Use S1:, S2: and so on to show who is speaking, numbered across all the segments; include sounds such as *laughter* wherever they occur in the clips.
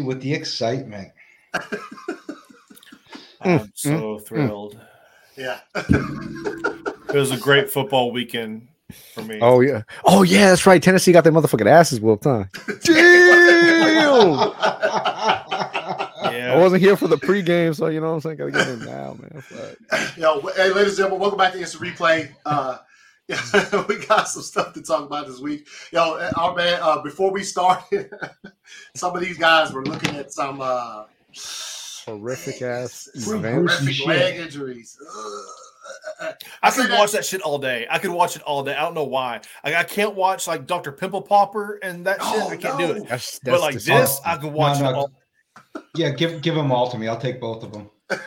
S1: What?
S2: Ramsey with the excitement. *laughs*
S3: I'm so thrilled.
S4: Yeah. *laughs*
S3: It was a great football weekend for me.
S1: Oh yeah. Oh yeah, that's right. Tennessee got their motherfucking asses whooped, huh? Damn! *laughs* I wasn't here for the pregame, so you know what I'm saying. Gotta get in now, man. Fuck.
S4: Yo, hey, ladies and gentlemen, welcome back to Instant Replay. Uh, yeah, *laughs* we got some stuff to talk about this week. Yo, our man, uh, before we started, *laughs* some of these guys were looking at some uh,
S1: Horrific ass
S2: Fruit
S1: event.
S2: Gruesome
S4: horrific leg injuries. Ugh.
S3: I could watch that shit all day. I could watch it all day. I don't know why. Like I can't watch like Dr. Pimple Popper and that shit.
S4: Oh,
S3: I can't
S4: no.
S3: do it.
S1: That's,
S3: But like
S1: disgusting.
S3: this, I can watch
S2: no.
S3: it all.
S2: Yeah, give give them all to me. I'll take both of them. *laughs*
S4: I'm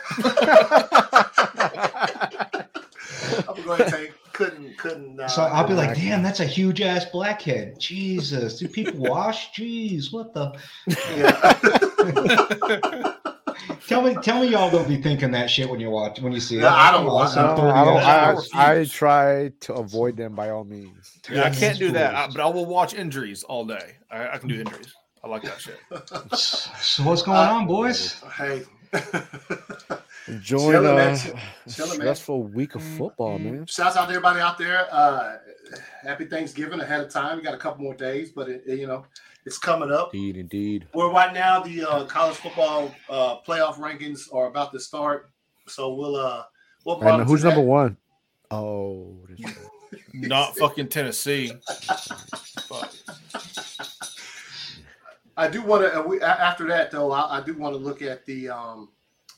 S4: gonna go ahead and take. Couldn't, couldn't. Uh,
S2: So I'll be like,
S1: black.
S2: damn, that's a huge ass blackhead. Jesus, do people *laughs* wash? Jeez, what the?
S4: yeah. *laughs*
S2: Tell me, tell me, y'all don't be thinking that shit when you watch when you see it.
S4: No, I don't watch
S2: some
S1: No,
S4: it.
S2: 30
S1: I, don't,
S2: years
S1: I,
S2: old.
S1: I try to avoid them by all means.
S3: Yeah, I can't do that. I, but I will watch injuries all day. I, I can do injuries. I like that shit.
S2: So what's going
S4: Uh,
S2: on, boys?
S4: hey. *laughs*
S1: Enjoying
S4: Chilling,
S1: a
S4: man. Chilling, man.
S1: stressful week of football, man.
S4: Shouts out to everybody out there. Uh, happy Thanksgiving ahead of time. We got a couple more days, but it, it, you know it's coming up.
S1: Indeed, indeed.
S4: Well, right now the uh, college football uh, playoff rankings are about to start, so we'll uh we'll
S1: All right, now
S4: monitor
S1: who's
S4: that.
S1: number one? Oh, that's right. *laughs*
S3: Not fucking Tennessee. Fuck.
S4: I do want to. We, after that though, I, I do want to look at the um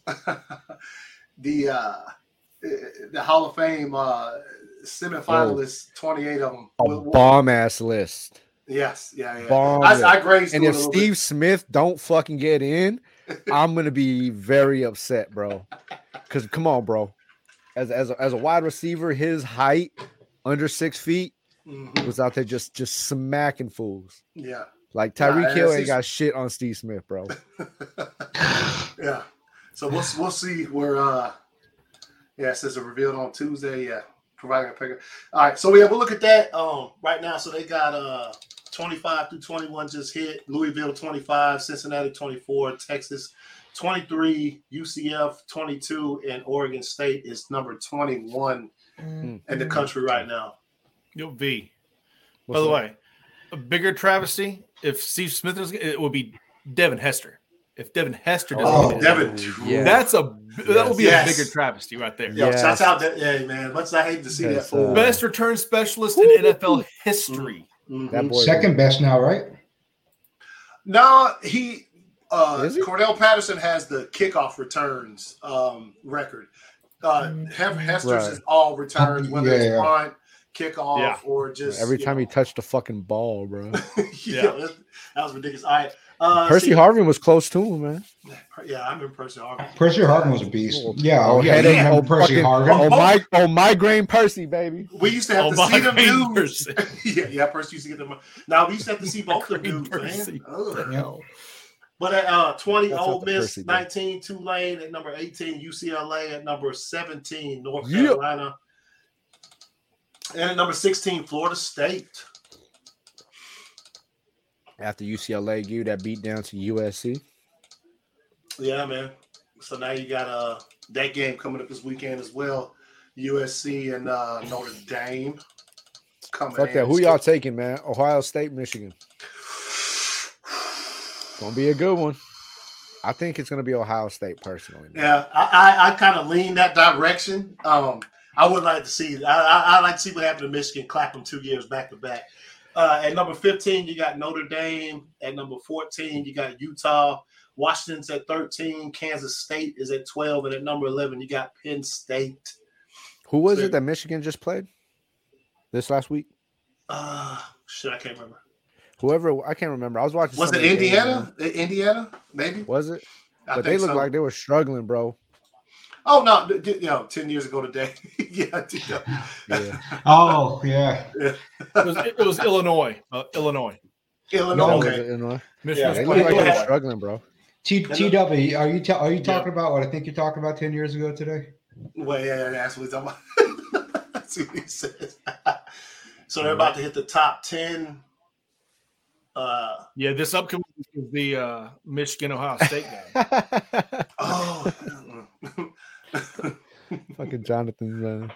S4: *laughs* the uh the Hall of Fame uh semifinalists. Twenty eight of them.
S1: a bomb ass list.
S4: Yes, yeah, yeah.
S1: Bomb
S4: I. I grazed
S1: And if Steve
S4: bit.
S1: Smith don't fucking get in, *laughs* I'm gonna be very upset, bro. Because come on, bro. As as a, as a wide receiver, his height under six feet
S4: Mhm,
S1: was out there just just smacking fools.
S4: yeah,
S1: Like Tyreek Hill ain't got shit on Steve Smith, bro. *laughs*
S4: yeah. So we'll we'll see where. uh Yeah, it says it revealed on Tuesday. Yeah, providing a pick. All right, so yeah, we'll look at that. Um, right now, so they got uh 25 through 21 just hit. Louisville 25, Cincinnati 24, Texas 23, UCF 22, and Oregon State is number 21
S1: Mm.
S4: in the country right now.
S3: Yo, V.
S1: What's
S3: By the
S1: up?
S3: way, a bigger travesty if Steve Smith was it would be Devin Hester. If Devin Hester doesn't
S4: Oh,
S3: get in,
S4: Devin.
S1: yeah.
S3: that's a that will be
S4: Yes.
S3: a bigger travesty right there.
S4: Yo,
S1: Yes.
S4: shouts out that, yeah, man. Much I hate to see
S1: Yes,
S4: that fool.
S1: uh,
S3: Best return specialist in NFL history.
S4: Mhm.
S1: that boy
S2: Second best now, right?
S4: No, he uh
S1: Is he?
S4: Cordarrelle Patterson has the kickoff returns um record. Uh Hef- Hester's
S1: Right.
S4: is all returns, whether
S2: Yeah,
S4: it's
S2: yeah.
S4: punt, kickoff,
S3: Yeah.
S4: or just
S1: every
S4: you
S1: time he touched a fucking ball, bro. *laughs*
S4: yeah, that, that was ridiculous. All right. Uh
S1: Percy
S4: see-
S1: Harvin was close to him, man.
S4: Yeah, I remember Percy Harvin.
S2: Percy Harvin was a beast.
S1: Oh,
S2: Yeah,
S1: oh,
S2: oh, yeah,
S1: headache, oh,
S2: Percy
S1: fucking-
S2: Harvin?
S1: Oh my, oh migraine Percy, baby.
S4: We used to have
S3: Oh,
S4: to see them dudes.
S3: Percy. *laughs*
S4: yeah, yeah, Percy used to get them. Now we used to have to see both them
S3: Green
S4: dudes,
S3: Percy.
S4: man. Ugh.
S2: Yeah.
S4: But at uh, 20,
S1: That's
S4: Ole Miss,
S1: Percy, though.
S4: 19, Tulane at number 18, UCLA at number 17, North
S1: Yeah.
S4: Carolina. And at number 16, Florida State.
S1: After UCLA gave that beat down to USC.
S4: Yeah, man. So now you got uh that game coming up this weekend as well. USC and uh, Notre Dame coming.
S1: Fuck that. Who y'all taking, man? Ohio State, Michigan. Gonna be a good one. I think it's gonna be Ohio State personally. man.
S4: Yeah, I I, I kind of lean that direction. Um, I would like to see. I I, I like to see what happened to Michigan. Clap them two years back to back. Uh, at number fifteen, you got Notre Dame. At number fourteen, you got Utah. Washington's at thirteen. Kansas State is at twelve, and at number eleven, you got Penn State.
S1: Who was
S4: So-
S1: it that Michigan just played this last week?
S4: Uh shit, I can't remember.
S1: Whoever I can't remember. I was watching.
S4: Was it
S1: game,
S4: Indiana? Indiana, maybe.
S1: Was it?
S4: I
S1: but they looked
S4: so.
S1: like they were struggling, bro.
S4: Oh no, d- d- you know, ten years ago today. *laughs* yeah,
S1: Yeah.
S2: Oh, yeah.
S3: It was, it was Illinois. Uh, Illinois.
S4: Illinois.
S2: No,
S4: okay.
S1: it Illinois?
S3: Michigan
S4: Yeah,
S1: They
S3: was
S1: looked like
S3: playing
S1: they were struggling, bro.
S2: T TW, are you ta- are you talking about what I think you're talking about ten years ago today?
S4: Well, yeah, yeah, that's what he's talking about. *laughs* That's what he says. so they're about to hit the top ten Uh,
S3: Yeah, this upcoming is the uh, Michigan Ohio State game. *laughs*
S4: oh, *laughs*
S1: Fucking Jonathan, man.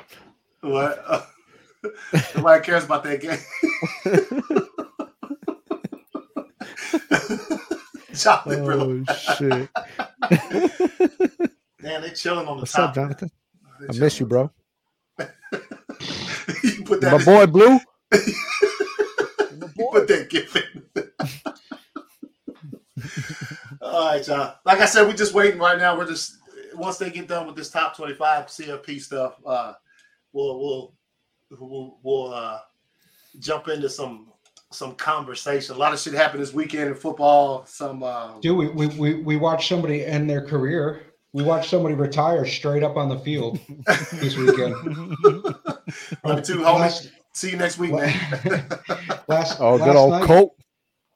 S4: what? Uh, *laughs* nobody cares about that game. *laughs* Jonathan, bro.
S1: Oh shit!
S4: Man, they chilling on the
S1: What's
S4: top.
S1: up, Jonathan? I miss you, bro.
S4: you put that.
S1: My boy Blue. My
S4: You
S1: boy.
S4: put that gift in. All right, y'all. Like I said, we're just waiting right now. We're just once they get done with this top twenty-five CFP stuff, uh, we'll we'll we'll, we'll uh, jump into some some conversation. A lot of shit happened this weekend in football. Some uh,
S2: Dude, we, we, we, we watched somebody end their career. We watched somebody retire straight up on the field *laughs* this weekend.
S4: Number two, homie.
S2: last,
S4: see you next week, man. *laughs*
S2: last,
S1: Oh, good
S2: last
S1: old
S2: night,
S1: Colt.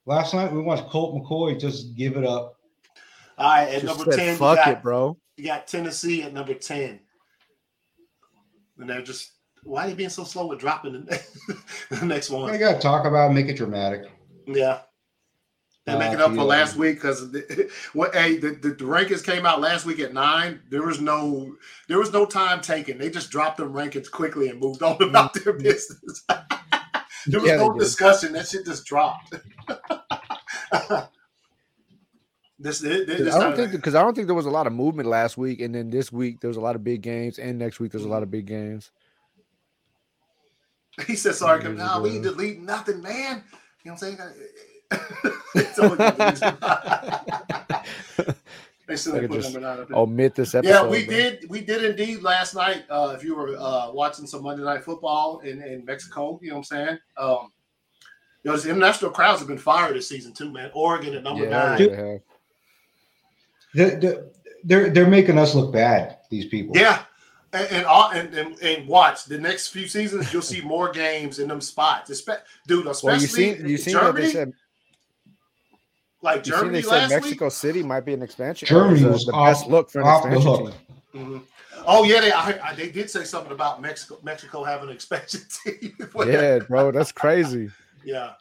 S2: Last night we watched Colt McCoy just give it up.
S4: All right, at
S1: Just
S4: number
S1: said,
S4: ten,
S1: fuck
S4: got,
S1: it, bro.
S4: You got Tennessee at number ten, and they're just why are they being so slow with dropping the, *laughs* the next
S2: one?
S4: one?
S2: got to talk about it, make it dramatic.
S4: Yeah. They make it up for last week because *laughs* what hey the, the, the rankings came out last week at nine. There was no there was no time taken. They just dropped them rankings quickly and moved on *laughs* about mm-hmm. their business. there was
S1: Yeah,
S4: no discussion. That shit just dropped. This, this, this
S1: I don't think because I don't think there was a lot of movement last week, and then this week there was a lot of big games, and next week there's a lot of big games. *laughs*
S4: he said sorry.
S1: come
S4: No, we delete nothing, man. You know what I'm saying? *laughs* *laughs* They still
S1: I
S4: put number nine up there.
S1: Omit this episode.
S4: Yeah, we
S1: man.
S4: did. We did indeed last night. Uh, if you were uh, watching some Monday Night Football in, in Mexico, you know what I'm saying. Um, you know, the international crowds have been fired this season too, man. Oregon at number
S1: Yeah,
S4: nine.
S1: They have.
S2: They're, they're- they're, they're making us look bad, these people.
S4: Yeah, and and, all, and and and watch the next few seasons. You'll see more games in them spots. Espe- dude, especially
S1: Well, you seen you seen that
S4: Germany,
S1: they said
S4: like
S1: you seen
S4: Germany
S1: they said
S4: last
S1: Mexico City might be an expansion.
S2: Germany
S1: or
S2: was
S1: the
S2: off-
S1: best look for an expansion team.
S4: week. Mhm. Oh yeah, they I, I- they did say something about Mexico. Mexico having an expansion *laughs* team.
S1: Yeah, bro, that's crazy.
S4: yeah.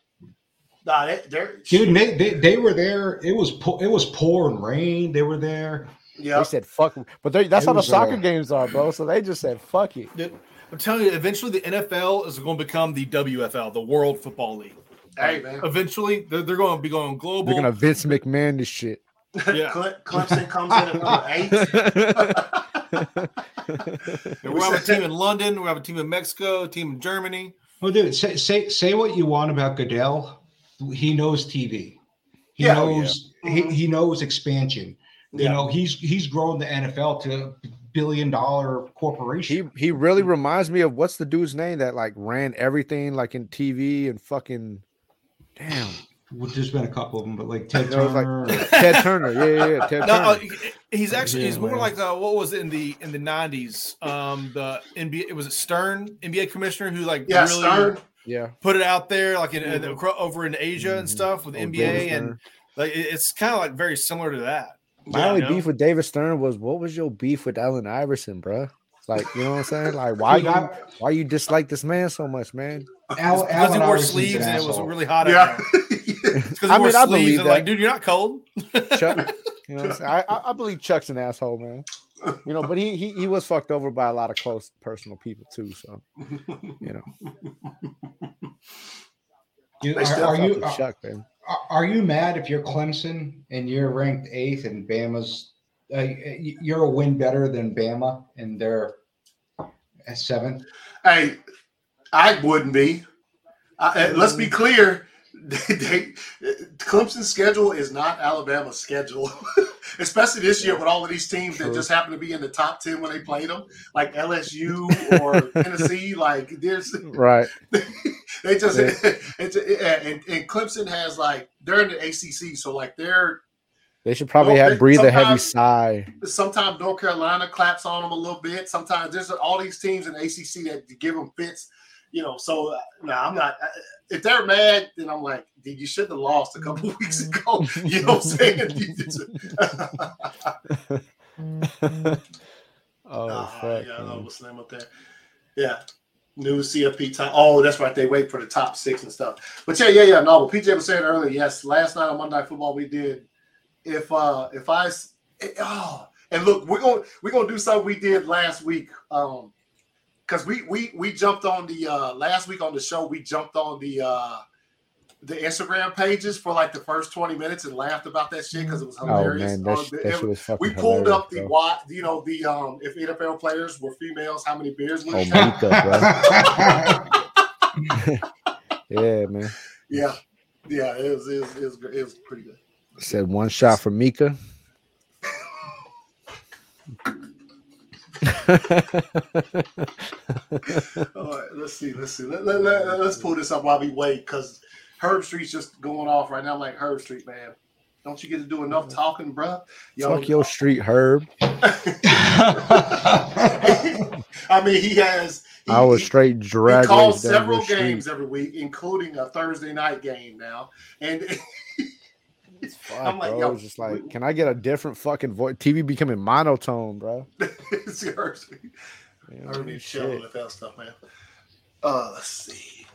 S4: Nah, they, they're
S2: Dude, they, they, they were there. It was pou- it was pouring rain. They were there.
S4: yeah.
S1: They said fuck, but they, that's
S2: It
S1: how the soccer
S2: uh,
S1: games are, bro. So they just said fuck it.
S3: Dude, I'm telling you, eventually the NFL is going to become the WFL, the World Football League.
S4: Hey man,
S3: Eventually, they're, they're going to be going global.
S1: They're gonna Vince McMahon this shit.
S3: Yeah. *laughs*
S4: Cle- Clemson comes in at number eight. *laughs*
S3: And we have a team in London. We have a team in Mexico, a team in Germany.
S2: Well, dude, say say say what you want about Goodell. He knows TV. He
S4: Yeah, oh,
S2: knows
S4: yeah.
S2: he,
S4: Mhm.
S2: he knows expansion. You
S4: Yeah.
S2: know, he's he's grown the NFL to a billion dollar corporation.
S1: he he really reminds me of what's the dude's name that like ran everything like in TV and fucking damn
S2: Well, there's been a couple of them, but like *laughs* Ted
S1: No, it was like-
S2: Turner. or- *laughs*
S1: Ted Turner. Yeah, yeah, yeah Ted
S3: No, uh,
S1: Turner.
S3: he's actually he's more
S1: man.
S3: like uh, what was it in the in the '90s? Um, the NBA it was a Stern NBA commissioner who like
S4: Yeah,
S3: really
S4: Stern.
S1: Yeah.
S3: put it out there like in, in-
S4: Mhm.
S3: acro- over in Asia and
S1: Mhm.
S3: stuff with
S1: Oh,
S3: NBA
S1: David
S3: and
S1: Stern.
S3: like it's kind of like very similar to that.
S1: My
S3: Yeah,
S1: only beef with David Stern was what was your beef with Allen Iverson, bruh? Like, you know what I'm saying? Like, why you why you dislike this man so much, man?
S2: Al,
S3: because
S2: Allen
S3: he wore sleeves
S2: an
S3: and it was really hot
S4: Yeah.
S3: out there. *laughs* Because
S1: I
S3: he wore
S1: mean, I believe
S3: and like, dude, you're not cold.
S1: Chuck, *laughs* you know, what I'm saying? I, I I believe Chuck's an asshole, man. You know, but he he he was fucked over by a lot of close personal people too. So you know, *laughs*
S2: You- are, are you are,
S1: Chuck, man.
S2: are you mad if you're Clemson and you're ranked eighth and Bama's uh, you're a win better than Bama and they're at seventh?
S4: Hey, I wouldn't be. I, uh, let's be clear. They, *laughs* they, Clemson's schedule is not Alabama's schedule, *laughs* especially this year with all of these teams that just happen to be in the top ten when they played them, like LSU *laughs* or Tennessee. Like there's,
S1: Right.
S4: they just
S1: Yeah.
S4: it's and, and Clemson has like they're in the ACC, so like they're
S1: They should probably have breathe a heavy sigh.
S4: sometimes North Carolina claps on them a little bit. Sometimes there's all these teams in the ACC that give them fits, you know. So uh, no, I'm not. uh, If they're mad, then I'm like, dude, you should have lost a couple *laughs* weeks ago. You know what I'm saying? *laughs* *laughs*
S1: Oh fuck.
S4: yeah, I know what's the name up there. Yeah, New CFP time. Oh, that's right. They wait for the top six and stuff. But yeah, yeah, yeah. No, but PJ was saying earlier. Yes, last night on Monday Night Football, we did. If uh if I it- oh and look, we're gonna we're gonna do something we did last week. Um, because we we we jumped on the uh last week on the show. We jumped on the uh the Instagram pages for like the first twenty minutes and laughed about that shit because it was
S1: Oh
S4: hilarious.
S1: man, that,
S4: Uh,
S1: sh-
S4: the-
S1: that was
S4: we pulled up the what you know the um if NFL players were females, how many beers would
S1: Oh,
S4: you have?
S1: Mika. *laughs* Yeah, man.
S4: Yeah, yeah, it was it was, it was it was pretty good.
S1: Said one shot for Mika. *laughs*
S4: All right, let's see, let's see. Let, let, let, us pull this up while we wait because Herbstreit's just going off right now. I'm like Herbstreit, man. Don't you get to do enough talking, bruh?
S1: Fuck your street, Herb. *laughs* *laughs*
S4: I mean, he has. He,
S1: I was
S4: he-
S1: straight
S4: He
S1: drag
S4: calls several games every week, including a Thursday night game now. And *laughs*
S1: Fuck,
S4: I'm like,
S1: bro.
S4: yo,
S1: it's just like,
S4: we-
S1: can I get a different fucking voice? TV becoming monotone, bro. *laughs*
S4: it's Herbstreit.
S1: You
S4: I
S1: know,
S4: already chill
S1: shit.
S4: with that stuff, man. Uh, let's see.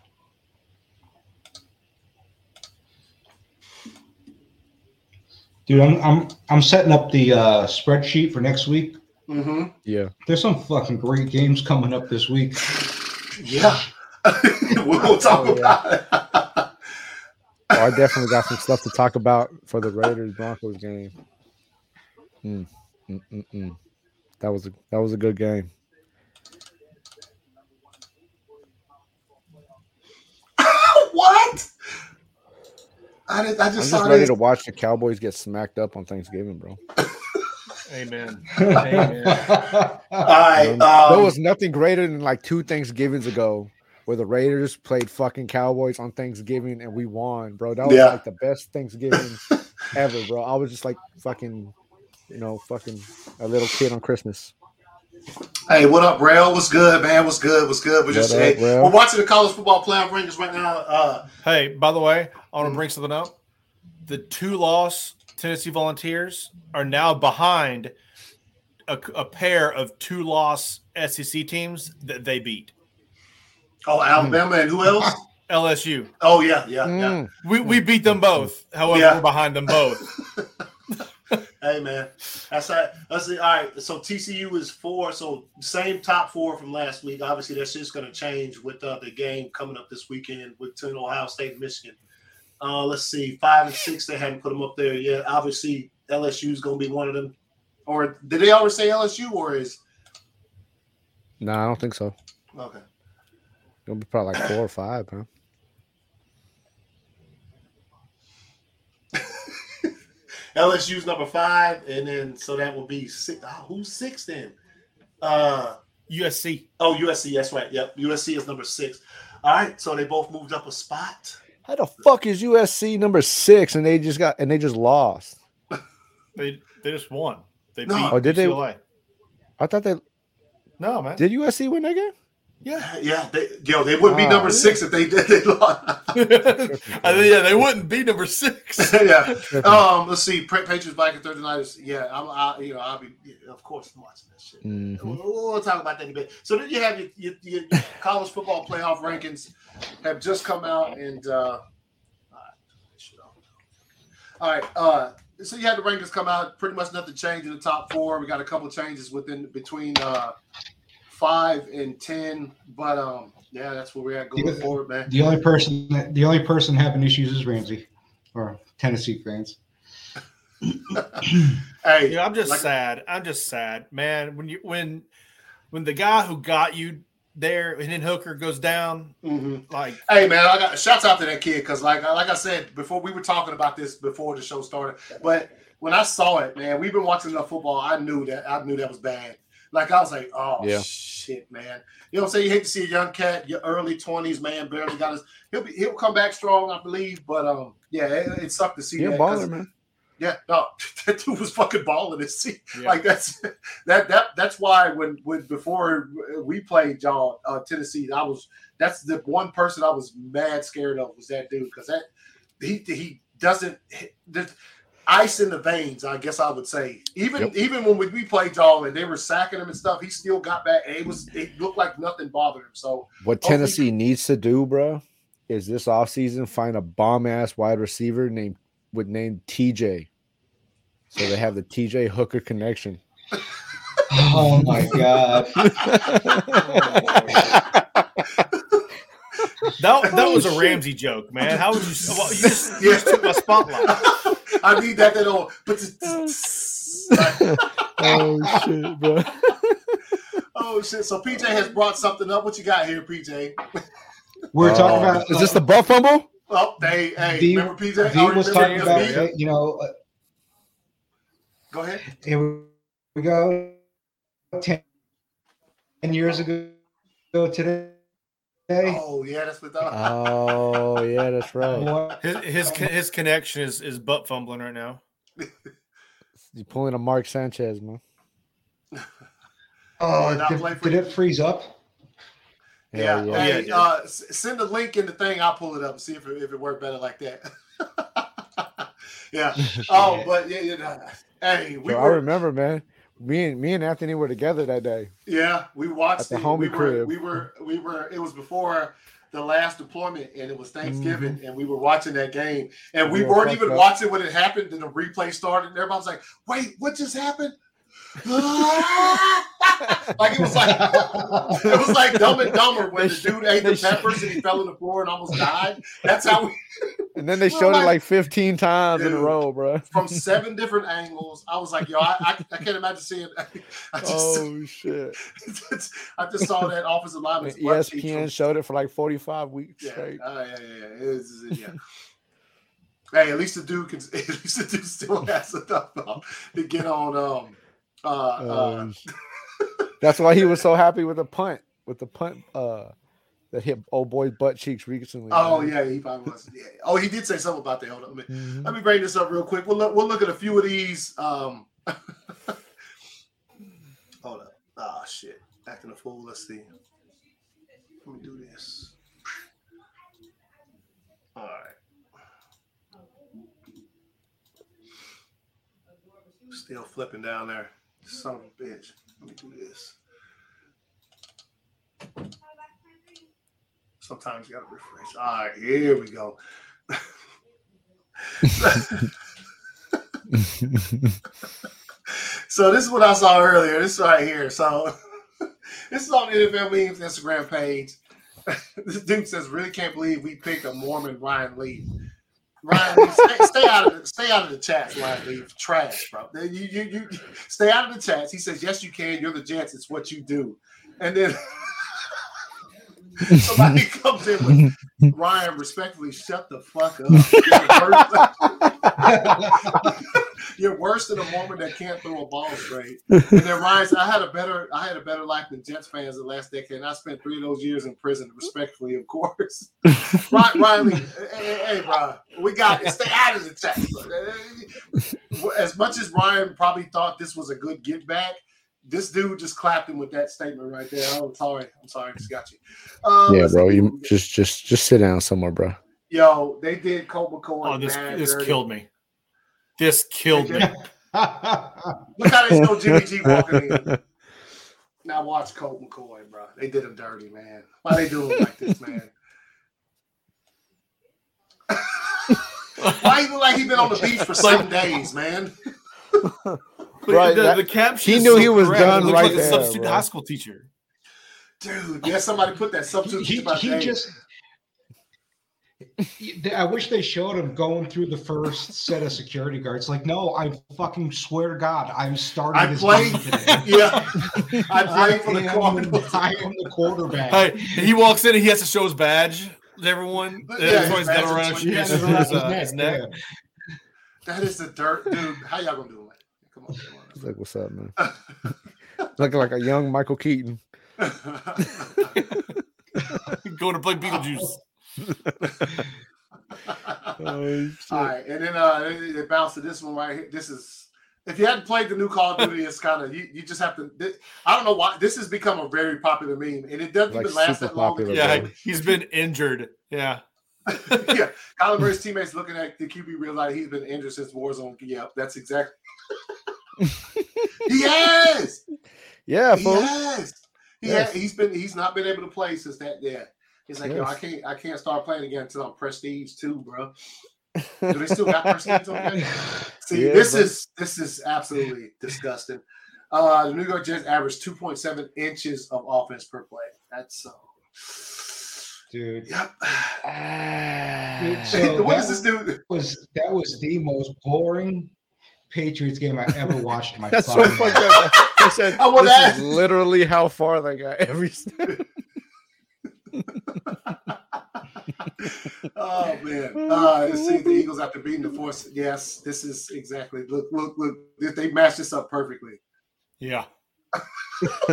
S2: Dude, I'm I'm I'm setting up the uh, spreadsheet for next week.
S4: Mm-hmm.
S1: Yeah.
S2: There's some fucking great games coming up this week. *laughs*
S4: Yeah. *laughs* we'll talk
S1: Oh, yeah.
S4: about it.
S1: Oh, I definitely got some stuff to talk about for the Raiders Broncos game. Mm, mm, mm, mm. That was a that was a good game. *laughs*
S4: what? I, did, I
S1: I'm
S4: just
S1: just
S4: saw
S1: ready
S4: this.
S1: to watch the Cowboys get smacked up on Thanksgiving, bro.
S3: Amen. *laughs* Amen.
S4: All right.
S1: Um, there
S4: Um,
S1: was nothing greater than like two Thanksgivings ago where the Raiders played fucking Cowboys on Thanksgiving and we won, bro. That was
S4: Yeah.
S1: like the best Thanksgiving *laughs* ever, bro. I was just like fucking, you know, fucking a little kid on Christmas.
S4: hey, what up, Rail? What's good, man? What's good? What's good? We're just
S1: What up,
S4: hey,
S1: Rail?
S4: we're watching the college football playoff rankings right now. Uh,
S3: Hey, by the way, I want to bring something up. The two loss Tennessee Volunteers are now behind a, a pair of two loss SEC teams that they beat.
S4: Oh, Alabama and who else? *laughs*
S3: LSU.
S4: Oh yeah, yeah, yeah.
S1: Mm.
S3: We, we beat them both. However,
S4: Yeah.
S3: we're behind them both. *laughs*
S4: Hey man, that's right. Let's see. All right, so TCU is four, so same top four from last week. Obviously, that's just going to change with uh, the game coming up this weekend between Ohio State and Michigan. Uh, let's see, five and six. They haven't put them up there yet. Obviously, LSU is going to be one of them. Or did they always say LSU? Or is
S1: Nah, I don't think so.
S4: okay?
S1: It'll be probably like four or five, huh? *laughs*
S4: LSU's number five, and then so that will be six. ah, who's six then? Uh,
S3: USC.
S4: oh, USC. That's right. Yep, USC is number six. All right, so they both moved up a spot.
S1: How the fuck is USC number six and they just got and they just lost? *laughs*
S3: They they just won. They
S4: No.
S3: beat
S1: Oh, did they?
S3: UCLA.
S1: I thought they
S3: No, man.
S1: did USC win that game?
S3: Yeah.
S4: Yeah, they, yo, they wouldn't be
S1: Wow.
S4: number six if they did. They *laughs* lost.
S3: I think, yeah, they wouldn't be number six. *laughs*
S4: yeah. Um. Let's see. Pa- Patriots, Vikings, Thursday night. Yeah. I'm. I, you know. I'll be. of course, I'm watching that shit.
S1: Mhm.
S4: We'll, we'll talk about that in a bit. So then you have your, your, your college football playoff rankings have just come out, and uh, all right. All right. Uh, so you had the rankings come out. Pretty much nothing changed in the top four. We got a couple changes within between uh, five and ten, but um, yeah, that's where we're at going
S2: Yeah.
S4: forward, man.
S2: The only person that the only person having issues is Ramsey or Tennessee fans. *laughs*
S4: Hey,
S3: Yeah, I'm just
S4: like-
S3: sad. I'm just sad, man. When you when when the guy who got you there and then Hooker goes down,
S4: mhm.
S3: like
S4: Hey man, I got shouts out to that kid because like like I said before, we were talking about this before the show started. But when I saw it, man, we've been watching enough football. I knew that I knew that was bad. Like I was like, oh
S1: Yeah.
S4: shit, man. You know what I'm saying? You hate to see a young cat, your early 20s, man, barely got his. He'll be he'll come back strong, I believe. But um, yeah, it, it sucked to see
S1: Yeah,
S4: that.
S1: baller, man.
S4: Yeah, no, *laughs* that dude was fucking balling. It see,
S3: Yeah.
S4: like that's that that that's why when when before we played y'all uh, Tennessee, I was that's the one person I was mad scared of was that dude because that he he doesn't. there's- ice in the veins. I guess I would say. Even
S1: Yep.
S4: even when we, we played y'all and they were sacking him and stuff, he still got back. And it was it looked like nothing bothered him. So
S1: What
S4: Hopefully-
S1: Tennessee needs to do, bro, is this offseason find a bomb ass wide receiver named with name TJ. So they have the TJ Hooker connection. *laughs*
S2: Oh my god. *laughs*
S3: Oh That, that was a. Ramsey joke, man. How would you? Well, you just, you just took my spotlight. *laughs*
S4: I need that that old. But *laughs*
S1: oh shit, bro. *laughs*
S4: oh shit! So PJ has brought something up. What you got here, PJ?
S2: We're
S1: Oh,
S2: talking about
S1: Is this the butt fumble?
S4: Oh, they hey,
S2: V-
S4: remember PJ?
S2: V
S4: Oh,
S2: was
S4: remember
S2: talking about
S4: V?
S2: uh, you know uh,
S4: Go ahead.
S2: here we go 10 years ago today
S4: Oh yeah, that's what. I
S1: Oh yeah, that's *laughs* right.
S3: His his his connection is is butt fumbling right now.
S1: You're pulling a Mark Sanchez, man.
S2: oh did,
S4: for
S2: did it freeze up
S4: Yeah,
S1: Hell
S4: hey,
S3: Yeah,
S4: uh, send the link in the thing. I'll pull it up and see if it, if it worked better like that. *laughs* yeah. *laughs* Oh, but yeah, yeah. nah. Hey, we
S1: Yo, I remember, man. Me and me and Anthony were together that day.
S4: Yeah, we watched
S1: At the
S4: it.
S1: homie
S4: we were,
S1: crib.
S4: we were, we were. It was before the last deployment, and it was Thanksgiving,
S1: Mm-hmm.
S4: and we were watching that game, and we
S1: We were
S4: weren't even
S1: up.
S4: watching when it happened. And the replay started, and everybody was like, "Wait, what just happened?" *laughs* like it was like it was like Dumb and Dumber when the dude ate the peppers and he fell on the floor and almost died. That's how we *laughs*
S1: And then they showed it like 15 times in a row, bro.
S4: from seven different angles. I was like, yo, I, I, I can't imagine seeing. *laughs* I just,
S1: Oh shit!
S4: I just saw that offensive
S1: And
S4: lineman's butt cheeks
S1: ESPN
S4: from-
S1: showed it for like 45 weeks
S4: Yeah,
S1: straight.
S4: uh, yeah, yeah, yeah. It is, yeah. hey, at least the dude can. At least the dude still has enough um, to get on. Um, uh, uh,
S1: Um, that's why he was so happy with the punt, with the punt uh, that hit old boy's butt cheeks recently.
S4: oh
S1: man.
S4: yeah, he probably was. Yeah. Oh, he did say something about that. Hold on, let me,
S1: Mhm.
S4: let me bring this up real quick. We'll look, we'll look at a few of these. Um, *laughs* hold up. Ah, shit. Acting a fool. Let's see. Let me do this. All right. Still flipping down there. Son of a bitch. Let me do this. Sometimes you gotta refresh. All right, here we go. *laughs* So this is what I saw earlier. This right here. So *laughs* this is on the NFL memes Instagram page. *laughs* this dude says, "Really can't believe we picked a Mormon Ryan Leaf." Ryan, stay, stay out of the, stay out of the chats, Ryan Leaf. Trash, bro. You, you, you stay out of the chats. He says, "Yes, you can. You're the Jets. It's what you do." And then *laughs* somebody *laughs* comes in with Ryan, respectfully, shut the fuck up. *laughs* You're worse than a Mormon that can't throw a ball straight. *laughs* And then Ryan said, I had a better I had a better life than Jets fans the last decade. And I spent three of those years in prison, respectfully, of course. *laughs* Ryan, Ryan hey, hey, hey, bro, we got it. Stay out of the chat. As much as Ryan probably thought this was a good get back, this dude just clapped him with that statement right there. I'm sorry. I'm sorry. I just got you. Um,
S1: yeah, bro. You just just just sit down somewhere, bro.
S4: Yo, they did Colt McCoy.
S3: Oh, this this
S4: dirty.
S3: killed me. This killed me. *laughs*
S4: Look how they show Jimmy G walking in. Now watch Colt McCoy, bro. They did him dirty, man. Why they do him like this, man? Why he look like he been on the beach for seven days, man?
S1: Right,
S3: the,
S1: that-
S3: the caption.
S1: he knew
S3: so
S1: he was
S3: correct.
S1: Done
S3: looks
S1: right
S3: like a substitute
S1: bro.
S3: high school teacher.
S4: Dude, yeah, somebody put that substitute
S2: he,
S4: about
S2: he just I wish they showed him going through the first set of security guards. Like, no, I fucking swear to God, I'm starting
S4: I
S2: this
S4: played.
S2: game today. *laughs*
S4: Yeah,
S2: I'm
S4: playing for the
S2: am,
S4: Cardinals.
S2: I am the quarterback.
S3: Hey, he walks in and he has to show his badge to everyone.
S4: Yeah,
S3: Yeah, That's
S4: his
S3: why he's got
S4: badge
S3: around
S4: is
S2: He
S3: his, his,
S2: it
S3: his,
S2: his
S3: uh,
S2: neck,
S3: his neck.
S2: yeah.
S4: That is the dirt, dude. How y'all gonna do it? Come on,
S1: He's like, "What's up, man?" *laughs* Looking like a young Michael Keaton. *laughs*
S3: Going to play Beetlejuice.
S1: Oh,
S4: All right, and then uh, it, it bounced to this one right here. This is if you hadn't played the new Call of Duty, it's kind of you, you just have to. thi- I don't know why this has become a very popular meme, and it doesn't
S1: Like
S4: even last
S1: super
S4: that long.
S1: popular,
S3: Yeah,
S1: bro.
S3: he's been injured. Yeah. *laughs*
S4: yeah, Kyler Murray's teammates looking at the QB realize he's been injured since Warzone. Yeah, that's exactly. *laughs* he has.
S1: Yeah,
S4: He has. He
S1: Yes.
S4: ha- he's been. He's not been able to play since that. Yeah. He's like, yo, I can't. I can't start playing again until I'm Prestige too, bro. *laughs* Do they still got Prestige on there? *laughs* See,
S1: Yeah,
S4: this
S1: but-
S4: is this is absolutely disgusting. Uh, the New York Jets averaged 2.7 inches of offense per play. That's uh,
S2: Dude.
S4: yep.
S2: Dude, so
S4: what
S2: that
S4: is this dude?
S2: was that was the most boring Patriots game I ever watched in my *laughs*
S1: That's so
S2: fucking
S1: fucked
S2: life.
S1: up. I said,
S4: I wanna
S1: this
S4: ask-
S1: is literally how far they got every step.
S4: Oh man. *laughs* Uh, let's see the Eagles after beating the force. Yes, this is exactly. Look, look, look. They- They matched this up perfectly.
S3: Yeah. *laughs*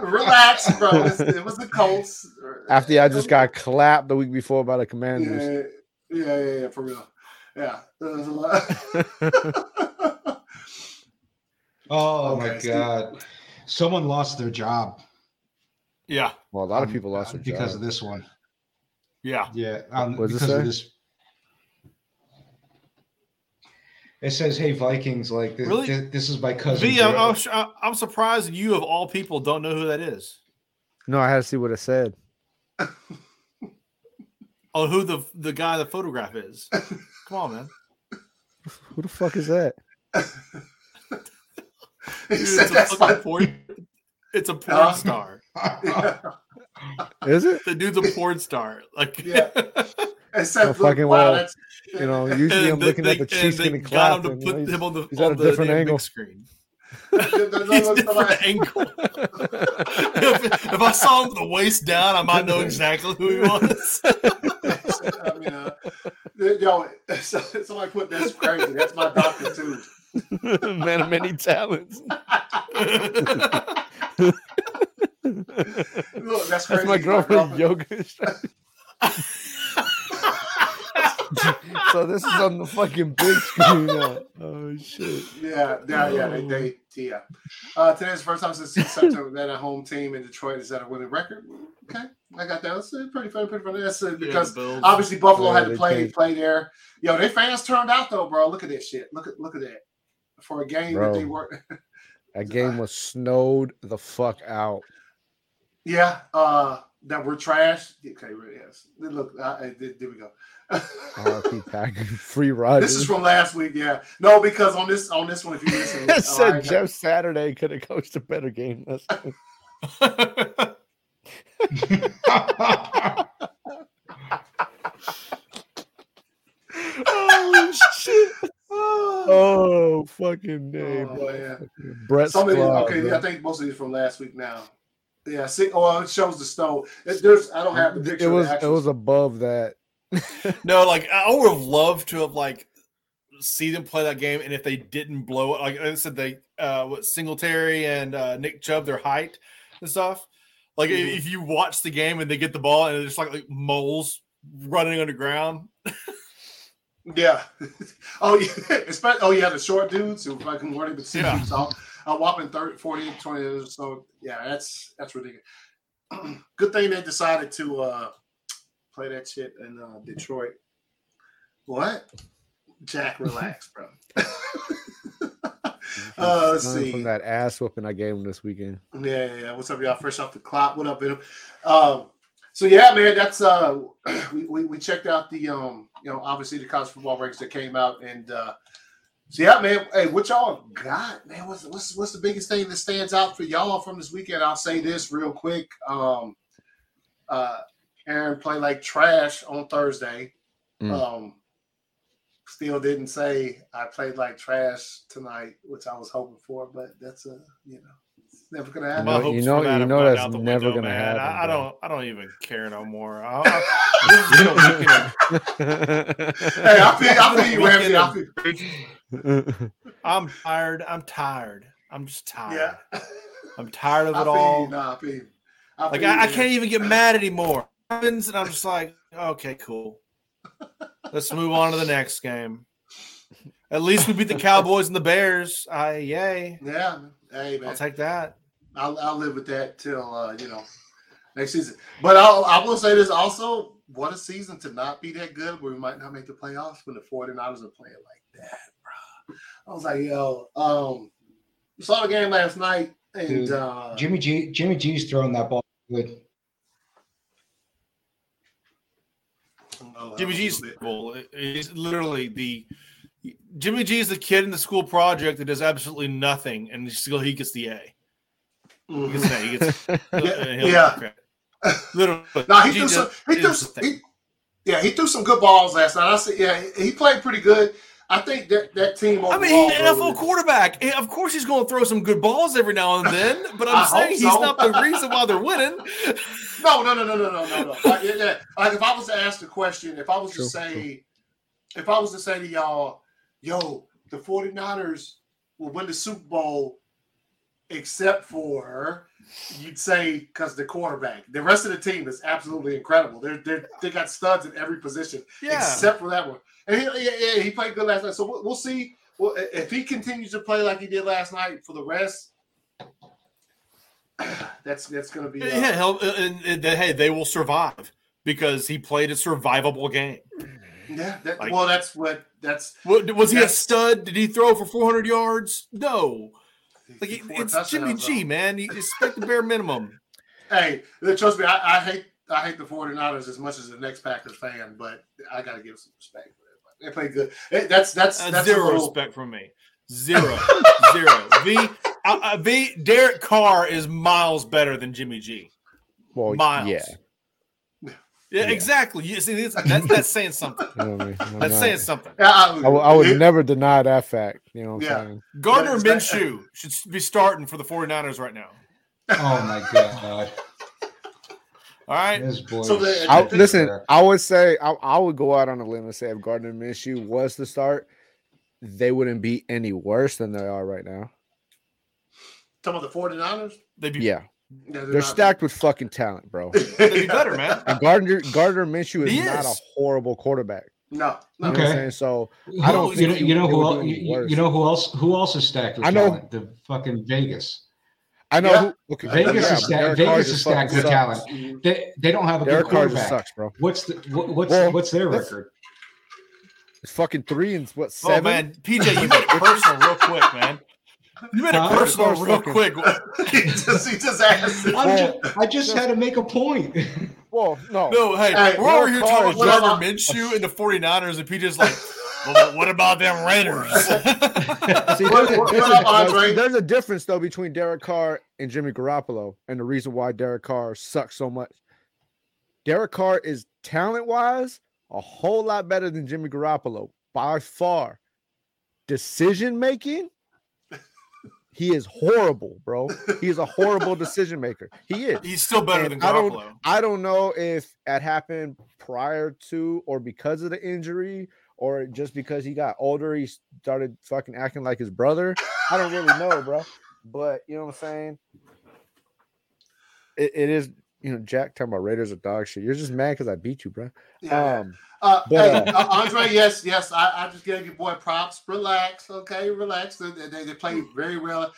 S4: Relax, bro. It's- It was the Colts.
S1: After I just got clapped the week before by the Commanders.
S4: Yeah, yeah, yeah, yeah, for real. Yeah. There's a lot. *laughs*
S2: Oh
S4: Okay,
S2: my god. Someone lost their job
S3: Yeah.
S1: Well, a lot of
S2: um,
S1: people lost their
S2: because
S1: job.
S2: of this one.
S3: Yeah.
S2: Yeah, um,
S1: What does it
S2: because of this. It says, "Hey Vikings, like this,
S3: Really?
S2: this, this is my cousin."
S3: V, I'm, I'm, surprised you of all people don't know who that is.
S1: No, I had to see what it said. *laughs*
S3: Oh, who the the guy the photograph is? Come on, man.
S1: Who the fuck is that? *laughs*
S4: he
S3: Dude, it's a
S4: that's my
S3: fucking porn. *laughs* It's a porn
S4: Huh?
S3: star. *laughs*
S4: Yeah.
S1: Is it?
S3: The dude's a porn star. Like,
S4: Yeah. It said,
S1: Oh, fucking
S4: wow,
S1: well.
S4: that's
S1: You know, usually I'm
S3: and
S1: looking
S3: they,
S1: at the
S3: and
S1: cheeks
S3: they
S1: getting
S3: got
S1: clapped.
S3: him
S1: and,
S3: to
S1: you
S3: put
S1: know,
S3: him on the,
S1: he's at a
S3: the
S1: different angle.
S3: big screen. *laughs* *laughs* He's different angle. if, if I saw him with the waist down, I might know exactly who he was.
S4: I mean, uh, yo, so, somebody put that's crazy. That's my doctor too. *laughs*
S1: Man of many talents. *laughs*
S4: Look, that's.
S1: That's my girlfriend yoga. *laughs* so this is on the fucking big screen now. Oh shit.
S4: Yeah, yeah, yeah. They, they, yeah. Uh, today's the first time since September that a home team in Detroit is at a winning record. Okay, I got that. That's pretty funny, pretty funny. That's uh, because
S3: Bills.
S4: obviously Buffalo
S1: Yeah,
S4: had to
S1: they
S4: play
S1: changed.
S4: play there. Yo, they fans turned out though, bro. Look at this shit. Look at look at that. For a game
S1: Bro.
S4: that they were, *laughs*
S1: That *laughs* game was snowed the fuck out.
S4: yeah, uh, that were trash. Okay, yes. Look, uh, there, there we go.
S1: RP *laughs* pack free ride.
S4: this is from last week. Yeah, no, because on this on this one, if you listen,
S1: It said
S4: right,
S1: Jeff Saturday could have coached a better game. That's oh shit! Fucking day,
S4: Oh,
S1: bro.
S4: man.
S1: Brett
S4: Some of these, okay, yeah, I think most of these from last week now. Yeah, see, oh, it shows the stone. It, there's, I don't have the picture.
S1: It was
S4: of the
S1: it was above that. *laughs*
S3: no, like I would have loved to have like see them play that game, and if they didn't blow it, like I said, they uh, what Singletary and uh, Nick Chubb, their height and stuff. Like
S4: Mhm.
S3: if you watch the game and they get the ball and it's like, like moles running underground. *laughs*
S4: Yeah. *laughs* oh yeah. *laughs* Especially, oh yeah, the short dudes who fucking weren't even
S3: Yeah.
S4: you. *laughs* So a whopping 30, 40, 20. So yeah, that's that's ridiculous. *clears throat* Good thing they decided to uh play that shit in uh, Detroit. What? Jack, relax, bro. Uh, let's see.
S1: from that ass whooping I gave him this weekend.
S4: Yeah, yeah, yeah. What's up, y'all? Fresh off the clock. What up, Venom? Um, so yeah, man, that's uh *clears throat* we, we, we checked out the um, you know, obviously the college football rankings that came out and uh so yeah, man. Hey, what y'all got, man? What's what's what's the biggest thing that stands out for y'all from this weekend? I'll say this real quick. Um uh Aaron played like trash on Thursday.
S1: Mm.
S4: Um still didn't say I played like trash tonight, which I was hoping for, but that's a you know never gonna happen.
S1: know-
S3: My
S1: you know-
S3: for that
S1: you know that's never
S3: window,
S1: gonna
S3: man.
S1: happen,
S3: I, I don't. I don't even care no more. I, I, this *laughs* is
S4: Hey, I feel, I feel you, Ramsey. I feel, *laughs*
S3: I'm tired. I'm tired. I'm just tired.
S4: yeah.
S3: I'm tired of *laughs*
S4: I
S3: it
S4: feel
S3: all.
S4: you. Nah, I feel you. I
S3: Like
S4: you,
S3: I, I can't even get mad anymore. Happens, and I'm just like, okay, cool. Let's move on to the next game. At least we beat the Cowboys and the Bears. I yay.
S4: Yeah, hey man,
S3: I'll take that.
S4: I'll, I'll live with that till uh, you know next season. But I'll, I will say this also: what a season to not be that good, where we might not make the playoffs when the 49ers are playing like that, bro. I was like, yo, um, saw the game last night, and
S2: Dude,
S4: uh,
S2: Jimmy G. Jimmy G's throwing that ball good.
S4: oh,
S3: Jimmy
S4: a
S3: G's
S4: little
S3: is literally the Jimmy G is the kid in the school project that does absolutely nothing, and still he gets the A. He gets an He gets, uh, he'll
S4: Yeah.
S3: get credit. Literally,
S4: No, he
S3: G
S4: threw some. He threw some. He, yeah, he threw some good balls last night. I said, yeah, he- he played pretty good. I think that that team.
S3: I mean, he's an NFL
S4: is-
S3: quarterback. Of course, he's going to throw some good balls every now and then. *laughs* But
S4: I
S3: I'm saying
S4: hope
S3: he's not the reason why they're winning. *laughs*
S4: No, no, no, no, no, no, no, no. Like, yeah, yeah. like if I was to ask the question, if I was
S1: True,
S4: to say, if I was to say to y'all, yo, the 49ers will win the Super Bowl except for you'd say because the quarterback. The rest of the team is absolutely incredible. They're, they're they got studs in every position
S3: Yeah.
S4: except for that one. And he, yeah, he played good last night. So we'll, we'll see. Well, if he continues to play like he did last night for the rest, *sighs* that's that's going to be. uh,
S3: Yeah, he'll, uh, and, and, hey, they will survive because he played a survivable game.
S4: Yeah, that,
S3: Like-
S4: well, that's what that's.
S3: What, was he a stud? Did he throw for 400 yards? No. Like it- it's Jimmy G,
S4: though.
S3: man. You expect the bare minimum. *laughs*
S4: Hey, trust me, I, I hate I hate the 49ers as much as the next Packers fan, but I got to give some respect for them. They play good. Hey, That's that's
S3: Uh,
S4: that's
S3: zero
S4: little,
S3: respect from me. Zero, *laughs* zero. V, uh, uh, V. Derek Carr is miles better than Jimmy G.
S1: Well,
S3: Miles.
S1: yeah.
S3: Yeah,
S1: Yeah.
S3: exactly. You see, *laughs* that's, that's, that's saying something.
S1: You know what I mean?
S3: That's
S1: not-
S3: saying something.
S4: I,
S1: I would- I would never deny that fact. You know what
S4: Yeah.
S1: I'm saying?
S3: Gardner
S4: But it's that-
S3: Minshew should be starting for the 49ers right now.
S2: Oh my god,
S3: All right.
S2: boy.
S4: So the-
S1: I,
S2: shit
S1: listen,
S2: there.
S1: I would say I, I would go out on a limb and say if Gardner Minshew was to start, they wouldn't be any worse than they are right now.
S4: Talking about the 49ers?
S3: They'd be,
S1: Yeah,
S4: Yeah,
S1: they're stacked with fucking talent, bro. *laughs*
S3: they'd be better, man.
S1: And Gardner Gardner Minshew is
S3: He
S1: not a horrible quarterback.
S4: No,
S1: You
S4: no.
S1: know what I'm
S2: Okay.
S1: saying? So I don't
S2: you know, you know who
S1: would
S2: else, you, you know who else who else is stacked with
S1: I know-
S2: talent? The fucking Vegas.
S1: I know.
S4: Yeah.
S1: Who, okay,
S2: Vegas
S1: yeah,
S2: is
S1: but
S2: stacked. Vegas is stacked
S1: fucking
S2: with
S1: sucks.
S2: talent. They they don't have a
S1: Derek
S2: good quarterback.
S1: sucks, bro.
S2: What's the what, what's
S1: Well,
S2: what's their record?
S1: It's fucking three and what
S3: Oh
S1: seven?
S3: man, PJ, you made it personal real quick, man. You made it
S2: Huh?
S3: personal real
S1: Fucking-
S3: quick. *laughs*
S4: he just he just asked.
S2: I'm
S1: Well,
S2: just, I just had to make a point.
S1: Well, no.
S3: No, hey,
S4: Hey,
S3: we're over here talking about
S4: just-
S3: Gardner Minshew and the 49ers, and PJ's like, well, what about them Raiders? *laughs*
S1: See, *laughs* there's, a, there's a- there's a difference though between Derek Carr and Jimmy Garoppolo, and the reason why Derek Carr sucks so much. Derek Carr is talent wise a whole lot better than Jimmy Garoppolo by far. Decision making, he is horrible, bro. He is a horrible *laughs* decision maker. He is.
S3: He's still better
S1: And
S3: than
S1: I don't- I don't know if it happened prior to or because of the injury or just because he got older, he started fucking acting like his brother. I don't really know, bro. But you know what I'm saying? It, it is, you know, Jack talking about Raiders are dog shit. You're just mad because I beat you, bro.
S4: Yeah.
S1: Um,
S4: Uh,
S1: But,
S4: hey,
S1: uh,
S4: uh, Andre, yes, yes, I, I just gave your boy props. Relax, okay, relax. They, they, they played very well.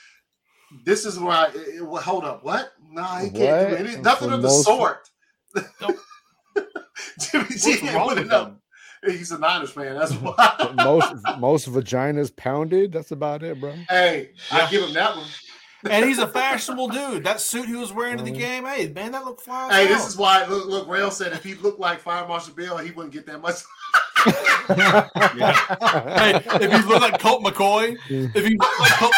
S4: This is where I it, it- well, hold up. What? No, he can't do anything. nothing
S1: For
S4: of the
S1: most-
S4: sort.
S3: Nope. *laughs*
S4: Jimmy G
S3: What's
S4: ain't
S3: wrong with
S4: winning up. He's a Niners fan. That's *laughs* why.
S1: most most vaginas pounded. That's about it, bro.
S4: hey,
S3: Yeah.
S4: I give him that one.
S3: And he's a fashionable dude. That suit he was wearing to the
S1: Mhm.
S4: Mm-hmm.
S3: game, hey, man, that looked fly.
S4: Hey,
S3: hell.
S4: this is why. Look, look. Rail said if he looked like Fire Marshal Bill, he wouldn't get that much.
S3: Hey, if you look like Colt McCoy, if you look like Colt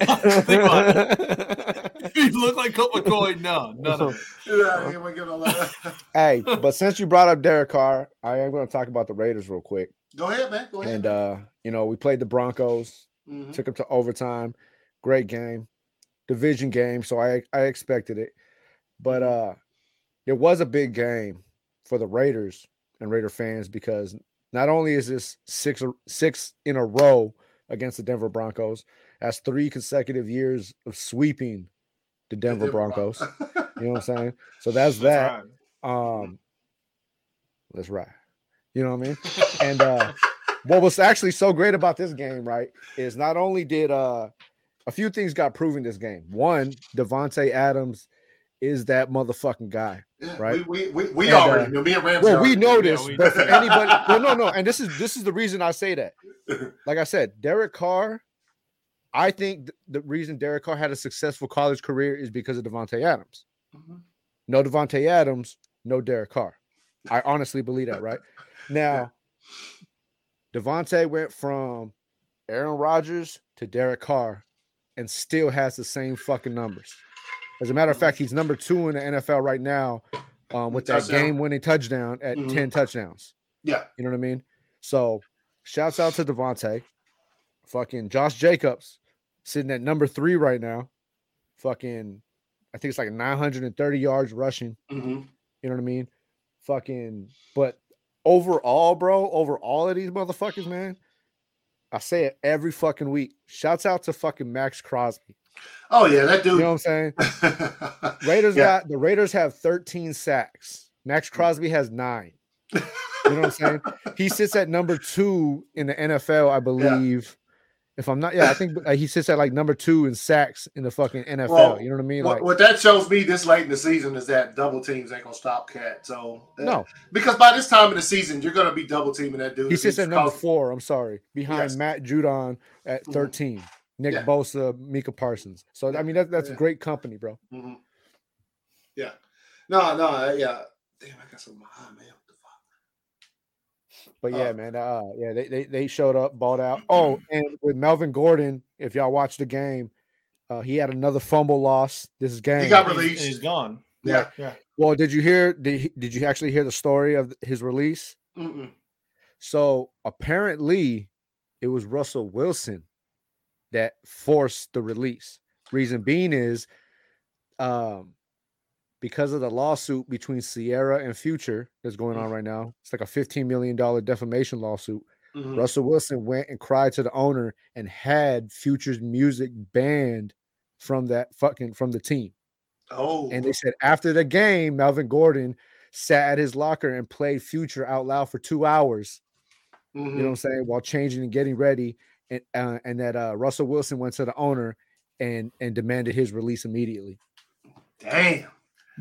S3: McCoy, think about it. If you look like Colt McCoy, no, none of it.
S4: yeah, he wouldn't give a lot. *laughs*
S1: hey, but since you brought up Derek Carr, I am going to talk about the Raiders real quick.
S4: Go ahead, man. Go ahead.
S1: And uh, you know, we played the Broncos.
S4: Mhm.
S1: took them to overtime. Great game, division game. So I I expected it, but uh, it was a big game for the Raiders and Raider fans because not only is this six six in a row against the Denver Broncos, that's three consecutive years of sweeping the Denver Broncos. You know what I'm *laughs* saying? So that's that. Um, let's ride. You know what I mean? And uh, *laughs* what was actually so great about this game, right, is not only did uh a few things got proven this game. One, Davante Adams is that motherfucking guy. Right.
S4: We we, we, we
S1: And,
S4: already
S1: uh,
S4: knew. Me and Ramsey.
S1: Well, we know
S4: knew.
S1: this,
S3: we-
S1: but for anybody, *laughs* well, no, no, and this is this is the reason I say that. *laughs* Like I said, Derek Carr. I think th- the reason Derek Carr had a successful college career is because of Davante Adams.
S4: Mhm.
S1: No Davante Adams, no Derek Carr. I honestly believe that, right? *laughs* Now, Davante went from Aaron Rodgers to Derek Carr and still has the same fucking numbers. As a matter of fact, he's number two in the NFL right now um, with that game winning touchdown at
S4: Mhm.
S1: 10 touchdowns.
S4: Yeah.
S1: You know what I mean? So, shouts out to Davante. Fucking Josh Jacobs sitting at number three right now. Fucking, I think it's like 930 yards rushing.
S4: Mhm.
S1: You know what I mean? Fucking, but overall, bro, over all of these motherfuckers, man, I say it every fucking week. Shouts out to fucking Maxx Crosby.
S4: Oh yeah, that dude.
S1: You know what I'm saying? *laughs* Raiders
S4: Yeah.
S1: got the Raiders have 13 sacks. Maxx mm. Crosby has nine. You know what I'm saying? *laughs* He sits at number two in the NFL, I believe. If I'm not, yeah, I think uh, he sits at like number two in sacks in the fucking NFL.
S4: Well,
S1: you know what I mean?
S4: what,
S1: Like,
S4: what that shows me this late in the season is that double teams ain't gonna stop Cat. So uh,
S1: no,
S4: because by this time in the season, you're gonna be double teaming that dude.
S1: he sits at number four. I'm sorry, behind
S4: Yes.
S1: Matt Judon at
S4: Mhm.
S1: 13. Nick
S4: Yeah.
S1: Bosa, Micah Parsons. So I mean, that, that's
S4: Yeah.
S1: great company, bro.
S4: Mhm. Yeah. No, no, uh, yeah. Damn, I got some behind, man. What the fuck?
S1: But yeah,
S4: Uh,
S1: man, uh, yeah, they, they they showed up, bought out. Oh, *clears throat* and with Melvin Gordon, if y'all watched the game, uh, he had another fumble loss this game.
S4: He got
S3: He's-
S4: released.
S3: He's gone.
S4: Yeah.
S3: Yeah.
S1: Well, did you hear? Did he, did you actually hear the story of his release?
S4: Mm-mm.
S1: So apparently, it was Russell Wilson that forced the release. Reason being is, um, because of the lawsuit between Sierra and Future that's going on right now. It's like a fifteen million dollar defamation lawsuit.
S4: Mhm.
S1: Russell Wilson went and cried to the owner and had Future's music banned from that fucking from the team.
S4: Oh,
S1: And they said after the game, Melvin Gordon sat at his locker and played Future out loud for two hours. You know what
S4: Mhm.
S1: I'm saying? While changing and getting ready, and uh, and that uh, Russell Wilson went to the owner and and demanded his release immediately.
S4: damn.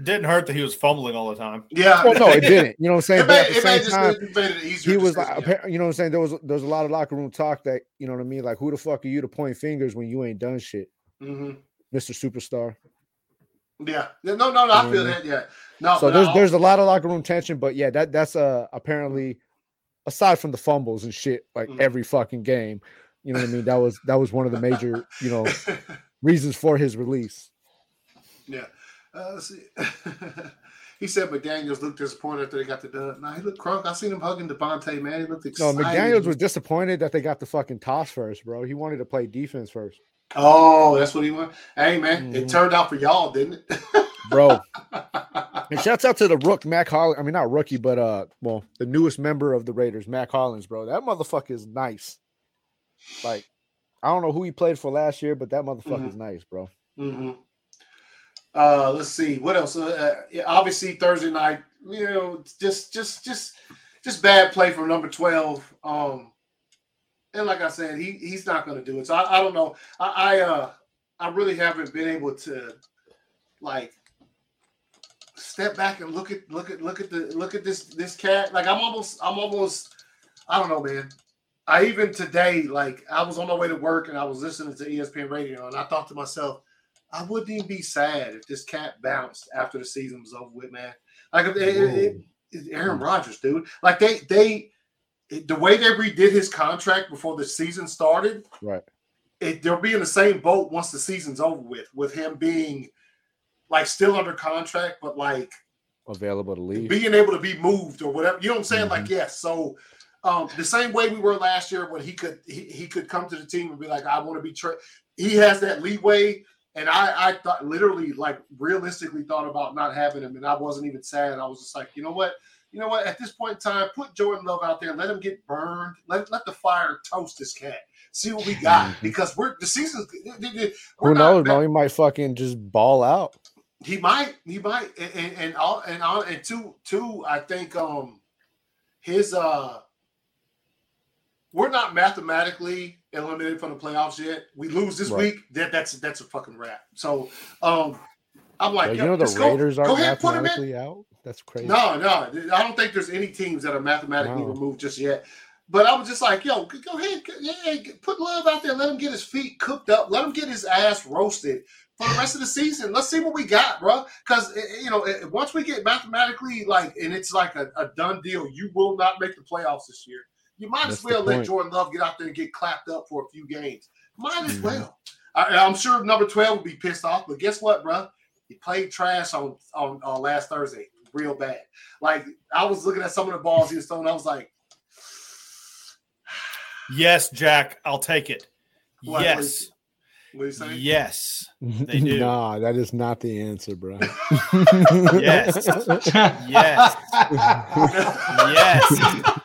S3: Didn't hurt that he was fumbling all the time.
S4: Yeah.
S1: Well, no, it didn't. You know what I'm saying?
S4: It
S1: But
S4: made,
S1: at the
S4: it
S1: same time,
S4: it made it easier.
S1: he was like,
S4: decision, yeah.
S1: you know what I'm saying? There was there was a lot of locker room talk that you know what I mean. Like, who the fuck are you to point fingers when you ain't done shit,
S4: Mhm.
S1: Mr. Superstar?
S4: Yeah. No, no, no, I feel that. Yeah. No,
S1: so there's
S4: I-
S1: there's a lot of locker room tension, but yeah, that that's uh apparently aside from the fumbles and shit, like
S4: Mhm.
S1: every fucking game, you know what I mean. That was that was one of the major you know *laughs* reasons for his release.
S4: yeah. Uh, see. *laughs* he said McDaniels looked disappointed after they got the dub. Nah, he looked crunk. I seen him hugging Davante, man. He looked excited. No.
S1: McDaniel's was disappointed that they got the fucking toss first, bro. He wanted to play defense first,
S4: Oh, that's what he wanted. Hey, man, it
S1: Mhm.
S4: turned out for y'all, didn't it? *laughs*
S1: bro. And shouts out to the rook, Mack Hollins. I mean, not rookie, but uh, well, the newest member of the Raiders, Mack Hollins, bro. That motherfucker is nice. Like, I don't know who he played for last year, but that motherfucker is nice, bro.
S4: hmm Uh, let's see what else. Uh, uh, obviously Thursday night. You know, just just just just bad play from number twelve. Um, and like I said, he he's not going to do it. So I, I don't know. I I, uh, I really haven't been able to like step back and look at look at look at the look at this this cat. Like I'm almost I'm almost I don't know, man. I even today, like I was on my way to work and I was listening to ESPN radio and I thought to myself, I wouldn't even be sad if this cat bounced after the season was over with, man. Like it, it, it- Aaron Rodgers, dude. Like they they the way they redid his contract before the season started,
S1: Right.
S4: it, they'll be in the same boat once the season's over with, with him being like still under contract, but like
S1: Available to leave.
S4: being able to be moved or whatever. You know what I'm saying? Like,
S1: Mhm.
S4: yes. So um, the same way we were last year when he could he, he could come to the team and be like, I want to be tra-. He has that leeway. And I, I thought literally like realistically thought about not having him, and I wasn't even sad. I was just like, you know what? You know what? At this point in time, put Jordan Love out there, let him get burned, let, let the fire toast this cat. See what we got.
S1: Mhm.
S4: Because we're the season's we're
S1: Who knows, bro? He might fucking just ball out.
S4: he might, he might, and and and all and all and two two. I think um his uh we're not mathematically eliminated from the playoffs yet. We lose this
S1: Right.
S4: week, that that's that's a fucking wrap. So um I'm like,
S1: Bro, you know the
S4: go-
S1: Raiders
S4: go
S1: are
S4: ahead and put 'em in.
S1: mathematically out. That's crazy.
S4: No, no, I don't think there's any teams that are mathematically
S1: No.
S4: removed just yet. But I was just like, yo, go ahead, yeah, put Love out there, let him get his feet cooked up, let him get his ass roasted for the rest of the season. Let's see what we got, bro. Because you know, eh, once we get mathematically like, and it's like a, a done deal, you will not make the playoffs this year. You might
S1: That's
S4: as well let
S1: point.
S4: Jordan Love get out there and get clapped up for a few games. Might as
S1: Mhm.
S4: well. I, I'm sure number twelve will be pissed off, but guess what, bro? He played trash on on uh, last Thursday, real bad. Like I was looking at some of the balls he was throwing, I was like, *sighs*
S3: Yes, Jack, I'll take it.
S4: What-
S3: yes.
S4: "What are you saying?"
S3: Yes. *laughs* They do.
S1: nah, that is not the answer, bro. *laughs*
S3: Yes. *laughs* Yes. Yes.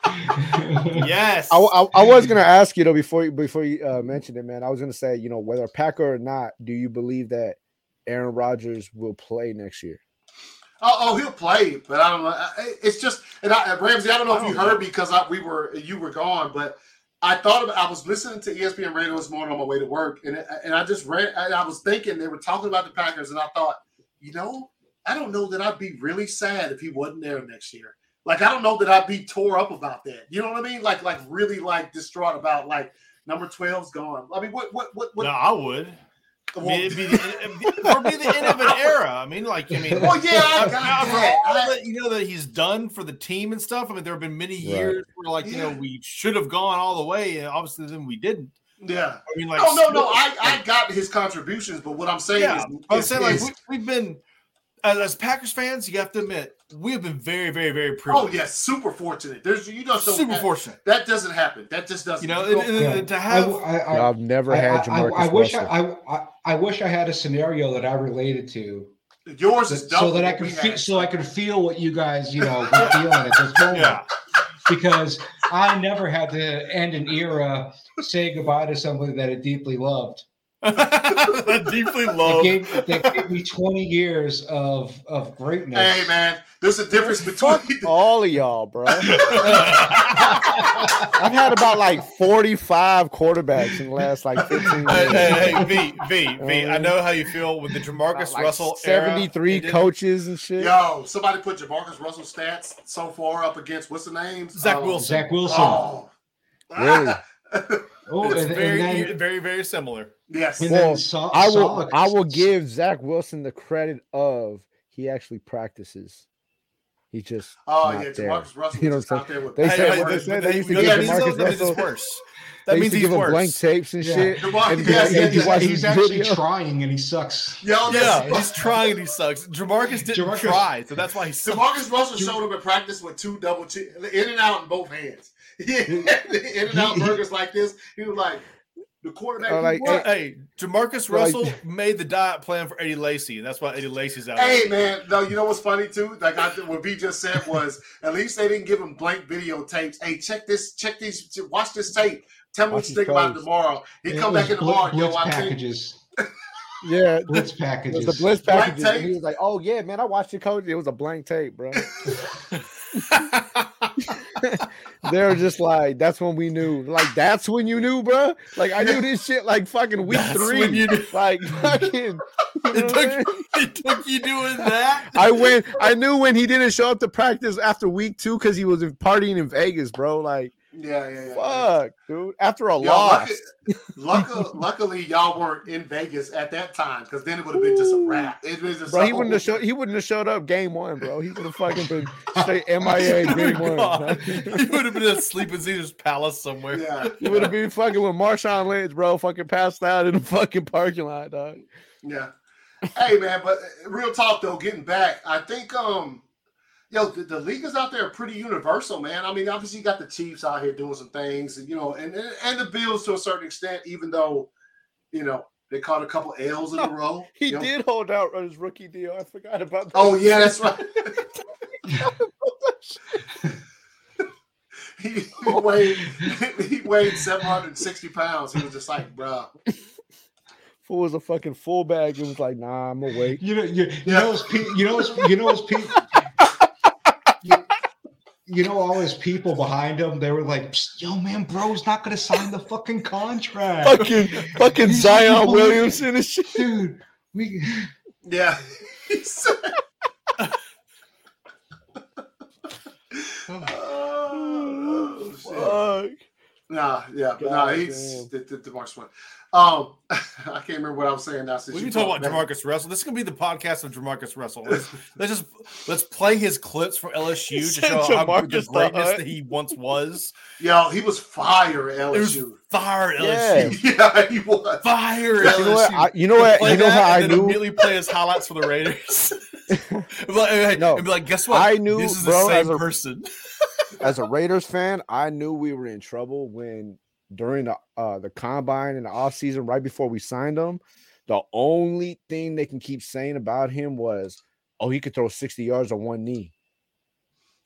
S3: Yes.
S1: I, I, I was gonna ask you though before you before you uh, mentioned it, man. I was gonna say, you know, whether Packer or not, do you believe that Aaron Rodgers will play next year?
S4: Oh, oh, he'll play, but I don't know. It's just, and I, Ramsey, I don't know if you
S3: don't know.
S4: heard me because I, we were you were gone, but I thought about. I was listening to ESPN radio this morning on my way to work, and and I just read. And I was thinking they were talking about the Packers, and I thought, you know, I don't know that I'd be really sad if he wasn't there next year. Like I don't know that I'd be tore up about that. You know what I mean? Like like really like distraught about like number 12's gone. I mean, what what what what?
S3: no, I would. I mean, it'd be the, it'd be- for me the end of an era. I mean, like, I mean,
S4: well, yeah, I
S3: after-
S4: got that.
S3: all
S4: I-
S3: that, you know that he's done for the team and stuff. I mean, there have been many years where, like, you know, we should have gone all the way, and obviously then we didn't.
S4: yeah.
S3: I mean, like,
S4: No, no, no. I, I got his contributions, but what I'm saying
S3: yeah,
S4: is,
S3: I'm saying like we, we've been as, as Packers fans, you have to admit we have been very, very, very privileged.
S4: oh
S3: privileged.
S4: yes, super fortunate. There's you know so
S3: super
S4: that,
S3: fortunate.
S4: that doesn't happen. That just doesn't.
S3: You know,
S4: You
S3: and,
S4: go-
S3: and- and to have
S2: I, I,
S1: I've never
S2: I,
S1: had
S2: I, I, I wish I, I, I- I wish I had a scenario that I related to,
S4: yours is
S2: so that I
S4: what
S2: could feel, so I could feel what you guys, you know, were *laughs* feeling at this moment.
S3: yeah,
S2: Because I never had to end an era, say goodbye to somebody that I deeply loved.
S3: Deeply
S2: That
S3: love.
S2: gave, that gave me 20 years of of greatness.
S4: Hey man, there's a difference between. *laughs*
S1: all of y'all, bro. *laughs* *laughs* I've had about like 45 quarterbacks in the last like 15
S3: Hey,
S1: years.
S3: hey, hey, V, V, V. I
S1: Uh,
S3: know how you feel with the Jamarcus
S1: Like
S3: Russell
S1: 73
S3: It didn't-
S1: coaches and shit.
S4: Yo, somebody put Jamarcus Russell stats so far up against what's the name?
S3: Zach
S4: Um,
S3: Wilson.
S2: Zach Wilson.
S4: Oh,
S1: Really?
S2: Oh,
S3: It's
S2: and,
S3: very,
S2: and then,
S3: very, very similar.
S4: yes.
S2: and
S1: Well,
S2: then Sa-
S1: I will
S2: Saleh-
S1: I will give Zach Wilson the credit of he actually practices. He just
S4: Oh
S1: not
S4: yeah,
S1: there.
S4: Jamarcus *laughs* Russell
S1: You know what I'm
S4: out there with.
S1: They
S3: Hey,
S1: said-
S3: hey,
S1: they
S3: but-
S1: said they
S3: hey,
S1: used to
S3: you
S1: give
S3: what that means,
S1: Jamarcus? *laughs*
S3: That
S1: Russell-
S3: it's worse.
S1: They
S3: That
S1: used
S3: means
S1: to
S3: he's
S1: give him blank tapes and
S2: Yeah.
S1: shit.
S4: Jamar-
S1: And
S4: yes,
S1: he-
S4: yes,
S1: he
S4: yes.
S1: watches
S2: he's actually
S1: video.
S2: trying and he sucks. *laughs*
S4: Yo,
S3: Yeah,
S4: that's-
S3: he's trying and he sucks. Jamarcus didn't
S2: Jamarcus-
S3: try, so that's why he sucks.
S4: Demarcus Russell showed up at practice with two double che- in and out in both hands. He had *laughs* in and out
S2: He- he-
S4: burgers like this. He was like, the quarterback.
S1: Uh, like,
S4: what?
S3: Hey, Jamarcus
S1: Like-
S3: Russell made the diet plan for Eddie Lacy, and that's why Eddie Lacy's out.
S4: Hey man, no, you know what's funny too? Like I what B just said was at least they didn't give him blank videotapes. Hey, check this, check these, watch this tape. Tell me
S1: Watch
S4: what you
S1: his
S4: think about it tomorrow. He
S2: It
S4: come back in
S2: bl-
S4: tomorrow. Yo,
S2: Blitz
S4: I think
S2: packages.
S1: Yeah,
S2: Blitz
S1: it was *laughs*
S2: packages.
S1: the blitz packages. and
S4: tape.
S1: he was like, "Oh yeah, man, I watched your coach. It was a blank tape, bro." *laughs* *laughs* they were just like, "That's when we knew." Like, that's when you knew, bro. Like, I knew this shit like fucking week
S3: That's
S1: three.
S3: when you knew.
S1: Like, fucking. *laughs*
S3: It
S1: what I'm saying?
S3: took, it took you doing that.
S1: I went. I knew when he didn't show up to practice after week two because he was partying in Vegas, bro. Like,
S4: yeah, yeah, yeah.
S1: fuck, dude. After a
S4: Yo,
S1: loss, *laughs*
S4: luckily, *laughs* luckily, y'all weren't in Vegas at that time because then it would have been just a wrap. It was just
S1: bro, he wouldn't have showed. He wouldn't have showed up game one, bro. He would have fucking been *laughs* straight MIA
S3: Oh
S1: game one.
S3: God. he would have been asleep in Caesar's Palace somewhere.
S4: Yeah,
S1: He would have been fucking with Marshawn Lynch, bro. Fucking passed out in the fucking parking lot, dog.
S4: yeah. Hey man, but uh, real talk though, getting back, I think um, yo, the, the league is out there pretty universal, man. I mean, obviously you got the Chiefs out here doing some things, and you know, and and, and the Bills to a certain extent, even though, you know, they caught a couple L's in a *laughs* row.
S1: He
S4: you know.
S1: did hold out on his rookie deal. I forgot about that.
S4: Oh yeah, that's right. *laughs* he, he weighed he weighed seven hundred and sixty pounds. He was just like, bruh.
S1: Fool was a fucking full bag and was like, nah, I'm gonna.
S2: You know, you, you
S4: Yeah.
S2: know, his pe- you know, his, you know, his people. You, you know, all his people behind him. They were like, "Yo, man, bro's not gonna sign the fucking contract,
S1: Fucking fucking Zion
S2: fucking-
S1: Williamson and shit.
S2: dude." We
S4: Yeah. He *laughs* said- oh. oh
S1: Fuck.
S4: Nah, yeah, but
S1: God
S4: nah, he's
S1: damn.
S4: the, the, DeMarcus Ware. Um, *laughs* I can't remember what I was saying now. Since
S3: We
S4: you
S3: can talk about
S4: that-
S3: Jamarcus Russell. This is gonna be the podcast of Jamarcus Russell. Let's, *laughs* let's just let's play his clips from LSU *laughs* to
S1: said
S3: show how good the
S1: Jamarcus
S3: greatness that he once was.
S4: Yo, he was fire at
S3: It was
S4: LSU.
S3: fire at
S1: Yeah.
S3: LSU.
S4: yeah, he was.
S3: Fire at
S1: You know what?
S3: LSU.
S1: I, you know what?
S3: Play
S1: You know how I knew.
S3: immediately play his highlights for the Raiders. like, hey,
S1: No.
S3: and be like, guess what?
S1: I knew,
S3: this is
S1: bro,
S3: the
S1: as
S3: same
S1: a-
S3: person.
S1: As a Raiders fan, I knew we were in trouble when during the uh, the combine and the offseason, right before we signed him, the only thing they can keep saying about him was, "Oh, he could throw sixty yards on one knee,"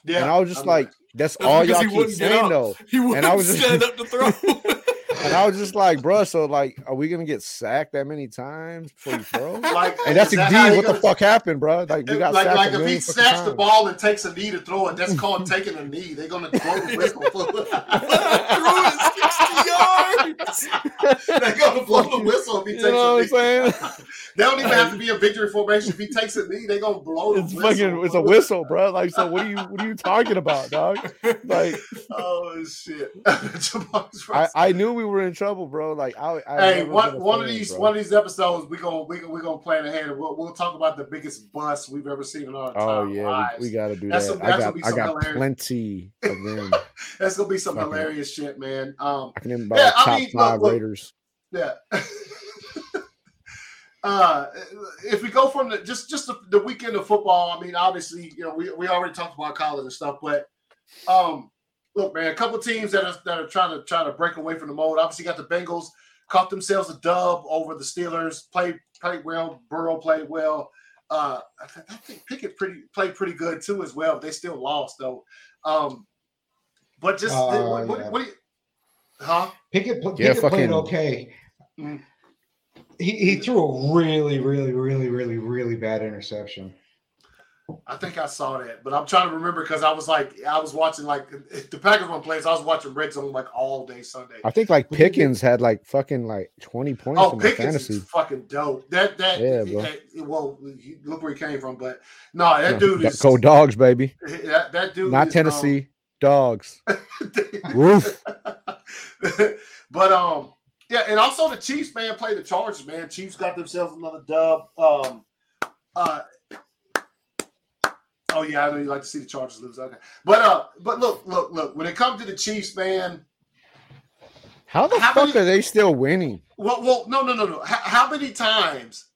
S4: Yeah,
S1: and I was just
S4: mean,
S1: like, "That's
S3: That's
S1: all y'all
S3: he
S1: keep saying though."
S3: He wouldn't
S1: I was *laughs* just-
S3: stand up to throw. *laughs*
S1: And I was just like, "Bro, so like, are we gonna get sacked that many times before you throw?" *laughs*
S4: like,
S1: And that's
S4: that
S1: indeed what the fuck happened, bro. Like we got
S4: like,
S1: sacked
S4: like if he snaps the ball and takes a knee to throw it, that's called taking a knee. They're gonna throw the whistle.
S3: Threw it 60 yards. *laughs*
S4: They're gonna blow the whistle if he
S1: You
S4: takes
S1: know what. I'm saying? *laughs*
S4: They don't even have to be a victory formation. If he takes a knee, they're gonna blow the
S1: It's
S4: whistle.
S1: fucking it's a whistle, bro. Like, so what are you what are you talking about, dog? Like, *laughs*
S4: Oh shit!
S1: I, I knew we were in trouble, bro. Like, I, I
S4: Hey, one, one of these
S1: bro.
S4: one of these episodes we gonna we gonna we gonna plan ahead and we'll, we'll talk about the biggest bust we've ever seen in our entire
S1: Oh yeah,
S4: lives.
S1: we, we got to do
S4: That's
S1: that.
S4: some-
S1: I got I got
S4: hilarious-
S1: plenty of them.
S4: That's gonna be some
S1: Fucking-
S4: hilarious shit, man. Um,
S1: I can name about
S4: Yeah,
S1: like,
S4: I
S1: top
S4: mean,
S1: five
S4: look.
S1: Raiders.
S4: yeah. *laughs* uh, if we go from the just just the, the weekend of football, I mean, obviously, you know, we, we already talked about college and stuff, but um, look, man, a couple teams that are that are trying to trying to break away from the mold. Obviously, got the Bengals caught themselves a dub over the Steelers. Played played well. Burrow played well. Uh, I, th- I think Pickett pretty played pretty good too as well. They still lost though. Um, but just
S2: Uh,
S4: what, what,
S2: yeah.
S4: what do you, huh?
S2: Pickett, pl-
S1: Yeah,
S2: Pickett played okay.
S4: Mm.
S2: He, he threw a really, really, really, really, really bad interception.
S4: I think I saw that, but I'm trying to remember because I was like, I was watching like the Packers one plays. I was watching Red Zone like all day Sunday.
S1: I think like
S2: We did get-
S1: Pickens had like fucking like twenty points
S4: Oh,
S1: in my
S4: Pickens
S1: fantasy.
S4: is fucking dope. That that
S1: Yeah, bro.
S4: that- well, he- look where he came from, but no, that dude is
S1: Go dogs, baby. *laughs*
S4: that, that dude
S1: Not
S4: is,
S1: Tennessee. Dogs.
S4: Um, *laughs*
S1: Roof. *laughs* *laughs*
S4: but um, yeah, and also the Chiefs, man, play the Chargers, man. Chiefs got themselves another dub. Um, uh, oh yeah, I know you like to see the Chargers lose. Okay, but uh, but look, look, look. When it comes to the Chiefs, man,
S1: How the
S4: How
S1: fuck
S4: many-
S1: are they still winning?
S4: well, well, no, no, no, no. How, how many times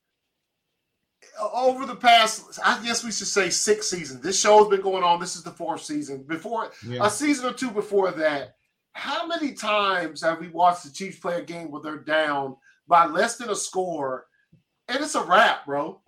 S4: over the past? I guess we should say six seasons. This show's been going on. This is the fourth season. Before
S2: Yeah.
S4: a season or two before that, how many times have we watched the Chiefs play a game where they're down by less than a score, and it's a wrap, bro?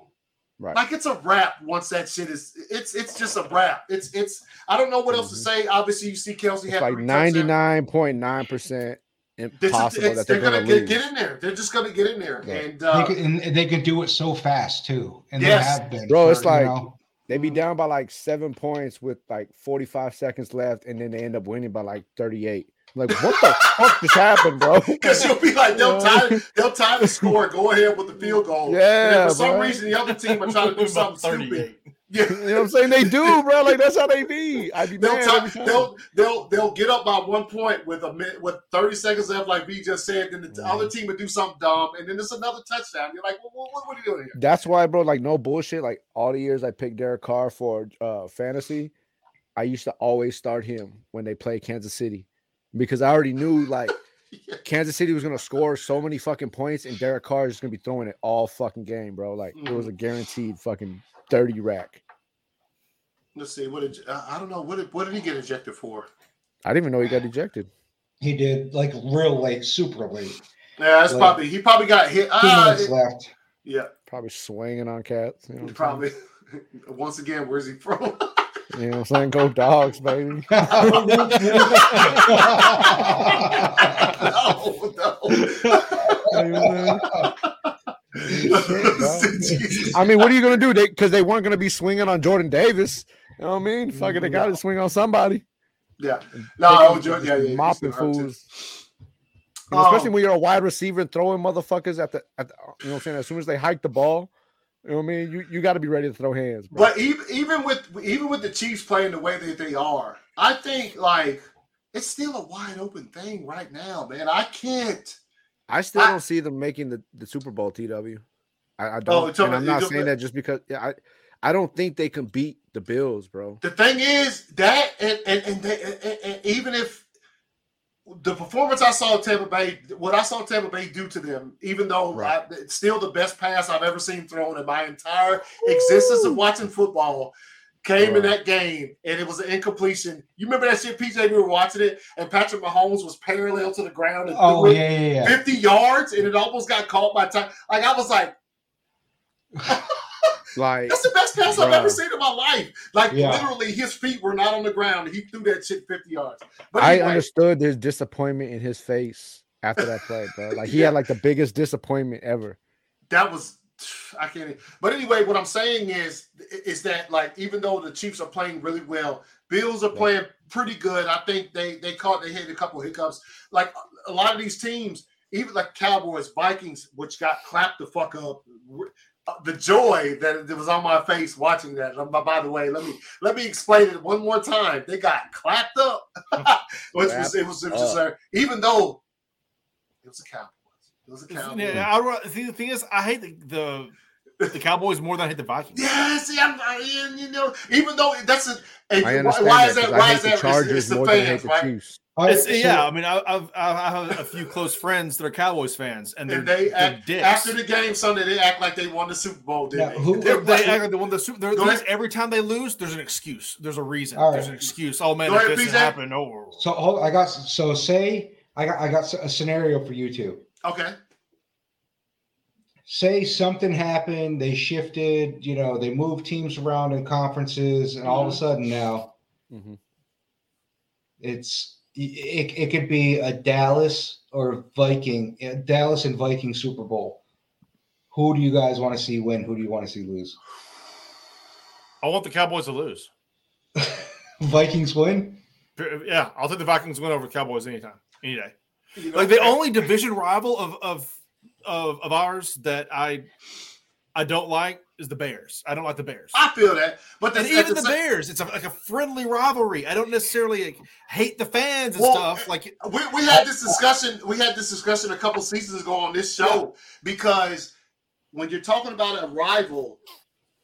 S1: Right.
S4: Like it's a wrap once that shit is. It's it's just a wrap. It's it's. I don't know what else to
S1: Mhm.
S4: say. Obviously, you see Kelce
S1: It's
S4: had
S1: like ninety nine point nine percent
S4: This is,
S1: impossible that
S4: they're,
S1: they're
S4: gonna,
S1: gonna
S4: get, get in there. They're just gonna get in there,
S1: Yeah.
S4: and
S2: They
S4: uh,
S2: could, and they could do it so fast too, and
S4: Yes.
S2: they have been.
S1: Bro, it's
S2: for, you
S1: like-
S2: know,
S1: They be down by like seven points with like forty five seconds left, and then they end up winning by like thirty eight. Like, what the fuck just happened, bro? *laughs*
S4: Because you'll be like, they'll
S1: Yeah.
S4: tie, they'll tie the score, go ahead with the field goal.
S1: Yeah,
S4: then for some
S1: bro.
S4: reason, the other team are trying to do *laughs* something stupid.
S3: 38. *laughs*
S4: Yeah,
S1: You know what I'm saying? They do, bro. Like that's how they be. I be
S4: they'll, tie,
S1: time.
S4: they'll they'll they'll get up by one point with a minute with thirty seconds left, like B just said. Then the
S1: Mhm.
S4: other team would do something dumb, and then there's another touchdown. You're like, well, what, what are you doing here?
S1: That's why, bro. Like no bullshit. Like all the years I picked Derek Carr for uh fantasy, I used to always start him when they play Kansas City because I already knew *laughs* like Kansas City was gonna score so many fucking points, and Derek Carr is gonna be throwing it all fucking game, bro. Like it was a guaranteed fucking thirty rack.
S4: Let's see. What did uh, I don't know. What did what did he get ejected for?
S1: I didn't even know he got ejected.
S2: he did like real late, super late.
S4: Yeah, that's
S2: Like-
S4: probably he probably got hit.
S2: Two
S4: Ah,
S2: minutes
S4: it-
S2: left.
S4: yeah,
S1: Probably swinging on cats. You know,
S4: probably. *laughs* Once again, where's he from? *laughs*
S1: You know what I'm saying? Go dogs, baby. *laughs*
S4: no, no.
S1: You know what I'm saying?
S4: Jesus.
S1: I mean, what are you gonna do? They because they weren't gonna be swinging on Jordan Davis. You know what I mean? Fucking, they got to swing on somebody.
S4: Yeah. No, was. Yeah, yeah,
S1: mopping
S4: Still hurt too.
S1: fools. Especially
S4: Um,
S1: when you're a wide receiver and throwing motherfuckers at the, at the, you know what I'm saying? As soon as they hike the ball, You know what I mean? You you got to be ready to throw hands. Bro.
S4: But even even with even with the Chiefs playing the way that they are, I think like it's still a wide open thing right now, man. I can't.
S1: I still
S4: I-
S1: don't see them making the, the Super Bowl. TW. I, I
S4: Oh,
S1: don't.
S4: talking
S1: and I'm not saying that just because yeah, I I don't think they can beat the Bills, bro.
S4: The thing is that and and, and, they, and, and even if the performance I saw Tampa Bay, what I saw Tampa Bay do to them, even though
S1: Right.
S4: I, it's still the best pass I've ever seen thrown in my entire existence of watching football, came in that game and it was an incompletion. You remember that shit, PJ? We were watching it, and Patrick Mahomes was parallel to the ground and
S2: Oh
S4: threw it
S2: yeah, yeah, yeah.
S4: 50 yards, and it almost got caught by time. Like I was like, *laughs* *laughs*
S1: Like
S4: that's the best pass I've ever seen in my life. Like
S2: Yeah.
S4: literally, his feet were not on the ground. He threw that shit 50 yards. But
S1: I understood there's disappointment in his face after that play, bro. Like he
S4: Yeah. *laughs*
S1: had like the biggest disappointment ever.
S4: that was I can't. But anyway, what I'm saying is is that like even though the Chiefs are playing really well, Bills are
S1: Yeah.
S4: playing pretty good. I think they they caught they hit a couple hiccups. Like a lot of these teams, even like Cowboys, Vikings, which got clapped the fuck up. The joy that that was on my face watching that. By by the way, let me let me explain it one more time. They got clapped up, *laughs* which was it was, it was just, uh, even though it was a Cowboys. It was a Cowboys.
S3: Yeah, I, see, the thing is, I hate the, the the Cowboys more than I hate the Vikings. *laughs*
S4: Yeah, see, I'm, I, and, you know, even though that's a, and why,
S1: understand
S4: why
S1: that,
S4: is that?
S1: 'cause I
S4: Why
S1: hate
S4: is
S1: the
S4: that? It's,
S1: Chargers
S4: it's the
S1: more than I hate the
S4: right?
S1: Chiefs.
S2: All right, so-
S3: yeah, I mean, I, I've I have a few close friends that are Cowboys fans, and they're,
S4: And they
S3: they're
S4: act,
S3: dicks.
S4: after the game Sunday, they act like they won the Super Bowl. Didn't
S2: Now,
S4: they?
S2: who-
S4: They're
S3: they
S4: like-
S3: act like they won the Super. There,
S4: Go
S3: there's,
S4: ahead.
S3: every time they lose, there's an excuse. There's a reason.
S2: All
S3: There's an excuse. Oh man, if
S4: ahead,
S3: this
S4: PJ.
S3: happened, oh,
S2: So hold, I got so say I got I got a scenario for you two.
S4: okay,
S2: Say something happened, they shifted, you know, they moved teams around in conferences, and all of a sudden now
S1: Mhm.
S2: it's it, it could be a Dallas or Viking, Dallas and Viking Super Bowl. Who do you guys want to see win? Who do you want to see lose?
S3: I want the Cowboys to lose. *laughs*
S2: Vikings win.
S3: Yeah, I'll take the Vikings win over the Cowboys anytime, any day.
S4: You know,
S3: Like the only division rival of of of, of ours that I I don't like is the Bears. I don't like the Bears.
S4: I feel that, but the,
S3: even the
S4: the
S3: Bears, it's a, like a friendly rivalry. I don't necessarily like, hate the fans and
S4: Well,
S3: stuff. Like
S4: we, we had this discussion. We had this discussion a couple seasons ago on this show because when you're talking about a rival,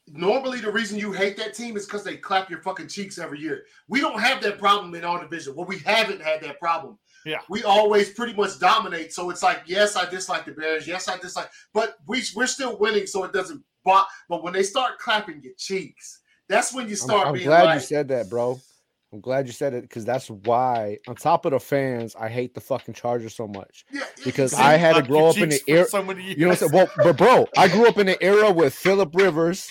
S4: normally the reason you hate that team is because they clap your fucking cheeks every year. We don't have that problem in our division. Well, we haven't had that problem.
S3: Yeah.
S4: we always pretty much dominate. So it's like, yes, I dislike the Bears. Yes, I dislike, but we we're still winning, so it doesn't. Bot, but when they start clapping your cheeks, that's when you
S1: I'm,
S4: start
S1: I'm
S4: being
S1: glad
S4: like,
S1: you said that, bro. I'm glad you said it because that's why, on top of the fans, I hate the fucking Chargers so much.
S4: yeah,
S1: because
S4: see,
S1: I had to grow up in the era.
S3: so many years.
S1: You know what I'm saying? Well, but bro, I grew up in the era with Philip Rivers,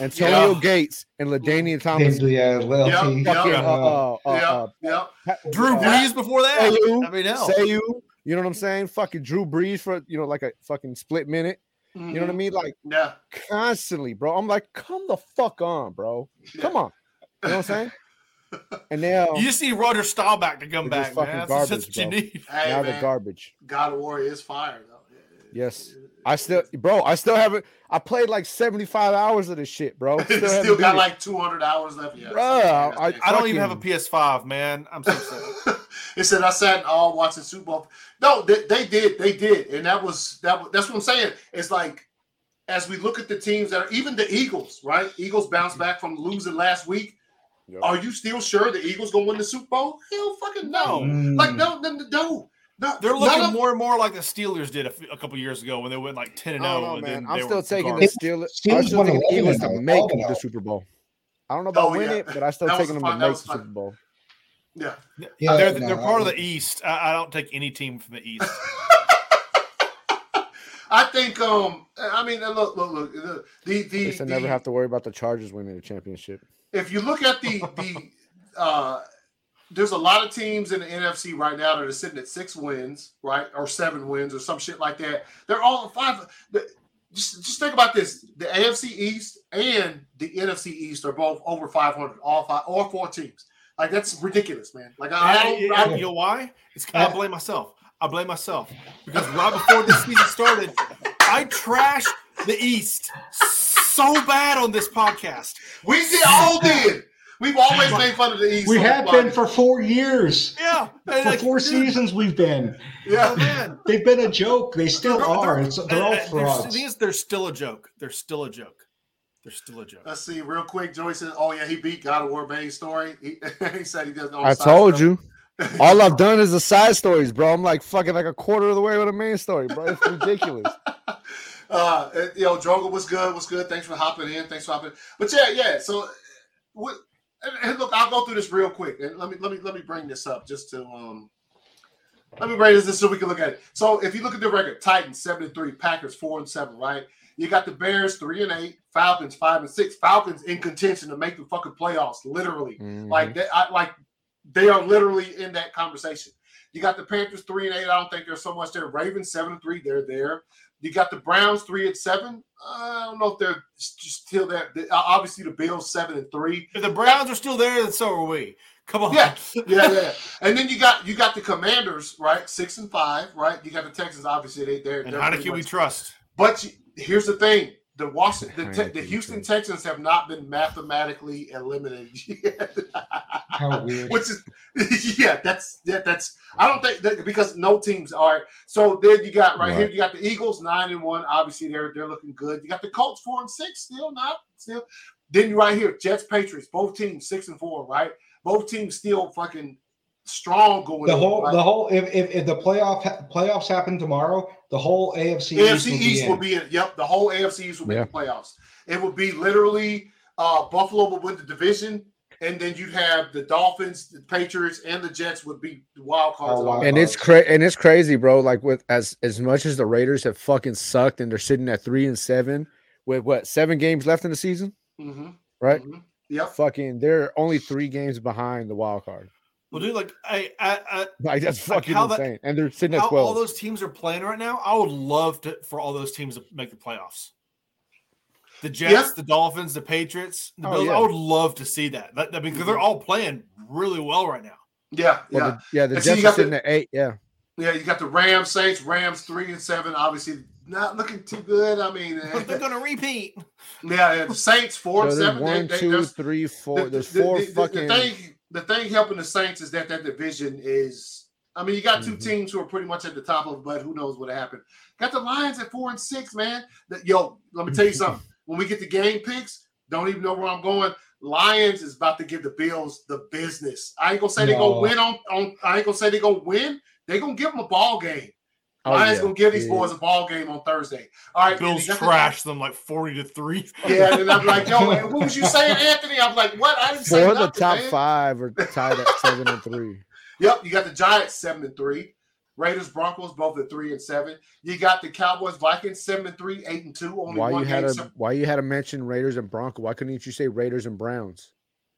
S1: Antonio
S3: Yeah.
S1: Gates, and Ladainian Thomas.
S2: Hindley, uh, Loyalty.
S4: Yeah,
S1: Fucking,
S4: yeah.
S1: uh, uh, uh,
S4: yeah.
S1: Pat-
S3: Drew Brees before that.
S1: Seau,
S3: I mean, hell.
S1: say you. You know what I'm saying? Fucking Drew Brees for you know like a fucking split minute. You know what I
S4: Mhm.
S1: mean? Like
S4: Yeah.
S1: constantly, bro. I'm like, come the fuck on, bro. Come on. You know what I'm saying? *laughs* And now,
S3: You just need Roger Staubach to come back, man.
S1: fucking
S3: That's, that's
S1: garbage,
S3: what you
S1: bro.
S3: need. *laughs*
S4: Hey,
S1: now the garbage.
S4: God of War is fire though.
S1: Yes. I still, bro. I still haven't. I played like 75 hours of this shit, bro. *laughs*
S4: still,
S1: haven't
S4: got like 200 hours left. Yeah,
S1: Bruh,
S4: Yeah,
S1: I-
S3: I don't even have a PS5, man. I'm so sad.
S4: It said I sat all watching Super Bowl. No, they, they did, they did, and that was that. That's what I'm saying. It's like as we look at the teams that are even the Eagles, right? Eagles bounced back from losing last week.
S1: Yep.
S4: Are you still sure the Eagles gonna win the Super Bowl? Hell, fucking no.
S2: Mm.
S4: Like no, no, no, no. no
S3: They're
S4: none
S3: looking
S4: of-
S3: more and more like the Steelers did a, couple years ago when they went like 10 and
S1: I
S3: 0.
S1: don't know,
S3: and
S1: man.
S3: then
S1: I'm still taking
S3: garbage.
S1: the Steelers.
S2: Steelers
S1: I'm still
S2: won
S1: taking the Eagles to
S2: oh,
S1: make the
S2: oh.
S1: Super Bowl. I don't know about
S4: Oh,
S1: win
S4: yeah.
S1: it, but I still
S4: That
S1: taking them
S4: fun.
S1: to make the
S4: fun.
S1: Super Bowl.
S4: Yeah.
S2: Yeah,
S3: they're
S2: no,
S3: they're part of the East. I, I don't take any team from the East. *laughs*
S4: I think. Um. I mean, look, look, look. The the
S1: At
S4: the,
S1: least I
S4: the
S1: never have to worry about the Chargers winning the championship.
S4: if you look at the the *laughs* uh there's a lot of teams in the NFC right now that are sitting at six wins, right, or seven wins, or some shit like that. They're all five. the- Just, just think about this: the AFC East and the NFC East are both over 500. All five, all four teams. Like that's ridiculous, man. Like I, I
S3: I,
S4: don't.
S3: I-
S4: I,
S3: you know why? It's I blame myself. I blame myself because right before this season started, I trashed the East so bad on this podcast.
S4: We did all did. We've always made fun of the East.
S2: We have been for four years.
S3: Yeah,
S2: For
S3: like,
S2: four
S3: dude,
S2: seasons, we've been.
S3: Oh
S4: Yeah.
S3: man,
S2: They've been a joke. They still
S3: They're-
S2: are.
S3: they're-
S2: It's, they're all
S3: and- and
S2: frauds.
S3: The thing is, they're still a joke. They're still a joke. They're still a joke.
S4: Let's see, real quick. Joey said, "Oh yeah, he beat God of War main story." He, *laughs* he said he doesn't.
S1: I told you. *laughs* All I've done is the side stories, bro. I'm like fucking like a quarter of the way with a main story, bro. It's ridiculous. *laughs*
S4: Uh, and, yo, Drogo was good. Was good. Thanks for hopping in. Thanks for hopping. In. But yeah, yeah. So, what? And, and look, I'll go through this real quick, and let me let me let me bring this up just to um. Let me bring this in so we can look at it. So, if you look at the record, Titans seven and three, Packers four and seven, right? You got the Bears three and eight, Falcons five and six. Falcons in contention to make the fucking playoffs, literally.
S1: Mhm.
S4: Like they, I, like they are literally in that conversation. You got the Panthers three and eight. I don't think there's so much there. Ravens seven and three. They're there. You got the Browns three and seven. I don't know if they're s- still there. Obviously, the Bills seven and three.
S3: If the Browns are still there, then so are we. Come on. *laughs*
S4: Yeah, yeah, yeah. And then you got you got the Commanders right, six and five. Right. You got the Texans. Obviously, they they're.
S3: And
S4: they're
S3: Heinicke
S4: pretty
S3: we trust.
S4: But you, here's the thing: the Washington, the, the Houston. Texans have not been mathematically eliminated *laughs* yet.
S2: How weird.
S4: Which is, *laughs* yeah, that's yeah, that's. I don't think that because no teams are. So then you got right, here, you got the Eagles nine and one. Obviously, they're they're looking good. You got the Colts four and six, still not still. Then you right here, Jets Patriots, both teams six and four, right? Both teams still fucking strong going.
S2: The
S4: in,
S2: whole,
S4: right?
S2: the whole. If, if, if the playoff ha- playoffs happen tomorrow, the whole AFC,
S4: AFC
S2: East,
S4: East
S2: will
S4: will
S2: be,
S4: be in. Yep, the whole AFC East will be
S1: Yeah.
S4: in the playoffs. It would be literally uh, Buffalo would win the division, and then you'd have the Dolphins, the Patriots, and the Jets would be the wild cards.
S2: Oh,
S4: of all
S2: wow.
S1: and it's crazy and it's crazy bro like with as as much as the raiders have fucking sucked and they're sitting at three and seven with what seven games left in the season
S4: hmm
S1: right
S4: Yeah,
S1: fucking they're only three games behind the wild card
S3: Well, dude, like I, I, I
S1: like that's
S3: Like,
S1: fucking
S3: that-
S1: insane and they're sitting at 12
S3: all those teams are playing right now. I would love to for all those teams to make the playoffs. The Jets,
S4: Yeah.
S3: the Dolphins, the Patriots, the
S1: Oh,
S3: Bills.
S1: yeah.
S3: I would love to see that. That, I mean, because they're all playing really well right now.
S4: Yeah.
S1: well,
S4: Yeah.
S1: the, yeah the
S4: And you
S1: jets
S4: got
S1: are
S4: the-
S1: sitting at eight yeah
S4: Yeah. You got the Rams, Saints, Rams three and seven. Obviously, not looking too good. I mean,
S3: But *laughs* they're gonna repeat.
S4: yeah, yeah. The Saints four
S1: so
S4: and
S1: there's
S4: seven.
S1: one
S4: they, they,
S1: two four
S4: the-
S1: there's four
S4: the- the-
S1: fucking
S4: The thing, the thing helping the Saints is that that division is. I mean, you got 2
S1: Mhm.
S4: teams who are pretty much at the top of it, but who knows what happened. Got the Lions at four and six, man. The- yo, let me tell you something. *laughs* When we get the game picks, don't even know where I'm going. Lions is about to give the Bills the business. I ain't gonna say they
S2: No.
S4: gonna win on, on. I ain't gonna say they gonna win. They gonna give them a ball game.
S1: Oh,
S4: Lions
S1: yeah.
S4: gonna give these
S1: Yeah.
S4: boys a ball game on Thursday. All right,
S3: Bills
S4: and you got the-
S3: trash them like forty to three. *laughs*
S4: Yeah, and I'm like, yo, *laughs* what was you saying, Anthony? I'm like, what? I didn't say
S1: four of the top
S4: man.
S1: five are tied at seven and three *laughs*
S4: Yep, you got the Giants seven and three, Raiders Broncos both at three and seven. You got the Cowboys Vikings seven and three, eight and two. Only
S1: why
S4: one
S1: you had
S4: game.
S1: to
S4: sep-
S1: why you had to mention raiders and broncos why couldn't you say raiders and browns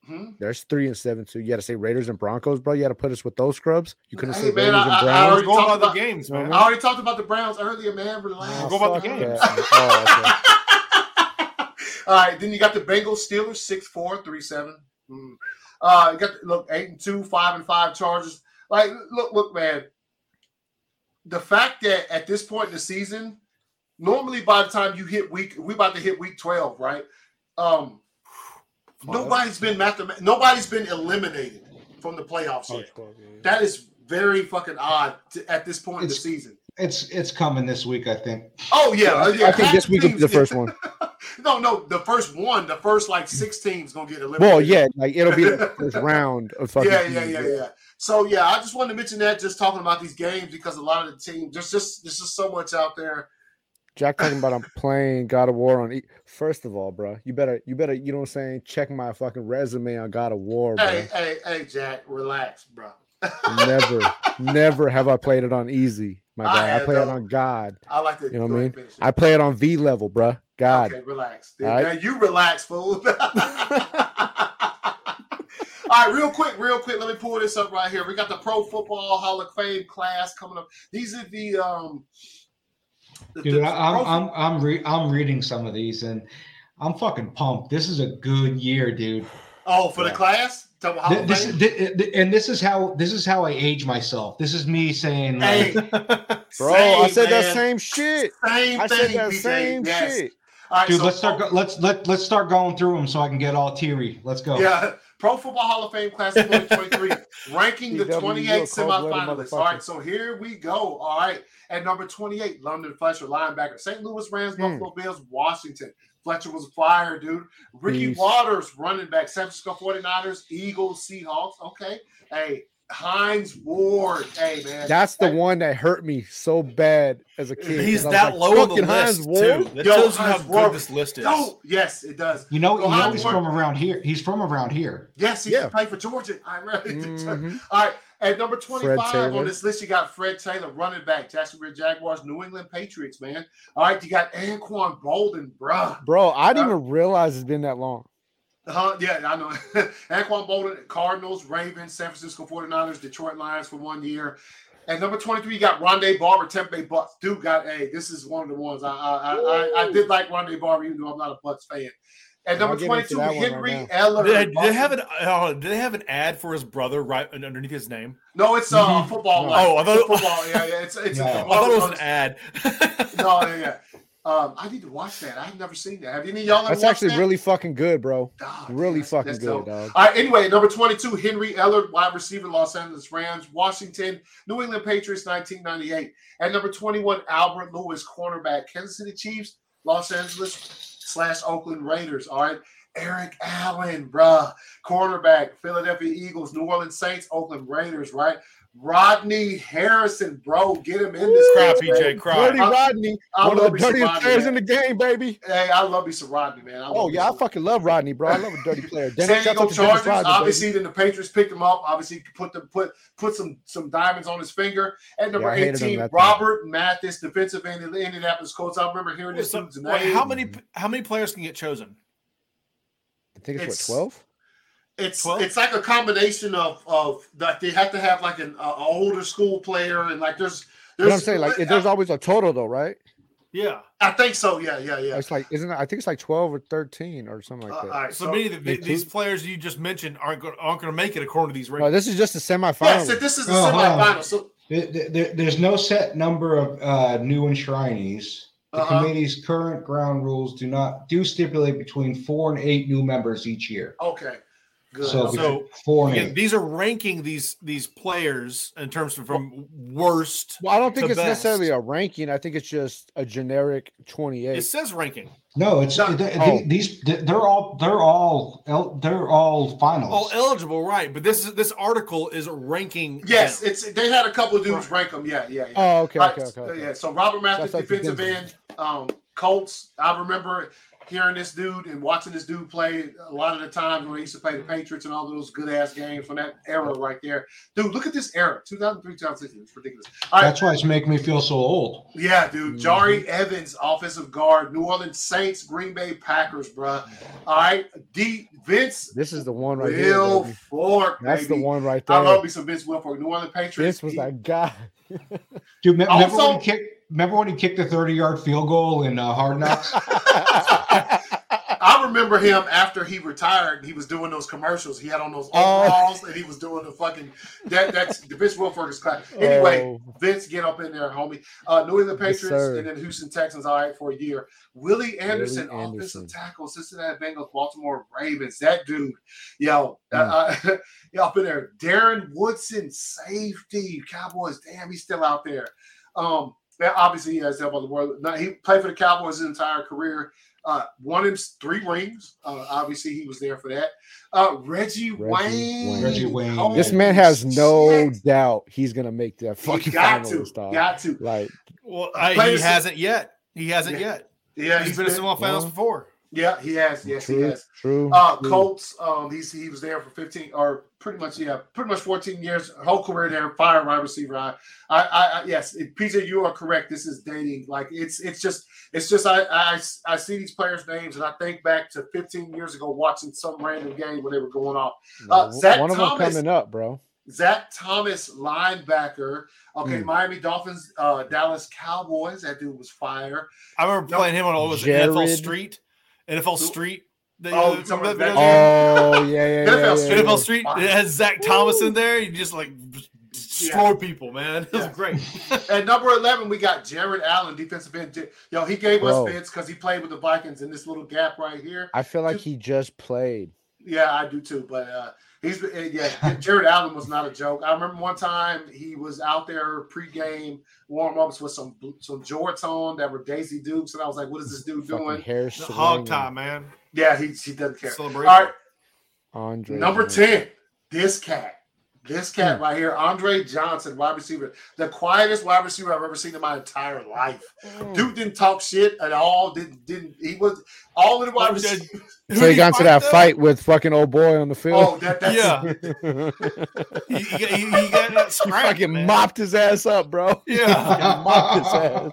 S4: Hmm?
S1: There's three and seven, so you got to say Raiders and Broncos, bro. You got to put us with those scrubs. You couldn't
S4: Hey,
S1: say
S4: man,
S1: Raiders
S4: I-
S1: and
S4: I- I already
S3: We're going
S4: talked
S3: by the
S4: about-
S3: games, man.
S4: I already talked about the Browns earlier, man. Relax.
S1: Oh,
S3: Go about the games.
S1: that. Oh, okay. *laughs*
S4: All right, then you got the Bengals, Steelers, six four, three seven. Mm. Uh, you got look eight and two, five and five Chargers. Like, look, look, man. The fact that at this point in the season, normally by the time you hit week, we about to hit week twelve, right? Um, nobody's been mathemat- nobody's been eliminated from the playoffs yet.
S1: yeah, yeah.
S4: That is very fucking odd to, at this point in the season.
S2: It's it's coming this week, I think.
S4: Oh yeah, yeah
S1: I think this week will be the first one. *laughs*
S4: no, no, the first one, the first like six teams gonna get eliminated.
S1: Well, yeah, like it'll be the first *laughs* round of fucking.
S4: yeah, yeah,
S1: teams.
S4: yeah, yeah. So yeah, I just wanted to mention that, just talking about these games because a lot of the teams, there's just there's just so much out there.
S1: Jack *laughs* talking about I'm playing God of War on. E- First of all, bro, you better, you better, you know what I'm saying? Check my fucking resume on God of War, bro.
S4: Hey, hey, hey, Jack, relax, bro.
S1: Never, never have I played it on easy, my
S4: I
S1: guy. I,
S4: have,
S1: play it on God.
S4: I like to
S1: You know what I mean?
S4: and finish it.
S1: I play it on V level, bro. God.
S4: Okay, relax.
S1: All right.
S4: Now you relax, fool. *laughs* All right, real quick, real quick. Let me pull this up right here. We got the Pro Football Hall of Fame class coming up. These are the um. The-
S2: Dude,
S4: the
S2: I, I'm
S4: Pro-
S2: I'm I'm re- I'm reading some of these and I'm fucking pumped. This is a good year, dude.
S4: oh, for the class. Tell me Hall
S2: Th-
S4: of
S2: This,
S4: Fame?
S2: thi- thi- and this is how this is how I age myself. This is me saying, like,
S4: Hey, *laughs* *laughs*
S1: Bro, I
S4: same,
S1: said that same shit.
S4: Same
S1: I
S4: thing.
S1: said that same
S4: Yes.
S1: shit.
S4: All right,
S2: Dude,
S4: so-
S2: let's start. Go, let's let let's start going through them so I can get all teary. Let's go.
S4: Yeah, Pro Football Hall of Fame Class of *laughs* 2023, ranking the 28
S1: you a cold-blooded
S4: semifinalists. All right, so here we go. All right, at number 28, London Fletcher, linebacker, St. Louis Rams,
S1: Hmm.
S4: Buffalo Bills, Washington. Fletcher was a flyer, dude. Ricky
S1: Beast.
S4: Watters, running back, San Francisco 49ers, Eagles, Seahawks. Okay, hey, Hines Ward. Hey, man.
S1: That's the
S4: Hey,
S1: one that hurt me so bad as a kid.
S3: He's that
S1: like,
S3: low on the
S1: "Fucking Hines
S3: list
S1: Ward?"
S3: too. That
S4: Yo,
S3: shows you how
S4: Hines
S3: good this list is.
S4: No, yes, it does.
S2: You know,
S4: Go
S2: you know he's
S4: Ward.
S2: from around here. He's from around here.
S4: Yes, he
S1: Yeah.
S4: played for Georgia. I really
S1: Mhm. *laughs*
S4: All right. At number 25 on this list, you got Fred Taylor, running back, Jacksonville Jaguars, New England Patriots, man. All right, you got Anquan Boldin, bruh.
S1: Bro, I didn't
S4: Uh,
S1: even realize it's been that long.
S4: Uh, yeah, I know. *laughs* Anquan Boldin, Cardinals, Ravens, San Francisco 49ers, Detroit Lions for one year. At number 23, you got Rondé Barber, Tampa Bay Bucks. Dude got, hey, this is one of the ones. I I, I, I, I did like Rondé Barber, even though I'm not a Bucks fan. At number 22,
S1: that one right
S4: Henry
S1: now.
S4: Eller.
S3: Did they, did they have an uh, did they have an ad for his brother right underneath his name?
S4: No, it's uh,
S2: Mhm.
S4: football.
S1: No.
S3: Oh, I
S4: It's a football. Yeah, yeah. It's it's.
S2: No.
S4: a
S3: I thought it was an ad. *laughs*
S4: no, yeah, yeah. *laughs* Um, I need to watch that. I've never seen that. Have any of y'all ever
S1: That's actually
S4: that?
S1: really fucking good, bro.
S4: Dog,
S1: Really
S4: that's-
S1: fucking
S4: that's
S1: good,
S4: dope.
S1: dog.
S4: All right. Anyway, number twenty-two, Henry Ellard, wide receiver, Los Angeles Rams, Washington, New England Patriots, nineteen ninety-eight. At number twenty-one, Albert Lewis, cornerback, Kansas City Chiefs, Los Angeles slash Oakland Raiders. All right. Eric Allen, bruh, cornerback, Philadelphia Eagles, New Orleans Saints, Oakland Raiders. Right. Rodney Harrison, bro, get him in this crap,
S3: PJ, cry.
S1: Dirty Rodney,
S4: I
S1: one of the dirtiest players
S4: man.
S1: in the game, baby.
S4: Hey, I love me some Rodney, man. I
S1: Oh yeah, I fucking love Rodney, bro. I love a dirty player.
S4: San Diego
S1: shout out to Dennis
S4: Chargers.
S1: Rodney,
S4: obviously,
S1: baby.
S4: then the Patriots picked him up. Obviously, put the put put some some diamonds on his finger. At number
S1: Yeah, I hated him
S4: eighteen,
S1: that time.
S4: Robert Mathis, defensive end of the Indianapolis Colts. I remember hearing this
S3: So,
S4: dude's
S3: wait, how many how many players can get chosen?
S1: I think it's,
S4: it's-
S1: what twelve.
S4: It's
S3: 12?
S4: it's like a combination of of that they have to have like an uh, older school player and like there's there's
S1: But I'm saying like there's always a total though, right?
S3: Yeah.
S4: I think so. Yeah, yeah, yeah.
S1: It's like isn't it, I think it's like twelve or thirteen or something
S4: Uh,
S1: like
S4: all
S1: that.
S4: right,
S3: So,
S4: so,
S3: many of the, these players you just mentioned aren't going aren't going to make it according to these
S1: No,
S3: ratings.
S1: this is just a semifinal.
S4: yeah, so this is the
S2: Oh, hold
S4: semifinal. So
S2: There- there- there's no set number of uh, new enshrinees. The
S4: Uh-huh.
S2: committee's current ground rules do not do stipulate between four and eight new members each year.
S4: okay, good.
S2: So,
S4: Okay.
S3: So,
S2: four
S3: Again,
S2: eight.
S3: these are ranking these these players in terms of from worst.
S1: Well, I don't think
S3: the
S1: it's necessarily a ranking. I think it's just a generic twenty-eight.
S3: It says ranking.
S2: No, it's
S4: No.
S2: th-
S1: Oh.
S2: these. They're all. They're all. They're all finals.
S3: Oh, eligible, right? But this is this article is ranking.
S4: yes,
S3: them.
S4: it's they had a couple of dudes rank them. Yeah, yeah, yeah.
S1: Oh, okay,
S4: Right,
S1: okay, okay. okay.
S4: Yeah, so Robert Mathis,
S1: That's like the
S4: defensive end, um, Colts. I remember hearing this dude and watching this dude play a lot of the times when he used to play the Patriots and all those good ass games from that era right there. Dude, look at this era, 2003, 2016. It's ridiculous. All right,
S2: That's why it's making me feel so old.
S4: yeah, dude.
S1: Mhm.
S4: Jahri Evans, offensive guard, New Orleans Saints, Green Bay Packers, bruh. All right, D. Vince
S1: This is the one right here.
S4: Will
S1: baby.
S4: Fork,
S1: That's
S4: baby.
S1: the one right there.
S4: I
S1: there.
S4: love me some Vince Wilfork. New Orleans Patriots.
S1: This was
S4: he-
S1: that guy. *laughs*
S2: Dude, remember
S4: Also-
S2: when he kicked? Remember when he kicked the thirty-yard field goal in uh, Hard Knocks? *laughs*
S4: I remember him after he retired. He was doing those commercials. He had on those
S1: Oh.
S4: overalls, and he was doing the fucking that. That's the Vince Wilfork is class. Anyway,
S1: Oh.
S4: Vince, get up in there, homie. Uh, New England Patriots
S1: sir.
S4: and then Houston Texans. All right, for a year. Willie Anderson,
S1: Willie
S4: offensive
S1: Anderson.
S4: tackle, Cincinnati Bengals, Baltimore Ravens. That dude, yo,
S1: Hmm.
S4: uh, uh, *laughs* yeah, up in there. Darren Woodson, safety, Cowboys. Damn, he's still out there. Um, yeah, obviously he has help on the world. Now, he played for the Cowboys his entire career. Uh, won him three rings. Uh, obviously, he was there for that. Uh, Reggie,
S1: Reggie
S4: Wayne.
S1: Wayne.
S2: Reggie Wayne.
S4: Holy
S1: This man has no
S4: shit.
S1: doubt he's gonna make that
S4: He
S1: fucking
S4: got to.
S1: finalist, dog.
S4: Got to.
S1: Like,
S3: Well, I, he hasn't yet. He hasn't
S4: Yeah.
S3: yet.
S4: Yeah,
S3: he's been in semifinals
S1: well,
S3: before.
S4: Yeah, he has. Yes, he has.
S1: true.
S4: Uh,
S1: true.
S4: Colts. Um, he's he was there for fifteen or pretty much yeah, pretty much fourteen years. Whole career there. Fire wide receiver. I, I, I I- yes, it- PJ, you are correct. This is dating. Like it's it's just it's just I I I see these players' names and I think back to fifteen years ago watching some random game when they were going off. uh,
S1: Yeah,
S4: Zach
S1: one of them
S4: Thomas-
S1: coming up, bro.
S4: Zach Thomas, linebacker. Okay,
S1: Hmm.
S4: Miami Dolphins, uh, Dallas Cowboys. That dude was fire.
S3: I remember
S4: No.
S3: playing him on what was it, NFL Street. NFL Street. The,
S4: Oh, some of
S3: that
S4: that-
S3: video game?
S1: Oh yeah, yeah, yeah.
S4: NFL
S1: yeah,
S4: Street.
S3: NFL Street. It has Zach Thomas in there. You just like destroy people, man. *laughs* It was
S4: Yeah.
S3: great. *laughs*
S4: At number 11, we got Jared Allen, defensive end. Yo, he gave
S1: Bro.
S4: us fits because he played with the Vikings in this little gap right here.
S1: I feel like he just played.
S4: Yeah, I do too. But uh, he's uh, yeah, Jared Allen was not a joke. I remember one time he was out there pregame warm ups with some some jorts on that were Daisy Dukes, and I was like, "What is this dude
S1: Fucking
S4: doing?"
S1: hair
S3: The hog time, man.
S4: Yeah, he he doesn't care.
S3: Celebration.
S4: All right,
S1: Andre
S4: number
S1: Johnson.
S4: ten, this cat. This cat hmm. right here, Andre Johnson, wide receiver, the quietest wide receiver I've ever seen in my entire life. Hmm. Dude didn't talk shit at all. Didn't didn't he was all of the wide receivers.
S1: So he got into that
S3: though?
S1: fight with fucking old boy on the
S4: Oh,
S1: field.
S4: that that's
S3: Yeah. *laughs* He, he, got- he, he got that
S1: he fucking
S3: man.
S1: mopped his ass up, bro. *laughs*
S3: Yeah.
S1: mopped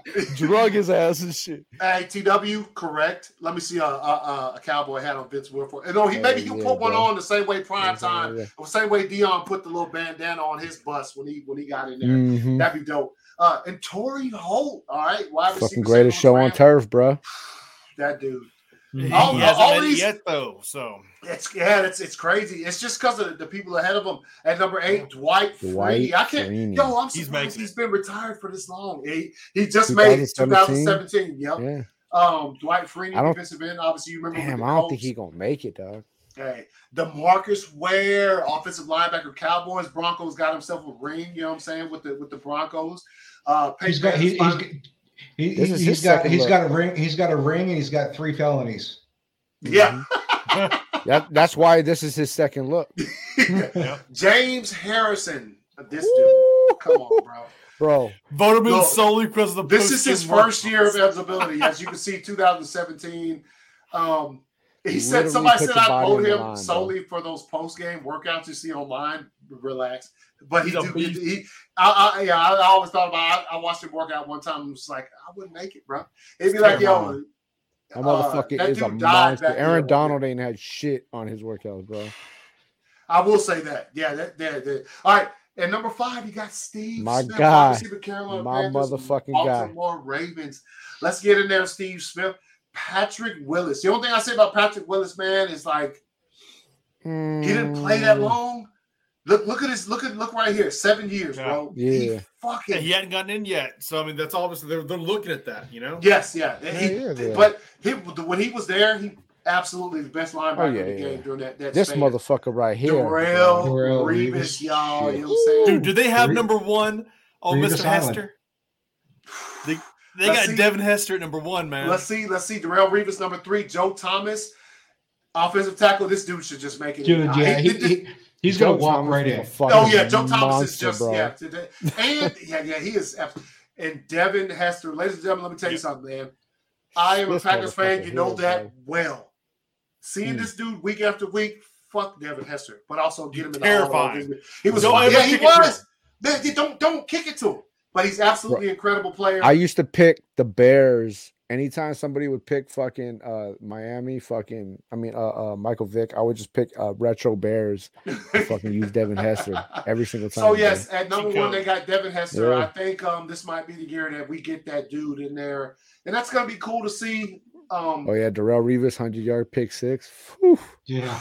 S1: his ass, drug his ass and shit.
S4: Hey, TW, correct. Let me see a, a, a, a cowboy hat on Vince Wilfork. And no, he maybe
S1: Hey,
S4: he
S1: yeah,
S4: put one on the same way prime
S1: Yeah,
S4: time,
S1: yeah.
S4: the same way Deion put the little bandana on his bus when he when he got in there.
S1: Mhm.
S4: That'd be dope. Uh, and Torry Holt, all right, wide receiver,
S1: Fucking greatest show on turf, bro. *sighs*
S4: That dude.
S3: He,
S4: All-
S3: he hasn't
S4: all these-
S3: yet, though. So
S4: It's yeah, it's it's crazy. It's just because of the people ahead of him. At number eight, Dwight
S1: Dwight
S4: Freeney. I can't.
S1: Freeney.
S4: Yo, I'm
S3: He's
S4: surprised
S3: making
S4: he's
S3: it.
S4: been retired for this long. He he just made it
S1: 2017?
S4: 2017. Yep.
S1: Yeah.
S4: Um, Dwight Freeney,
S1: I don't-
S4: defensive end. Obviously, you remember. with
S1: Damn, I don't think he's gonna make it, dog.
S4: Hey, Demarcus Ware, offensive linebacker, Cowboys, Broncos got himself a ring. You know what I'm saying with the with the Broncos. Uh,
S2: He's
S4: Peyton
S2: got he, he's,
S4: Manning's
S2: he,
S1: This is
S2: he's got he's
S1: look.
S2: got a ring he's got a ring and he's got three felonies.
S4: yeah. *laughs*
S1: That, that's why this is his second look, *laughs* *laughs*
S4: James Harrison, this
S1: Woo!
S4: dude. Come on, bro.
S1: bro.
S3: vote him
S4: No,
S3: solely because of the
S4: This is his first year of eligibility. As you can see, 2017. Um, he said somebody said I vote him
S1: line, bro.
S4: solely for those post game workouts you see online. Relax, but he do.
S3: beast.
S4: He, I, I, yeah, I, I always thought about. I, I watched him work out one time and was like, I wouldn't make it, bro. It'd be like, yo,
S1: That
S4: uh,
S1: motherfucker
S4: that
S1: is a monster. Aaron. Donald ain't had shit on his workouts, bro.
S4: I will say that. Yeah, that, that, that. All right. And number five, you got Steve.
S1: My
S4: Smith,
S1: guy.
S4: wide receiver, Carolina
S1: My
S4: Panthers,
S1: motherfucking guy.
S4: Baltimore Ravens. Let's get in there, Steve Smith. Patrick Willis. The only thing I say about Patrick Willis, man, is like he didn't play that
S1: Mm,
S4: long. Look, look at this. Look at look right here. Seven years,
S3: Yeah.
S4: bro.
S1: Yeah.
S4: He
S3: Yeah,
S4: fucking
S3: he hadn't gotten in yet, so I mean that's obviously they're, they're looking at that, you know.
S4: yes, yeah.
S1: Yeah,
S4: He-
S1: yeah, yeah.
S4: But he, when he was there, he absolutely the best linebacker
S1: Oh, yeah,
S4: in the
S1: yeah.
S4: game during that. that
S1: This
S4: span.
S1: motherfucker right here. Darrelle.
S2: Darrelle
S4: Revis,
S2: Revis.
S4: y'all. You know what I'm saying?
S3: Dude, do they have
S2: Re-
S3: number one on
S2: Revis
S3: Mr.
S2: Island.
S3: Hester? They, they
S4: Let's
S3: got
S4: see.
S3: Devin Hester at number one, man.
S4: Let's see. Let's see. Darrelle Revis, number three. Joe Thomas, offensive tackle. This dude should just make it.
S2: Dude,
S4: I-
S2: yeah, he,
S4: he-
S2: he, he's
S1: Joe
S2: gonna walk
S1: Thomas
S2: right in.
S4: oh yeah, Joe Thomas is
S1: monster,
S4: just
S1: bro.
S4: yeah. Today. And yeah, yeah, he is. And Devin Hester, ladies and gentlemen, let me tell you
S3: Yep.
S4: something, man. I am a
S1: This
S4: Packers fan. You know
S1: here,
S4: that
S1: bro.
S4: well. Seeing
S1: Mm.
S4: this dude week after week, fuck Devin Hester, but also get him in the Hall. He was.
S3: Don't
S4: Yeah, he
S3: kick it to
S4: was. They- they don't don't kick it to him. But he's absolutely incredible player.
S1: I used to pick the Bears anytime somebody would pick fucking uh Miami, fucking I mean uh, uh Michael Vick, I would just pick uh retro Bears and fucking use Devin Hester every single time.
S4: So
S1: bro.
S4: yes, at number one they got Devin Hester.
S1: Yeah.
S4: I think um this might be the year that we get that dude in there, and that's gonna be cool to see. Um,
S1: Oh yeah, Darrelle Revis, hundred yard pick six. Whew.
S2: Yeah.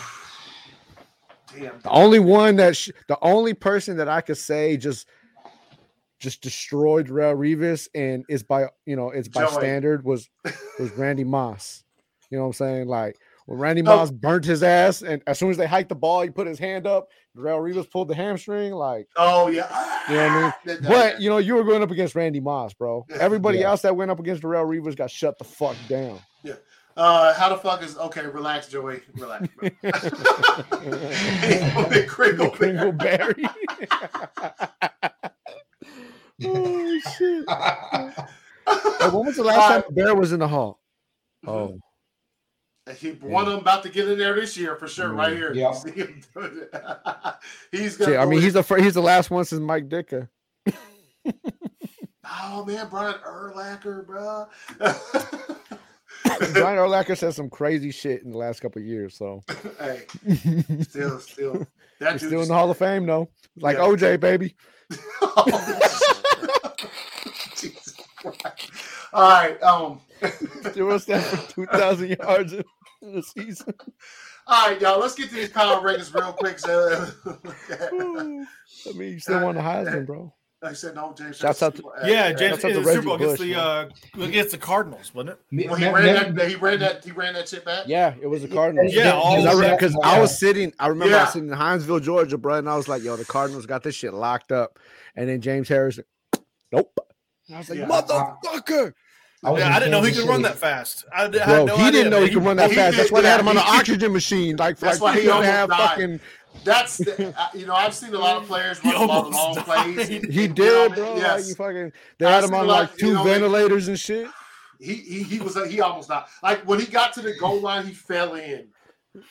S4: damn,
S1: The only one that sh- the only person that I could say just just destroyed Darrelle Revis and is by you know it's by
S4: Joey.
S1: standard was was Randy Moss. You know what I'm saying? Like when Randy
S4: Oh.
S1: Moss burnt his ass, and as soon as they hiked the ball, he put his hand up. Darrelle Revis pulled the hamstring. Like,
S4: Oh yeah,
S1: You know what I mean? *laughs* But you know, you were going up against Randy Moss, bro. *laughs* Everybody
S2: Yeah.
S1: else that went up against Darrelle Revis got shut the fuck down. Yeah.
S4: Uh, how the fuck is okay? Relax, Joey. Relax. Bro. *laughs* Big Kringle Bear.
S1: Kringleberry. oh shit! Hey, when was the last time the Bear was in the hall? Mm-hmm. Oh,
S4: He, one of them about to get in there this year for sure, right mm-hmm. here.
S2: Yeah.
S4: See him doing it. he's gonna.
S1: shit. I mean,
S4: in-
S1: he's the fir- he's the last one since Mike Ditka. *laughs*
S4: Oh man, Brian Urlacher, bro. *laughs*
S1: Brian Urlacher said some crazy shit in the last couple of years, so *laughs*
S4: hey,
S1: he's
S4: still, still, that
S1: still in the Hall of Fame, though. Like
S4: Yeah.
S1: OJ, baby.
S4: Oh, *laughs* Jesus Christ. All right. Um.
S1: Still stand for *laughs* two thousand yards in the season.
S4: All right, y'all. Let's get to these power rankings real quick. So, *laughs*
S1: I mean, you still won the Heisman, bro.
S4: I said no, James.
S1: Shouts out to-
S3: Yeah, James
S1: That's up to
S3: in the Super Bowl against
S1: Bush,
S3: the uh, against the Cardinals, wasn't it?
S4: Well, he
S2: me-
S4: ran
S2: me-
S4: that. He ran that. He ran that shit back.
S1: Yeah, it was the Cardinals.
S3: Yeah, all
S1: because I,
S2: that-
S1: 'cause
S2: yeah.
S1: I was sitting. I remember I was sitting in Hinesville, Georgia, bro, and I was like, "Yo, the Cardinals got this shit locked up." And then James Harris, nope. And I was like,
S4: Yeah.
S1: "Motherfucker!"
S2: I was
S3: Yeah, I didn't know he could run that fast. I, d- I
S1: Bro,
S3: had no
S1: he
S3: idea,
S1: didn't know
S3: man.
S1: he could run that
S4: he
S1: fast. That's
S4: did-
S1: why they had him on
S4: he-
S1: the oxygen machine, like,
S4: That's
S1: like
S4: why
S1: he
S4: he
S1: don't have
S4: died.
S1: fucking.
S4: That's the, uh, you know I've seen a lot of players
S3: He
S4: run a lot of long
S3: almost
S4: plays.
S3: died.
S1: He did, bro.
S4: mean?
S1: Like,
S4: Yes.
S1: you fucking. They had him on
S4: a lot,
S1: like
S4: you
S1: two
S4: know,
S1: ventilators and shit.
S4: he, he he was he almost died. like when he got to the goal line he fell in,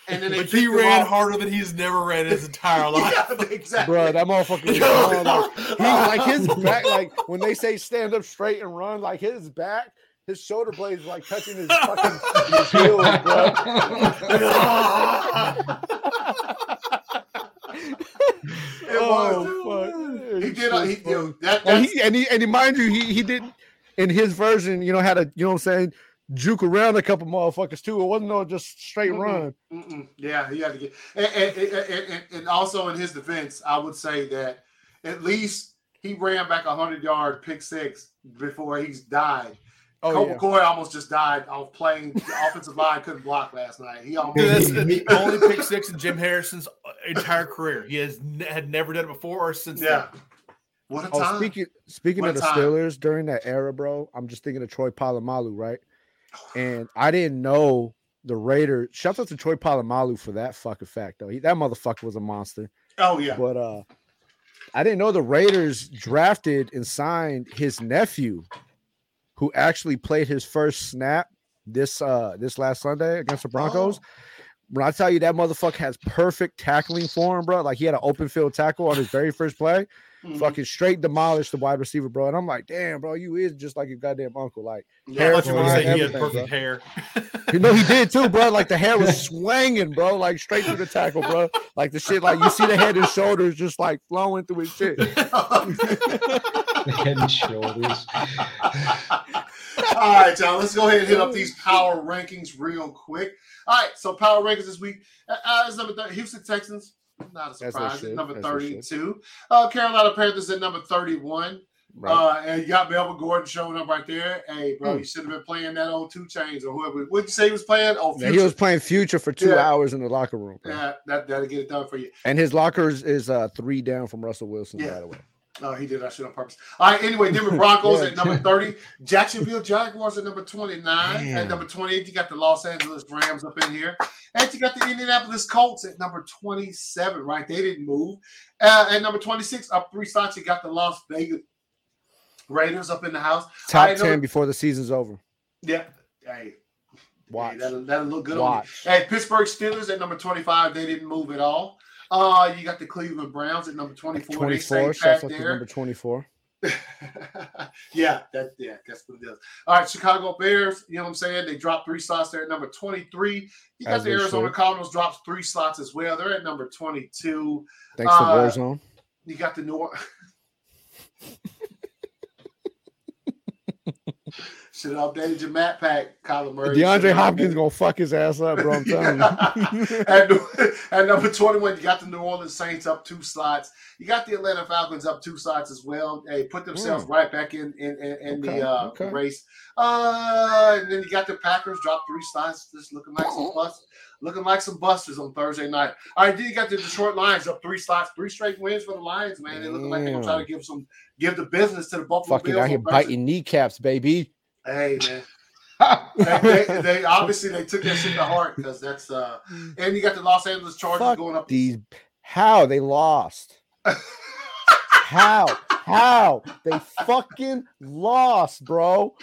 S4: and then
S3: But he ran
S4: off.
S3: harder than he's never ran in his entire *laughs* life.
S4: Yeah, *laughs* exactly.
S1: Bro, that motherfucker was gone, *laughs* like, he, like his back, like when they say stand up straight and run, like his back, his shoulder blades like touching his fucking his heels, bro.
S4: It was. He did. uh, He, you know, that,
S1: and he and he and he, mind you, he he did in his version, you know, had a you know what I'm saying, juke around a couple motherfuckers too. It wasn't no just straight
S4: Mhm.
S1: run.
S4: Mm-mm. Yeah, he had to get, and, and, and, and, and also in his defense, I would say that at least he ran back a hundred yard pick six before he's died.
S1: Oh
S4: Cole
S1: yeah.
S4: McCoy almost just died off playing. The offensive line couldn't block last night. He almost.
S3: Dude, that's the only pick *laughs* six in Jim Harrison's entire career. He has ne- had never done it before or since.
S4: yeah. What a
S1: Oh,
S4: time!
S1: speaking speaking
S4: What
S1: of the
S4: time?
S1: Steelers during that era, bro, I'm just thinking of Troy Polamalu, right? And I didn't know the Raiders. Shout out to Troy Polamalu for that fucking fact, though. He, that motherfucker was a monster.
S4: oh yeah.
S1: But uh I didn't know the Raiders drafted and signed his nephew, who actually played his first snap this uh this last Sunday against the Broncos.
S4: Oh.
S1: When I tell you that motherfucker has perfect tackling for him, bro. Like he had an open field tackle on his very first play,
S4: Mhm.
S1: fucking straight demolished the wide receiver, bro. And I'm like, damn, bro, you is just like your goddamn uncle. Like,
S4: Yeah.
S3: I thought you were gonna say he had perfect
S1: bro.
S3: hair.
S1: you know, he did too, bro. Like the hair was *laughs* swinging, bro, like straight through the tackle, bro. Like the shit, like you see the head and shoulders just like flowing through his shit. *laughs*
S2: Head and shoulders.
S4: All right, y'all. Let's go ahead and hit up these power rankings real quick. All right, so power rankings this week. Uh, uh, is number 30, Houston Texans. Not a surprise. number
S1: as they should.
S4: 32. Uh, Carolina Panthers at number 31.
S1: Right.
S4: Uh, and you got Melvin Gordon showing up right there. Hey, bro,
S1: Hmm.
S4: you should have been playing that on two chains or whoever. What'd you say he was playing? Oh,
S1: Yeah, he was playing future for two
S4: Yeah.
S1: hours in the locker room. bro.
S4: Yeah, that, that'll get it done for you.
S1: And his lockers is uh three down from Russell Wilson,
S4: Yeah.
S1: by the way.
S4: Oh, he did that shit on purpose. All right, anyway, Denver *laughs* Broncos
S1: Yeah.
S4: at number 30. Jacksonville Jaguars at number 29. At number 28, you got the Los Angeles Rams up in here. And you got the Indianapolis Colts at number 27, right? They didn't move. Uh, at number 26, up three spots, you got the Las Vegas Raiders up in the house.
S1: Top
S4: I know-
S1: ten before the season's over.
S4: Yeah. Hey,
S1: Watch.
S4: Hey, that'll, that'll look good on
S1: Watch.
S4: you. Hey, Pittsburgh Steelers at number 25, they didn't move at all. Uh, you got the Cleveland Browns at number 24. They
S1: 24.
S4: stayed
S1: Shouts
S4: pat
S1: out to number 24. *laughs*
S4: yeah, that yeah, that's what it is. All right, Chicago Bears, you know what I'm saying? They dropped three slots there at number 23. You got
S1: As
S4: the Arizona
S1: should.
S4: Cardinals drops three slots as well. They're at number 22.
S1: Thanks
S4: Uh,
S1: to Warzone.
S4: You got the New Or- *laughs* *laughs* Should have updated your map pack, Kyler Murray.
S1: DeAndre Hopkins gonna fuck his ass up, bro. I'm telling you. *laughs*
S4: at, at number 21, you got the New Orleans Saints up two slots. You got the Atlanta Falcons up two slots as well. They put themselves right back in in, in, in.
S1: Okay,
S4: the uh,
S1: okay.
S4: race. Uh, and then you got the Packers drop three slots, just looking like some bust, looking like some busters on Thursday night. All right, then you got the Detroit Lions up three slots, three straight wins for the Lions, man. They looking like they're gonna try to give some give the business to the Buffalo
S1: Fucking
S4: Bills.
S1: out here biting kneecaps, baby.
S4: Hey man. *laughs* they, they, they obviously they took that shit to heart because that's uh and you got the Los Angeles Chargers
S1: Fuck
S4: going up
S1: these. How they lost? *laughs* How? How they fucking lost, bro?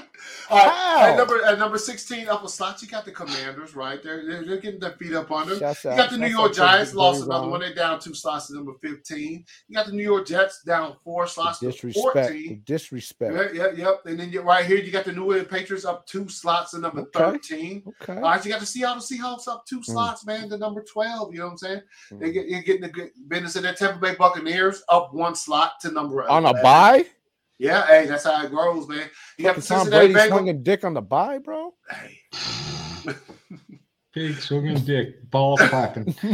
S1: How?
S4: at number at number 16 upper slots, you got the commanders, right? They're they're, they're getting their feet up on them.
S1: Shouts
S4: You got the New York Giants lost another
S1: on.
S4: one. They're down two slots to number 15. You got the New York Jets down four slots
S1: The
S4: to
S1: disrespect. The
S4: 14.
S1: disrespect.
S4: Yep, yep, yep. And then you right here, you got the New England Patriots up two slots to number
S1: Okay.
S4: 13.
S1: Okay.
S4: All right, you got the Seattle Seahawks up two hmm. slots, man, to number 12. You know what I'm saying? They hmm. get you're getting the good business of their Tampa Bay Buccaneers up one slot to number
S1: On a buy?
S4: Yeah, hey, that's how it grows, man. You got the
S1: Fucking Tom
S4: Cincinnati
S1: Brady
S4: Bengals.
S1: swinging dick on the buy, bro.
S4: Hey.
S2: Pig swinging dick, balls clapping. *laughs*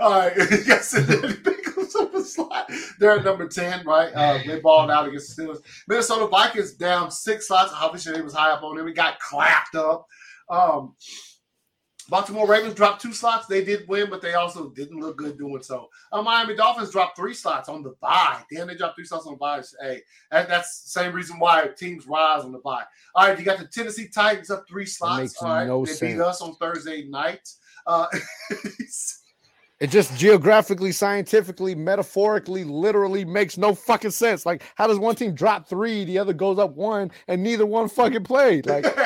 S4: All right, yes, the Bengals up a slot. They're at number ten, right? Uh, they balled out against the Steelers. Minnesota Vikings down six slots. Obviously, they was high up on them. We got clapped up. Um, Baltimore Ravens dropped two slots. They did win, but they also didn't look good doing so. Uh, Miami Dolphins dropped three slots on the bye. Damn, they dropped three slots on the bye. Hey, that, that's the same reason why teams rise on the bye. All right, you got the Tennessee Titans up three slots. All right,
S1: no
S4: they
S1: sense.
S4: beat us on Thursday night. Uh, *laughs*
S1: It just geographically, scientifically, metaphorically, literally makes no fucking sense. Like, how does one team drop three, the other goes up one, and neither one fucking played? Like, *laughs*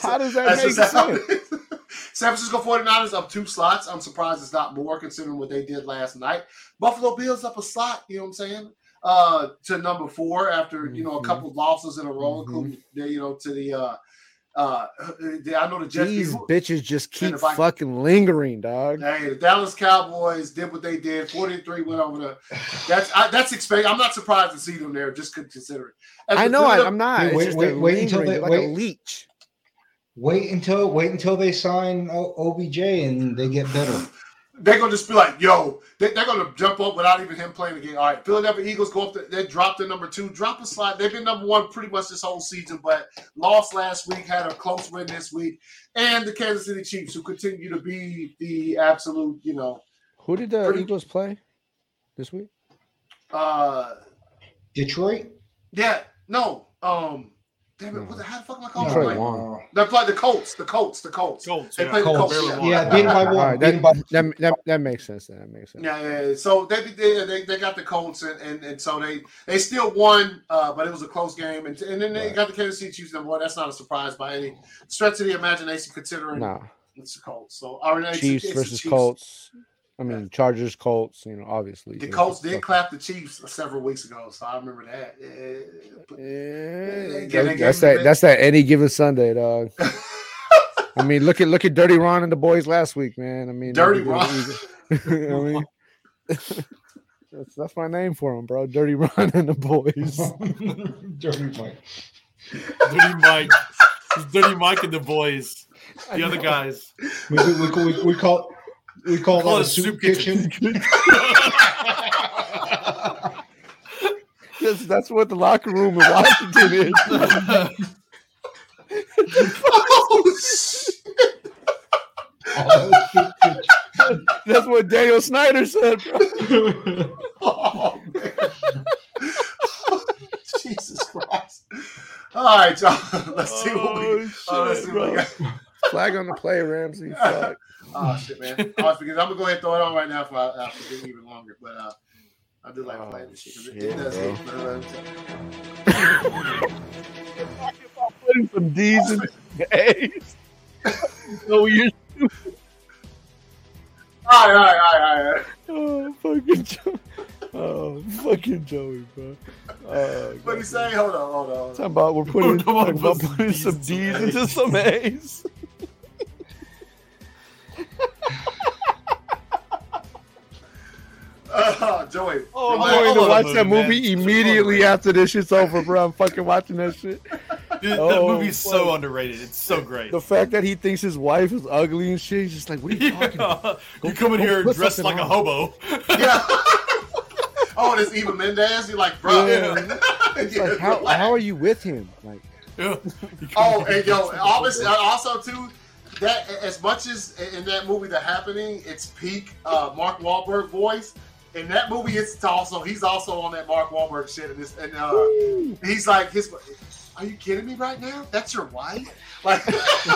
S1: how does that make sense?
S4: It is. San Francisco 49ers up two slots. I'm surprised it's not more considering what they did last night. Buffalo Bills up a slot, you know what I'm saying? Uh to number four after you know a
S1: Mhm.
S4: couple of losses in a row,
S1: Mhm.
S4: including you know, to the uh uh the, I know the Jets
S1: These
S4: people-
S1: bitches just keep fucking lingering, dog.
S4: Hey, the Dallas Cowboys did what they did. 43 went over the that's I, that's expect. I'm not surprised to see them there, just could consider it.
S1: I know I, I'm not.
S2: Hey,
S1: It's
S2: wait-
S1: just
S2: wait-
S1: they're
S2: wait until they-
S1: they're like a
S2: wait.
S1: leech.
S2: Wait until wait until they sign O- OBJ and they get better. *laughs*
S4: they're gonna just be like, yo, they, are gonna jump up without even him playing the game. All right, Philadelphia Eagles go up. To, they dropped to number two, drop a slot. They've been number one pretty much this whole season, but lost last week, had a close win this week, and the Kansas City Chiefs, who continue to be the absolute, you know,
S1: Who did the
S4: Pretty-
S1: Eagles play this week?
S4: uh,
S2: Detroit.
S4: yeah, no, um, damn it, what the, how the fuck am I calling
S1: Detroit
S4: it? Like,
S1: won.
S4: they played the Colts, the Colts, the Colts.
S3: Colts,
S4: They
S3: yeah.
S4: played the
S2: Colts.
S4: Colts. Yeah.
S2: Yeah, beaten by one.
S1: right, that,
S2: by
S1: that, that, that makes sense. That makes sense.
S4: Yeah, yeah, yeah. So they, they they they got the Colts and, and, and so they they still won, uh, but it was a close game. And, and then they
S1: Right.
S4: got the Kansas City Chiefs number one. That's not a surprise by any stretch of the imagination, considering
S1: Nah,
S4: it's the Colts. So I mean, it's,
S1: Chiefs
S4: it's
S1: versus
S4: Chiefs.
S1: Colts. I mean, Chargers, Colts. You know, obviously
S4: The Colts did
S1: fuck-
S4: clap the Chiefs several weeks ago, so I remember that. Yeah,
S1: Yeah,
S4: Give it-
S1: that-
S4: give
S1: that's
S4: it
S1: that.
S4: bit.
S1: That's that. Any given Sunday, dog. *laughs* I mean, look at look at Dirty Ron and the boys last week, man. I mean,
S4: Dirty
S1: they-
S4: Ron.
S1: they- *laughs* I mean, *laughs* that's, that's my name for him, bro. Dirty Ron and the boys.
S2: Dirty Mike.
S3: Dirty Mike. It's Dirty Mike and the boys. The other guys.
S2: We, we, we, we, we call we call
S3: Call
S2: that
S3: it
S2: a soup,
S3: soup
S2: kitchen. *laughs*
S1: That's, that's what the locker room in Washington is.
S4: oh, shit.
S2: Oh.
S1: That's what Daniel Snyder said, bro. *laughs*
S4: Oh, man. *laughs* Jesus Christ! All right, y'all. Let's see what we.
S1: Oh,
S4: Oh, let's see what we got.
S1: Flag on the play, Ramsey. Fuck.
S4: Oh shit, man! I was because I'm gonna go ahead and throw it on right now for I, I forget even longer. But uh, I do like
S1: Oh,
S4: playing this shit because it,
S1: shit,
S4: it does.
S1: bro.
S4: hit.
S1: Putting some D's in A's. No, you.
S4: All right, all right, all right, all right.
S1: Oh, fucking Joey. Oh, fucking Joey, bro. Oh,
S4: What do you
S1: God.
S4: say? Hold on, hold on.
S1: Talking about we're putting,
S3: Talking about
S1: talking about
S3: putting some D's into some A's.
S1: Some
S4: Uh, Joey.
S1: Oh, I'm going to
S3: Hold on
S1: watch that
S3: moment,
S1: movie
S3: man.
S1: immediately after this shit's over, bro. I'm fucking watching that shit. *laughs*
S3: Dude, that
S1: Oh,
S3: movie's so
S1: fuck.
S3: underrated. It's so great.
S1: The fact that he thinks his wife is ugly and shit, he's just like, what are you talking about?
S3: Yeah. You come in here dressed
S1: something
S3: like a hobo.
S4: Yeah. *laughs* oh, this Eva Mendes. You're like, bro.
S1: Yeah. It's like, how, how are you with him? Like,
S3: Yeah. *laughs*
S4: Oh, and yo, obviously, also too, that as much as in that movie, The Happening, it's peak uh, Mark Wahlberg voice. In that movie, it's also he's also on that Mark Wahlberg shit, and this, and uh, he's like, his, are you kidding me right now? That's your wife? Like, *laughs* *laughs*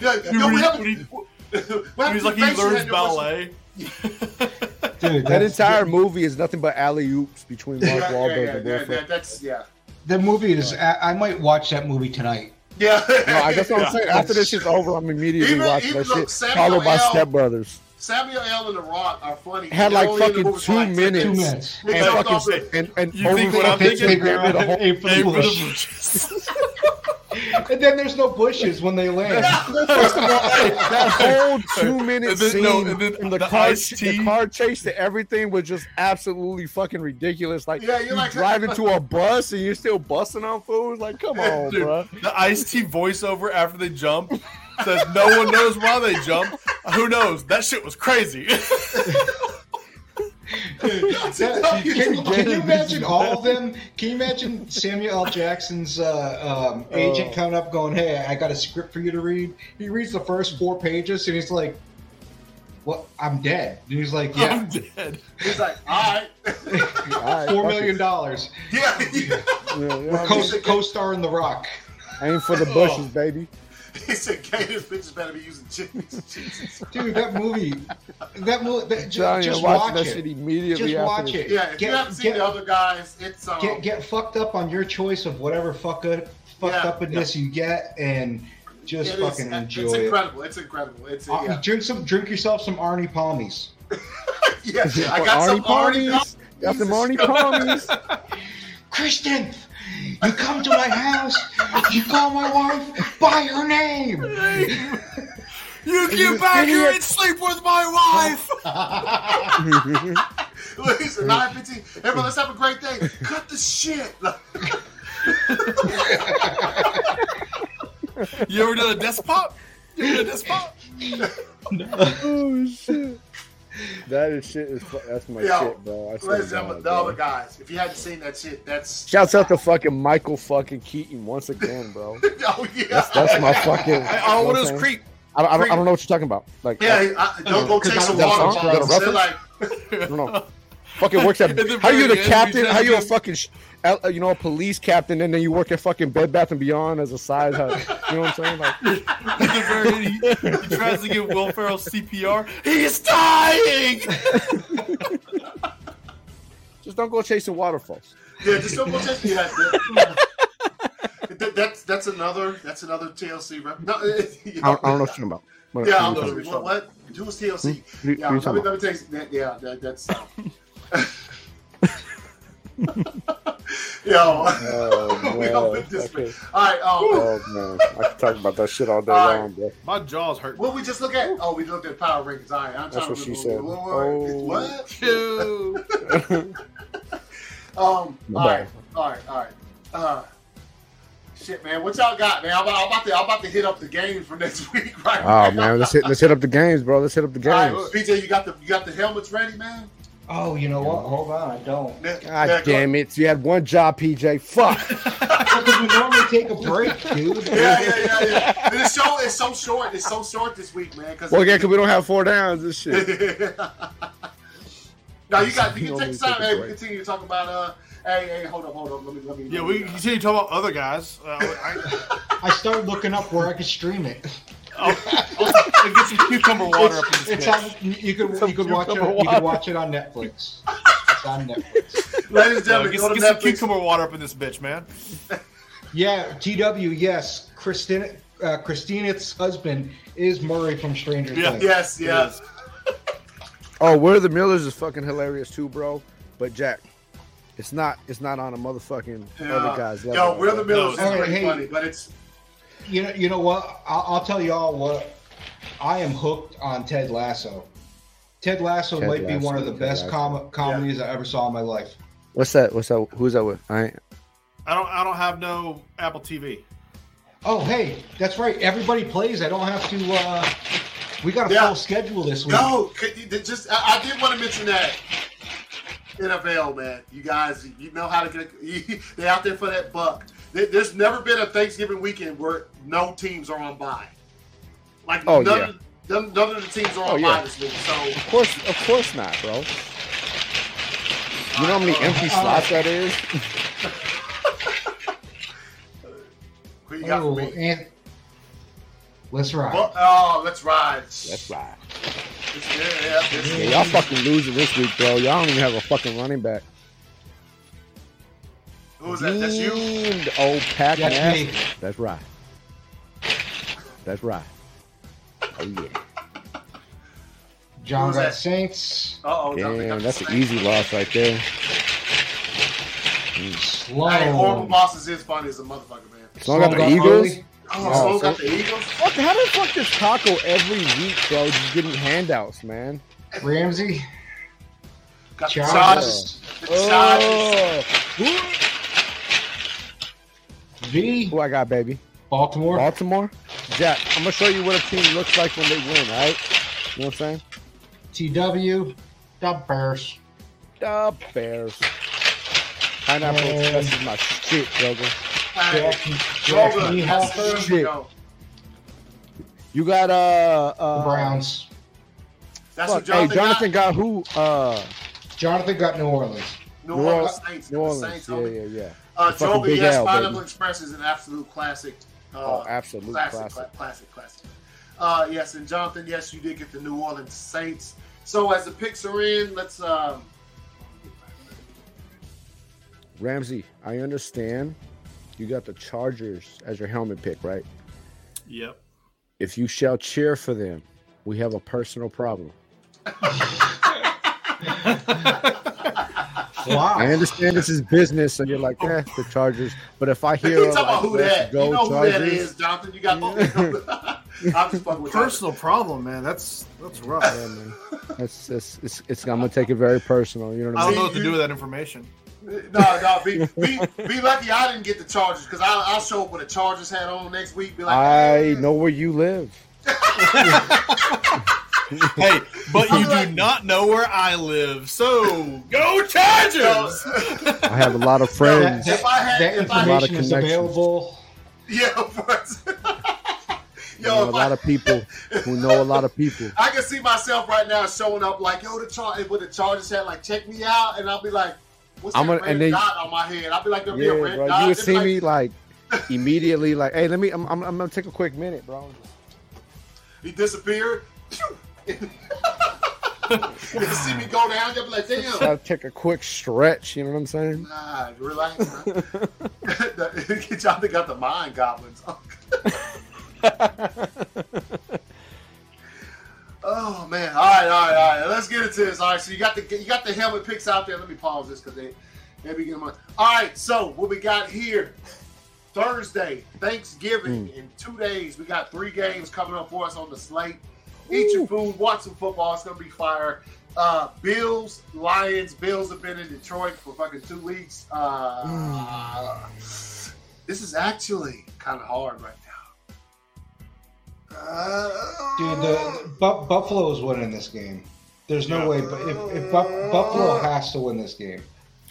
S4: yeah,
S3: Dude,
S4: yo, we have-
S3: when he- He's like he
S4: the face you
S3: learns
S4: had in your voice?
S3: ballet.
S2: Dude, *laughs*
S1: that
S2: that's-
S1: entire movie is nothing but alley oops between Mark
S4: Yeah,
S1: Wahlberg
S4: yeah, yeah,
S1: and
S4: yeah,
S1: Will Ferrell.
S4: that- that's yeah,
S2: The movie is. I, I might watch that movie tonight.
S4: Yeah.
S1: No, I guess what I'm *laughs* saying. After this shit's over, I'm immediately
S4: Even-
S1: watching
S4: even
S1: that
S4: though
S1: shit,
S4: Samuel
S1: followed by
S4: L.
S1: Step Brothers.
S4: Samuel L. and The Rock are funny.
S1: Had
S4: They're
S1: like
S4: only in the
S1: fucking
S4: movie
S1: two
S4: like
S1: minutes.
S2: Two minutes.
S4: They
S1: And
S4: jumped
S1: fucking and and
S3: You think
S1: over
S3: what I'm thinking?
S1: Instagram did a whole-
S2: Aim for the
S3: Hey, for
S2: bush.
S3: the bushes. *laughs*
S2: and then there's no bushes when they land. *laughs*
S1: First of all, that whole two minute
S3: And then-
S1: scene
S3: no, then
S1: in the,
S3: the
S1: car, ch- the car chase to everything was just absolutely fucking ridiculous. Like
S4: Yeah, you're
S1: you
S4: like- *laughs*
S1: driving to a bus and you're still busting on fools. Like, come on,
S3: Dude,
S1: bro.
S3: The Ice T voiceover after they jump says no one knows why they jump. Who knows? That shit was crazy.
S2: That- can, can you imagine all of them? Can you imagine Samuel L. Jackson's uh, um, agent
S1: Oh.
S2: coming up going, Hey, I got a script for you to read? He reads the first four pages and he's like, What? I'm dead. And he's like, Yeah, *laughs*
S3: I'm dead.
S4: He's like, all right. *laughs*
S1: All right,
S2: four
S1: fuck
S2: million
S1: it.
S2: dollars.
S4: yeah, *laughs* yeah.
S1: Yeah, you know
S2: We're
S1: what
S2: co-
S1: mean?
S2: co-star in The Rock.
S1: Aim for the bushes, baby. *laughs*
S4: He said, "Gay, this bitches better be using chicks." *laughs*
S2: Dude, that movie, that movie, that, just,
S1: you're
S2: just
S1: watching
S2: watch
S1: that
S2: it.
S1: shit immediately
S2: Just watch
S1: the-
S2: it.
S4: Yeah, if
S2: Get-
S4: you haven't seen
S2: get-
S4: the other guys, it's um,
S2: Get get fucked up on your choice of whatever fuck up, fucked
S4: Yeah,
S2: up in this you get, and just
S4: it is-
S2: fucking
S4: It's
S2: enjoy it.
S4: incredible. It's incredible. It's
S2: Uh,
S4: yeah.
S2: Drink some, drink yourself some Arnie Palmies. *laughs*
S4: yeah. I got some
S1: Arnie
S4: Arnie
S1: Palmies. Got some Arnie Palmies.
S2: Kristen, you come to my house, you call my wife by her name.
S3: You get back here and sleep with my wife.
S4: Look, He's a nine fifteen. Everybody, let's have a great day. Cut the shit.
S3: You ever done a desk pop? You ever done a desk pop? *laughs*
S1: oh shit. *laughs* That is shit. Is fu- that's my
S4: Yo,
S1: shit, bro. I swear
S4: Ladies
S1: to
S4: and gentlemen,
S1: God,
S4: the
S1: bro.
S4: other guys. If you hadn't seen that shit, that's
S1: Shouts out to fucking Michael fucking Keaton once again, bro. *laughs*
S4: oh yeah.
S1: That's, that's my fucking.
S3: I, I
S1: you know
S3: want
S1: what
S3: is creep.
S1: I don't, I, don't, I don't know what you're talking about. Like,
S4: yeah. I, don't go chase some water
S1: not-
S4: bottles.
S1: that's
S4: They're
S1: reference?
S4: like,
S1: I don't know. Fucking works at. *laughs* How you the captain? How you a fucking, sh- you know, a police captain, and then you work at fucking Bed Bath and Beyond as a side hustle. You know what I'm saying? Like, *laughs*
S3: very he, he tries to give Will Ferrell CPR. He's dying. *laughs*
S1: just don't go chasing waterfalls.
S4: yeah, just don't go chasing. Yeah, that- that- that's that's another that's another TLC. Rep. No, *laughs* you
S1: I
S4: know,
S1: don't, I don't know what you're talking about. What-
S4: Yeah,
S1: you
S4: sorry.
S1: talking
S4: What? what? Who TLC?
S1: Who
S4: Yeah, let me, let me you. Yeah, that, that's. *laughs* Yo,
S1: Oh, *laughs*
S4: we don't
S1: man.
S4: this.
S1: Okay.
S4: All right. Um,
S1: Oh man, I can talk about that shit all day
S4: All right.
S1: long, bro.
S3: My jaw's hurt.
S4: what we just look at? Oh, we looked at power rankings. All right, I'm
S1: That's
S4: trying
S1: what she
S4: remember
S1: said.
S4: What?
S1: Oh.
S4: What?
S3: Phew. *laughs*
S4: um. All right. All right. All right. Uh. Shit, man. What y'all got, man? I'm about, I'm about to, I'm about to hit up the games for next week, right?
S1: Oh
S4: now.
S1: man, let's hit let's hit up the games, bro. Let's hit up the
S4: All right,
S1: games.
S4: PJ, you got the, you got the helmets ready, man.
S2: Oh, you know what? Hold on, I don't.
S1: God damn it! You had one job, PJ. Fuck. *laughs*
S2: Because we normally take a break, *laughs* dude.
S4: Yeah, yeah, yeah, yeah. And It's so, it's so short. It's so short this week, man. Cause
S1: Well, yeah, because we don't have four downs. This shit. *laughs*
S4: now you got, you
S1: You
S4: can
S1: normally
S4: take time.
S1: take
S4: Hey, we continue to talk about. Uh, hey, hey, hold up, hold up. Let me, let me.
S3: Yeah,
S4: let
S3: we
S4: me-
S3: continue to talk about other guys. Uh, I,
S2: I started looking up where I could stream it. *laughs*
S3: I'll, I'll get some cucumber water up in this
S2: It's
S3: bitch.
S2: on, you could
S1: Some
S2: you could watch it.
S1: cucumber
S2: You could watch it on Netflix. It's on Netflix. *laughs*
S4: Ladies and
S3: No,
S4: gentlemen,
S3: get, get some cucumber water up in this bitch, man. *laughs*
S2: Yeah, TW. Yes, Christina. Uh, Christina's husband is Murray from Stranger
S3: Yeah.
S2: Things.
S4: Yes, yes.
S1: Oh, We're the Millers is fucking hilarious too, bro. But Jack, it's not it's not on a motherfucking other guys level.
S4: Yo, we're the Millers.
S3: No,
S4: is
S2: okay,
S4: pretty
S2: hey.
S4: funny, but it's
S2: You know, you know what? I'll, I'll tell y'all what. I am hooked on Ted Lasso. Ted Lasso
S1: Ted
S2: might be one of the
S1: Ted
S2: best com- comedies I ever saw in my life.
S1: What's that? What's that? Who's that with? I ain't.
S3: I don't. I don't have no Apple TV.
S2: Oh, hey, that's right. Everybody plays. I don't have to. uh We got a
S4: Yeah.
S2: full schedule this week.
S4: no. could you- Just I, I did want to mention that NFL man. You guys, you know how to get. *laughs* they're out there for that buck. There- There's never been a Thanksgiving weekend where no teams are on bye. Like
S1: Oh,
S4: none,
S1: yeah.
S4: of, none, none of the teams are on
S1: Oh, yeah.
S4: bye this week. So
S1: Of course, of course not, bro. You know how many empty
S2: Uh,
S1: slots that is? *laughs*
S4: who you got
S2: Oh,
S4: for me?
S2: and let's ride.
S4: Well, oh, let's ride.
S1: That's right.
S4: Yeah, yeah, this-
S1: Yeah, y'all fucking losing this week, bro. Y'all don't even have a fucking running back.
S4: Who was that? That's you.
S1: Old Pat
S2: That's
S1: Nasty.
S2: me.
S1: That's right. That's right. Oh yeah.
S2: John
S4: Who's
S2: got
S4: that?
S2: Saints.
S4: Uh oh,
S1: Damn, that's an easy loss right there.
S2: Slow.
S4: Hey, horrible bosses is funny as a motherfucker, man.
S1: Sloan got the Eagles.
S2: early.
S4: Oh,
S1: No,
S4: Sloan
S1: so-
S4: got the Eagles.
S1: What? How the fuck does Taco every week, bro? Just getting handouts, man.
S2: Ramsey.
S4: Got the
S2: Chargers.
S4: Chargers. The Chargers.
S1: Oh,
S2: V.
S1: who I got, baby?
S2: Baltimore.
S1: Baltimore. Jack, I'm gonna show you what a team looks like when they win. All right? You know what I'm saying?
S2: TW. The Bears.
S1: The Bears. Pineapple
S2: Um,
S1: Express is my shit, Joker.
S2: Jack, Jack
S4: Joker, that's
S2: Niehoffer.
S4: the
S1: Shit.
S4: yo.
S1: You got uh, uh
S2: Browns.
S4: That's
S1: fuck,
S4: what Jonathan,
S1: hey, Jonathan got who? Uh,
S2: Jonathan got New Orleans.
S4: New
S1: New
S4: Orleans
S1: Orleans.
S4: Saints.
S1: New Orleans.
S4: Saints,
S1: Yeah, yeah, yeah.
S4: Uh,
S1: The fucking
S4: Joker,
S1: Big
S4: yes,
S1: L,
S4: Pineapple
S1: baby.
S4: Express is an absolute classic. Uh,
S1: Oh, absolute
S4: classic,
S1: classic.
S4: cla- classic, classic. Uh, yes, and Jonathan, yes, you did get the New Orleans Saints. So as the picks are in, let's um,
S1: Ramsey, I understand. You got the Chargers as your helmet pick, right?
S3: Yep.
S1: If you shall cheer for them, we have a personal problem. *laughs*
S2: Wow.
S1: I understand this is business, and you're like, eh, the Chargers. But if I hear
S4: you
S1: like,
S4: talking about who
S1: let's
S4: that?
S1: go
S4: You know who that
S1: Chargers,
S4: is, Jonathan. You got both. *laughs* *laughs* I'm just
S3: Personal problem, man. That's that's rough.
S1: yeah, man. That's, that's it's, it's, I'm gonna take it very personal. You know what
S3: I
S1: I
S3: don't know what to do with that information.
S4: Jonathan. No, no, be, be, be lucky I didn't get the Chargers because I'll, I'll show up with a Chargers hat on next week. Be like,
S1: I
S4: "Hey."
S1: know where you live. *laughs* *laughs*
S3: Hey, but you do not know where I live, so go Chargers!
S1: I have a lot of *laughs* friends.
S2: that,
S4: If I had-
S2: that
S4: if I-
S1: A lot
S2: information is available.
S4: yeah, of course. *laughs*
S1: You know,
S4: Yo,
S1: a lot
S4: I,
S1: of people who know a lot of people.
S4: I can see myself right now showing up like, yo, the char- with the Chargers hat, like, check me out, and I'll be like, what's
S1: I'm
S4: that
S1: gonna-
S4: red
S1: and then-
S4: dot on my head? I'll be like, there'll
S1: Yeah,
S4: be a red
S1: bro.
S4: dot.
S1: You would see
S4: like,
S1: me like immediately, like, hey, let me. I'm, I'm, I'm gonna take a quick minute, bro.
S4: He disappeared. You see me go down, you'll be like, damn.
S1: To take a quick stretch. You know what I'm saying?
S4: Nah, relax. *laughs* Y'all Jonathan got the mind goblins. *laughs* oh man! All right, all right, all right. Let's get into this. All right, so you got the you got the helmet picks out there. Let me pause this because they maybe get them on. All right, so what we got here? Thursday, Thanksgiving. Hmm. In two days, we got three games coming up for us on the slate. Eat your food, watch some football. It's gonna be fire. Uh, Bills, Lions. Bills have been in Detroit for fucking two weeks. Uh, *sighs* this is actually kind of hard right now. Uh,
S2: Dude, the Bu- Buffalo is winning this game. There's no way, but if, if Bu- Buffalo has to win this game,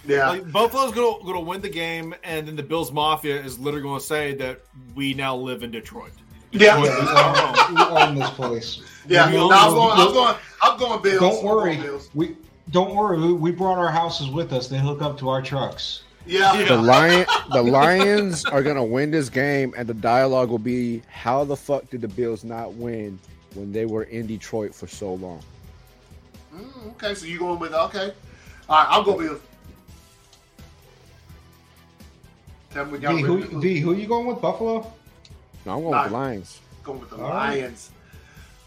S4: yeah,
S3: Like, Buffalo's gonna gonna win the game, and then the Bills Mafia is literally gonna say that we now live in Detroit.
S4: Yeah,
S2: we own, we own this place.
S4: yeah.
S3: We
S4: No,
S3: own-
S4: I'm going. I'm going. I'm going Bills.
S2: Don't worry,
S4: Bills.
S2: we don't worry. We, we brought our houses with us. They hook up to our trucks.
S4: Yeah,
S3: Yeah.
S1: The lion, the *laughs* Lions are gonna win this game, and the dialogue will be, "How the fuck did the Bills not win when they were in Detroit for so long?"
S4: Mm, okay, so you going with okay? All right, I'll go Bills. Tell me what y'all
S2: V, who,
S4: ready
S2: v, who you going with? Buffalo?
S1: No, I'm going
S4: Nah.
S1: with the Lions.
S4: Going with the
S2: All right.
S4: Lions.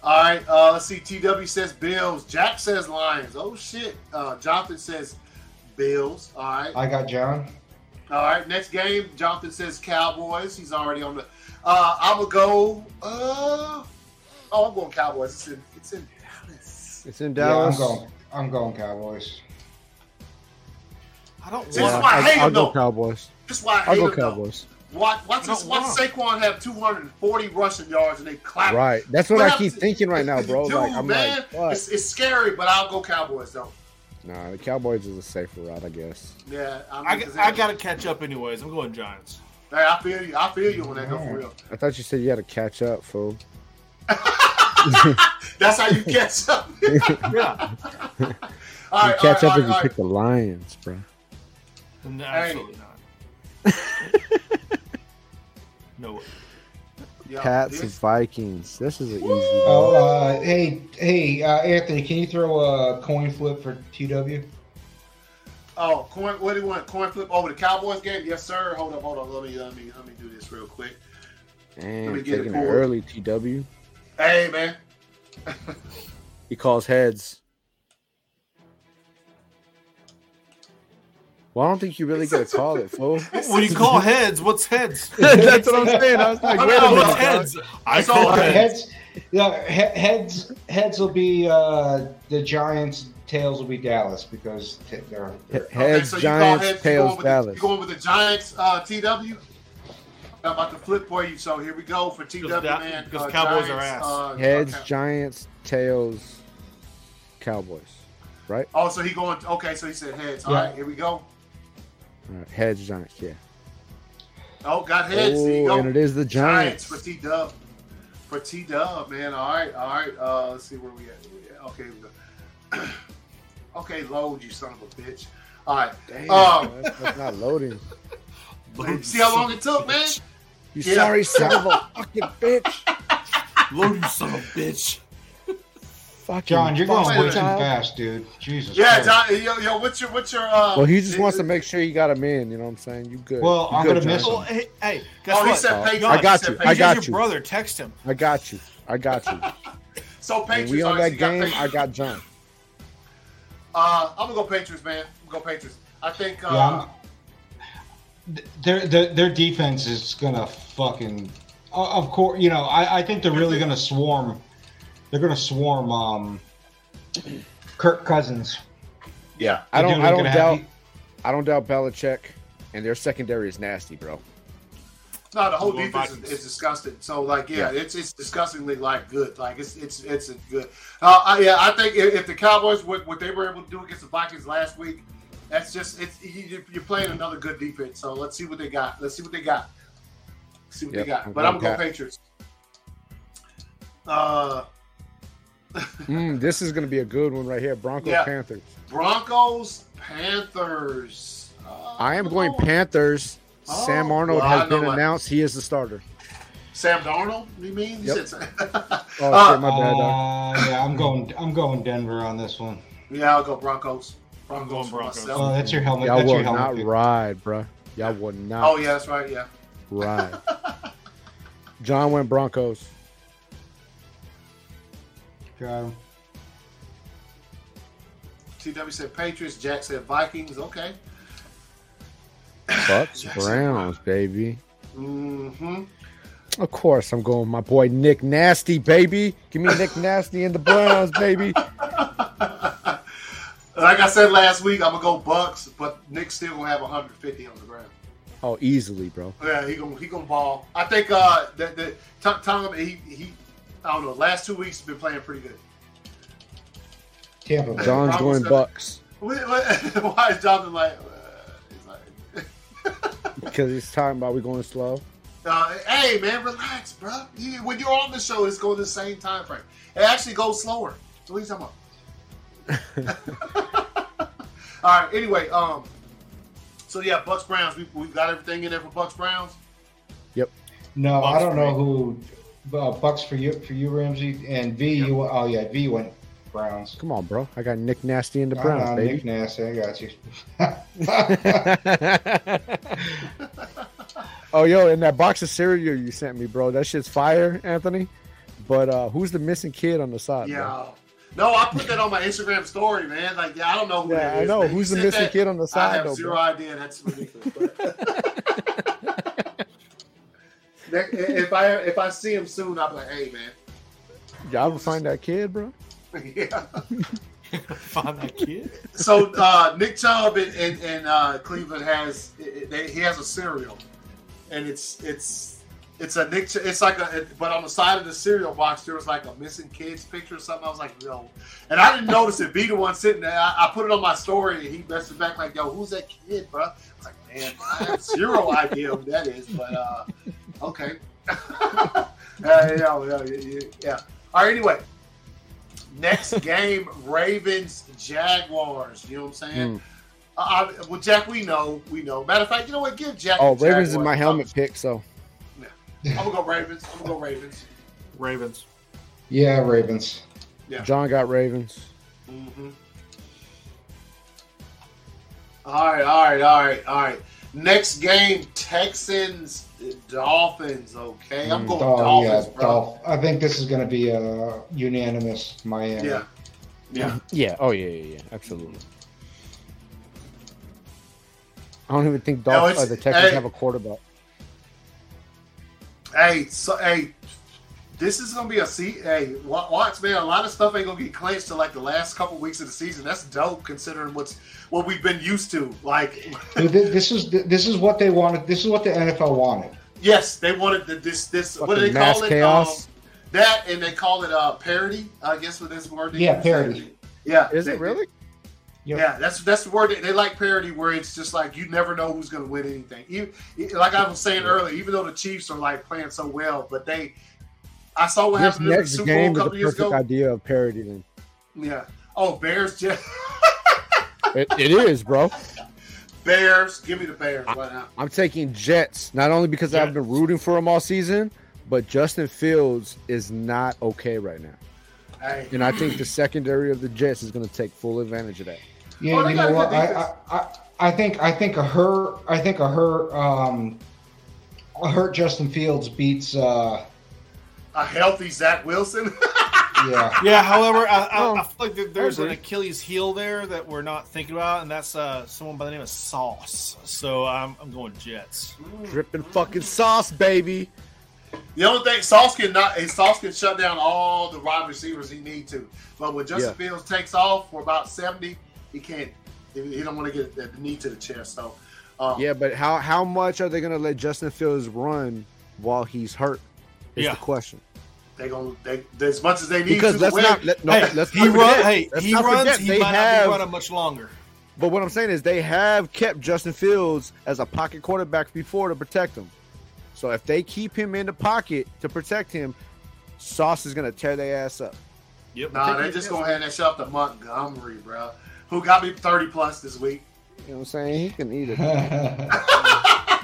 S4: All right, uh, let's see. TW says Bills. Jack says Lions. Oh shit. Uh, Jonathan says Bills. All right.
S2: I got John.
S4: All right. Next game. Jonathan says Cowboys. He's already on the. Uh, I'm gonna go. Uh, oh, I'm going Cowboys. It's in. It's in Dallas.
S1: It's in Dallas.
S2: Yeah,
S1: Dallas.
S2: I'm going. I'm going Cowboys.
S3: I don't
S4: See,
S3: want.
S4: That's why I hate
S1: I'll
S4: him,
S1: go
S4: though.
S1: Cowboys.
S4: That's why I hate
S1: I'll go
S4: him.
S1: Cowboys.
S4: Watch, watch, this,
S3: No,
S4: watch
S3: wow.
S4: Saquon have 240 rushing yards and they clap.
S1: Right. That's what
S4: What
S1: I
S4: happens-
S1: keep thinking right now, *laughs* bro.
S4: Dude,
S1: like I'm
S4: man,
S1: like,
S4: it's, it's scary, but I'll go Cowboys though.
S1: Nah, the Cowboys is a safer route, I guess.
S4: Yeah, I, mean,
S3: I,
S4: 'cause
S3: I gotta catch up anyways. I'm going Giants.
S4: Hey, I feel you. I feel you on that. Go for real.
S1: I thought you said you had to catch up, fool. *laughs*
S4: That's how you catch up. *laughs*
S3: Yeah,
S4: all
S1: You
S4: right,
S1: catch
S4: all
S1: up
S4: right,
S1: if you
S4: all right,
S1: pick the Lions, bro.
S3: No, absolutely not. *laughs* no way.
S4: Yeah,
S1: Pats and Vikings. This is an easy.
S2: Oh, uh, hey, hey, uh, Anthony, can you throw a coin flip for TW?
S4: Oh, coin. What do you want? Coin flip over the Cowboys game? Yes, sir. Hold up, hold up. Let me, let me, let me do this real quick.
S1: Damn,
S4: me get
S1: taking it
S4: pulled.
S1: early, TW.
S4: Hey, man.
S1: He calls heads. Well, I don't think you really gotta *laughs* call it, fool.
S3: When you call heads, what's heads? *laughs*
S1: That's what I'm saying. I was like,
S4: I
S1: wait a minute.
S3: What's heads? I call heads.
S2: heads, yeah, he- heads, heads will be uh, the Giants. Tails will be Dallas because t- they're, they're
S1: Heads,
S4: so
S1: Giants,
S4: heads, you
S1: tails,
S4: going with the-
S1: Dallas.
S4: You going with the Giants, uh, TW? I'm about to flip for you. So here we go for TW,
S3: Because Da-
S4: man.
S3: because
S4: Uh,
S3: Cowboys are ass.
S4: uh,
S1: Heads,
S4: okay.
S1: Giants, tails, Cowboys. Right?
S4: Oh, so he going? Okay, so he said heads. All
S2: Yeah.
S4: right, here we go.
S1: All right. Heads, Giants. Yeah.
S4: Oh, got heads.
S1: Oh,
S4: go.
S1: and it is the
S4: Giants
S1: Giants.
S4: for T Dub. For T Dub, man. All right, all right. Uh, let's see where we at. Where we at? Okay, we *clears throat* go. okay, load you son of a bitch. All right.
S1: Damn,
S4: Um,
S1: that's, that's not loading.
S3: Load *laughs*
S4: See how long it took, man?
S1: You
S4: Yeah.
S1: sorry son of a *laughs* fucking bitch.
S3: Load you son of a bitch.
S1: Fucking
S2: John, you're going
S4: Wait a
S2: way too fast, dude. Jesus.
S4: Yeah, John, yo, yo, what's your, what's your? Uh,
S1: Well, he just wants to make sure you got him in. You know what I'm saying? You good?
S2: Well,
S1: You
S2: I'm
S1: good,
S2: gonna miss
S1: John.
S3: Well, hey, hey, guess
S4: Oh, he said
S1: Oh,
S4: Patriots.
S1: I got
S4: He said
S1: you. I
S3: He's
S4: Patriots.
S1: got
S3: your
S1: you.
S3: brother. Text him.
S1: I got you. I got you. *laughs*
S4: So Patriots.
S1: When
S4: Patriots.
S1: we on
S4: all right, so
S1: that
S4: you got
S1: game, I got John.
S4: Uh, I'm gonna go Patriots, man. I'm gonna go Patriots. I think. Uh,
S2: Yeah, their, their their defense is gonna fucking. o- Of course, you know. I, I think they're really gonna swarm. They're gonna swarm. Um, Kirk Cousins.
S4: yeah.
S1: I don't. I don't doubt.
S2: have-
S1: I don't doubt Belichick, and their secondary is nasty, bro.
S4: No, the whole defense is, is disgusting. So, like, yeah, it's it's disgustingly like good. Like, it's it's it's good. Uh, I, yeah, I think if, if the Cowboys what, what they were able to do against the Vikings last week, that's just it's you, you're playing another good defense. So let's see what they got. Let's see what they got. see what
S1: Yep,
S4: they got. But I'm
S1: going
S4: gonna go Patriots. Uh,
S1: Mm, this is gonna be a good one right here. Broncos
S4: Yeah.
S1: Panthers.
S4: Broncos Panthers. Uh,
S1: I am going
S4: going-
S1: Panthers.
S4: Oh,
S1: Sam Arnold
S4: well,
S1: has been
S4: what-
S1: announced. He is the starter.
S4: Sam Darnold. You mean? You
S1: Yep.
S4: said- *laughs*
S1: Oh
S4: Uh,
S1: shit, my bad.
S2: Uh, yeah, I'm going. I'm going Denver on this one.
S4: yeah, I'll go Broncos. Broncos.
S3: going Broncos.
S2: Oh, that's your helmet.
S1: Y'all
S2: that's your
S1: will
S2: helmet.
S1: not
S2: pick.
S1: ride, bruh. Y'all will not
S4: Oh yeah, that's right. Yeah.
S1: ride. *laughs* John went Broncos.
S2: Got.
S4: TW said Patriots. Jack said Vikings. Okay.
S1: Bucks, *laughs* Browns, baby.
S4: Mm-hmm.
S1: Of course, I'm going with my boy Nick Nasty, baby. Give me Nick *laughs* Nasty and the Browns, baby. *laughs*
S4: Like I said last week, I'm gonna go Bucks, but Nick's still gonna have 150 on the ground.
S1: Oh, easily, bro.
S4: Yeah, he gonna he gonna ball. I think uh that the Tom, Tom he he I don't know. Last two weeks been playing pretty good.
S2: Tampa
S1: John's
S4: Broncos
S1: going
S4: got-
S1: Bucks
S4: What- *laughs* what- Why is Jonathan like? Uh, he's like *laughs*
S1: because he's talking about we going slow.
S4: uh, hey man, relax, bro. You, when you're on the show, it's going the same time frame. It actually goes slower. So what are you talking about? *laughs* All right. Anyway, um, so yeah, Bucks Browns. We we got everything in there for Bucks Browns. Yep.
S2: No, I don't
S3: for
S2: know who. Uh, Bucks for you, for you, Ramsey, and V. You. Oh yeah, V went Browns.
S1: Come on, bro. I got Nick Nasty and the Browns,
S2: Nick
S1: baby.
S2: Nasty, I got you. *laughs*
S1: oh, yo, and that box of cereal you sent me, bro. That shit's fire, Anthony. But uh who's the missing kid on the side? bro?
S4: Yeah. No, I put that on my Instagram story, man. Like, yeah, I don't know who
S1: Yeah,
S4: that
S1: I
S4: is,
S1: know.
S4: man.
S1: Who's
S4: You
S1: the missing
S4: that,
S1: kid on the side?
S4: I
S1: side,
S4: have
S1: though,
S4: zero
S1: bro?
S4: idea. That's ridiculous. *laughs* but- Next- if I if I see him soon, I'll be like, hey, man.
S1: Y'all will find that kid, bro. *laughs*
S4: yeah. *laughs*
S3: Find that kid.
S4: So uh, Nick Chubb in, in, in uh, Cleveland has they, he has a cereal, and it's it's it's a Nick. Ch- It's like a but on the side of the cereal box there was like a missing kids picture or something. I was like, no, and I didn't notice it. Be the one sitting there. I, I put it on my story, and he messaged back like, yo, who's that kid, bro? I was like, man, I have zero idea who that is, but uh, okay. *laughs* uh, yeah, yeah, yeah, yeah. All right. Anyway, next *laughs* game, Ravens Jaguars. You know what I'm saying?
S1: Mm.
S4: Uh, I, well, Jack, we know, we know. Matter of fact, you know what? Give Jack.
S1: Oh,
S4: the
S1: Ravens is my helmet pick, so
S4: I'm gonna go Ravens. I'm gonna go Ravens.
S3: Ravens.
S2: yeah, Ravens.
S4: Yeah.
S1: John got Ravens.
S4: Mm-hmm. All right, all right, all right, all right. Next game, Texans, Dolphins. Okay, I'm
S1: Mm.
S4: going
S2: Oh
S4: Dolphins,
S2: yeah,
S4: bro.
S2: Dolph. I think this is going to be a unanimous Miami.
S4: Yeah, yeah.
S1: Yeah. Oh yeah, yeah, yeah. Absolutely. I don't even think
S4: No,
S1: Dolph-
S4: it's-
S1: uh, the Texans
S4: hey.
S1: have a quarterback.
S4: Hey, so hey, this is gonna be a see. Hey, watch, man. A lot of stuff ain't gonna get clinched till like the last couple weeks of the season. That's dope considering what's what we've been used to. Like, *laughs*
S2: This is this is what they wanted. This is what the NFL wanted.
S4: yes, they wanted the, this this. what do they
S1: mass
S4: call it?
S1: chaos.
S4: Um, that and they call it uh parody. I guess with this word. they
S2: Yeah,
S4: use.
S2: parody.
S4: Yeah,
S1: Is
S4: they-
S1: it really?
S2: Yep.
S4: Yeah, that's that's the word they, they like parody, where it's just like you never know who's going to win anything. You, like I was saying earlier, even though the Chiefs are like playing so well, but they, I saw what
S1: This
S4: happened in the
S1: next
S4: Super Bowl
S1: game
S4: a
S1: is a
S4: couple years
S1: perfect
S4: ago.
S1: idea of parody. Then
S4: Yeah. Oh, Bears, just *laughs*
S1: it, it is, bro.
S4: Bears. Give me the Bears right now.
S1: I'm taking Jets not only because I've been rooting for them all season, but Justin Fields is not okay right now,
S4: Hey,
S1: and I think the secondary of the Jets is going to take full advantage of that.
S2: Yeah,
S4: Oh,
S2: you know what? I. I, I, I think I think a hurt I think a hurt um a hurt Justin Fields beats uh
S4: a healthy Zach Wilson. *laughs*
S2: yeah.
S3: Yeah, however, I, I,
S1: Oh,
S3: I feel like there's an. Achilles heel there that we're not thinking about, and that's uh, someone by the name of Sauce. So I'm, I'm going Jets.
S1: Dripping fucking sauce, baby.
S4: the only thing Sauce can not is Sauce can shut down all the wide receivers he need to, but when Justin Fields takes off for about seventy, he can't. He he don't want to get the knee to the chest. So, um,
S1: Yeah, but how how much are they going to let Justin Fields run while he's hurt? Is
S3: Yeah.
S1: the question.
S4: They gonna they as much as they need
S1: Because
S4: to.
S1: let's
S4: win.
S1: not let, no,
S3: hey,
S1: let's
S3: he
S1: not
S3: run, hey,
S1: let's
S3: he
S1: not
S3: runs.
S1: forget
S3: He
S1: they
S3: might not
S1: have-
S3: be running much longer.
S1: But what I'm saying is they have kept Justin Fields as a pocket quarterback before to protect him. So if they keep him in the pocket to protect him, Sauce is going to tear their ass up.
S3: Yep.
S4: Nah, they just gonna hand that shit off to Montgomery, bro. Who got me thirty plus this week?
S1: You know what I'm saying? He can eat it. *laughs*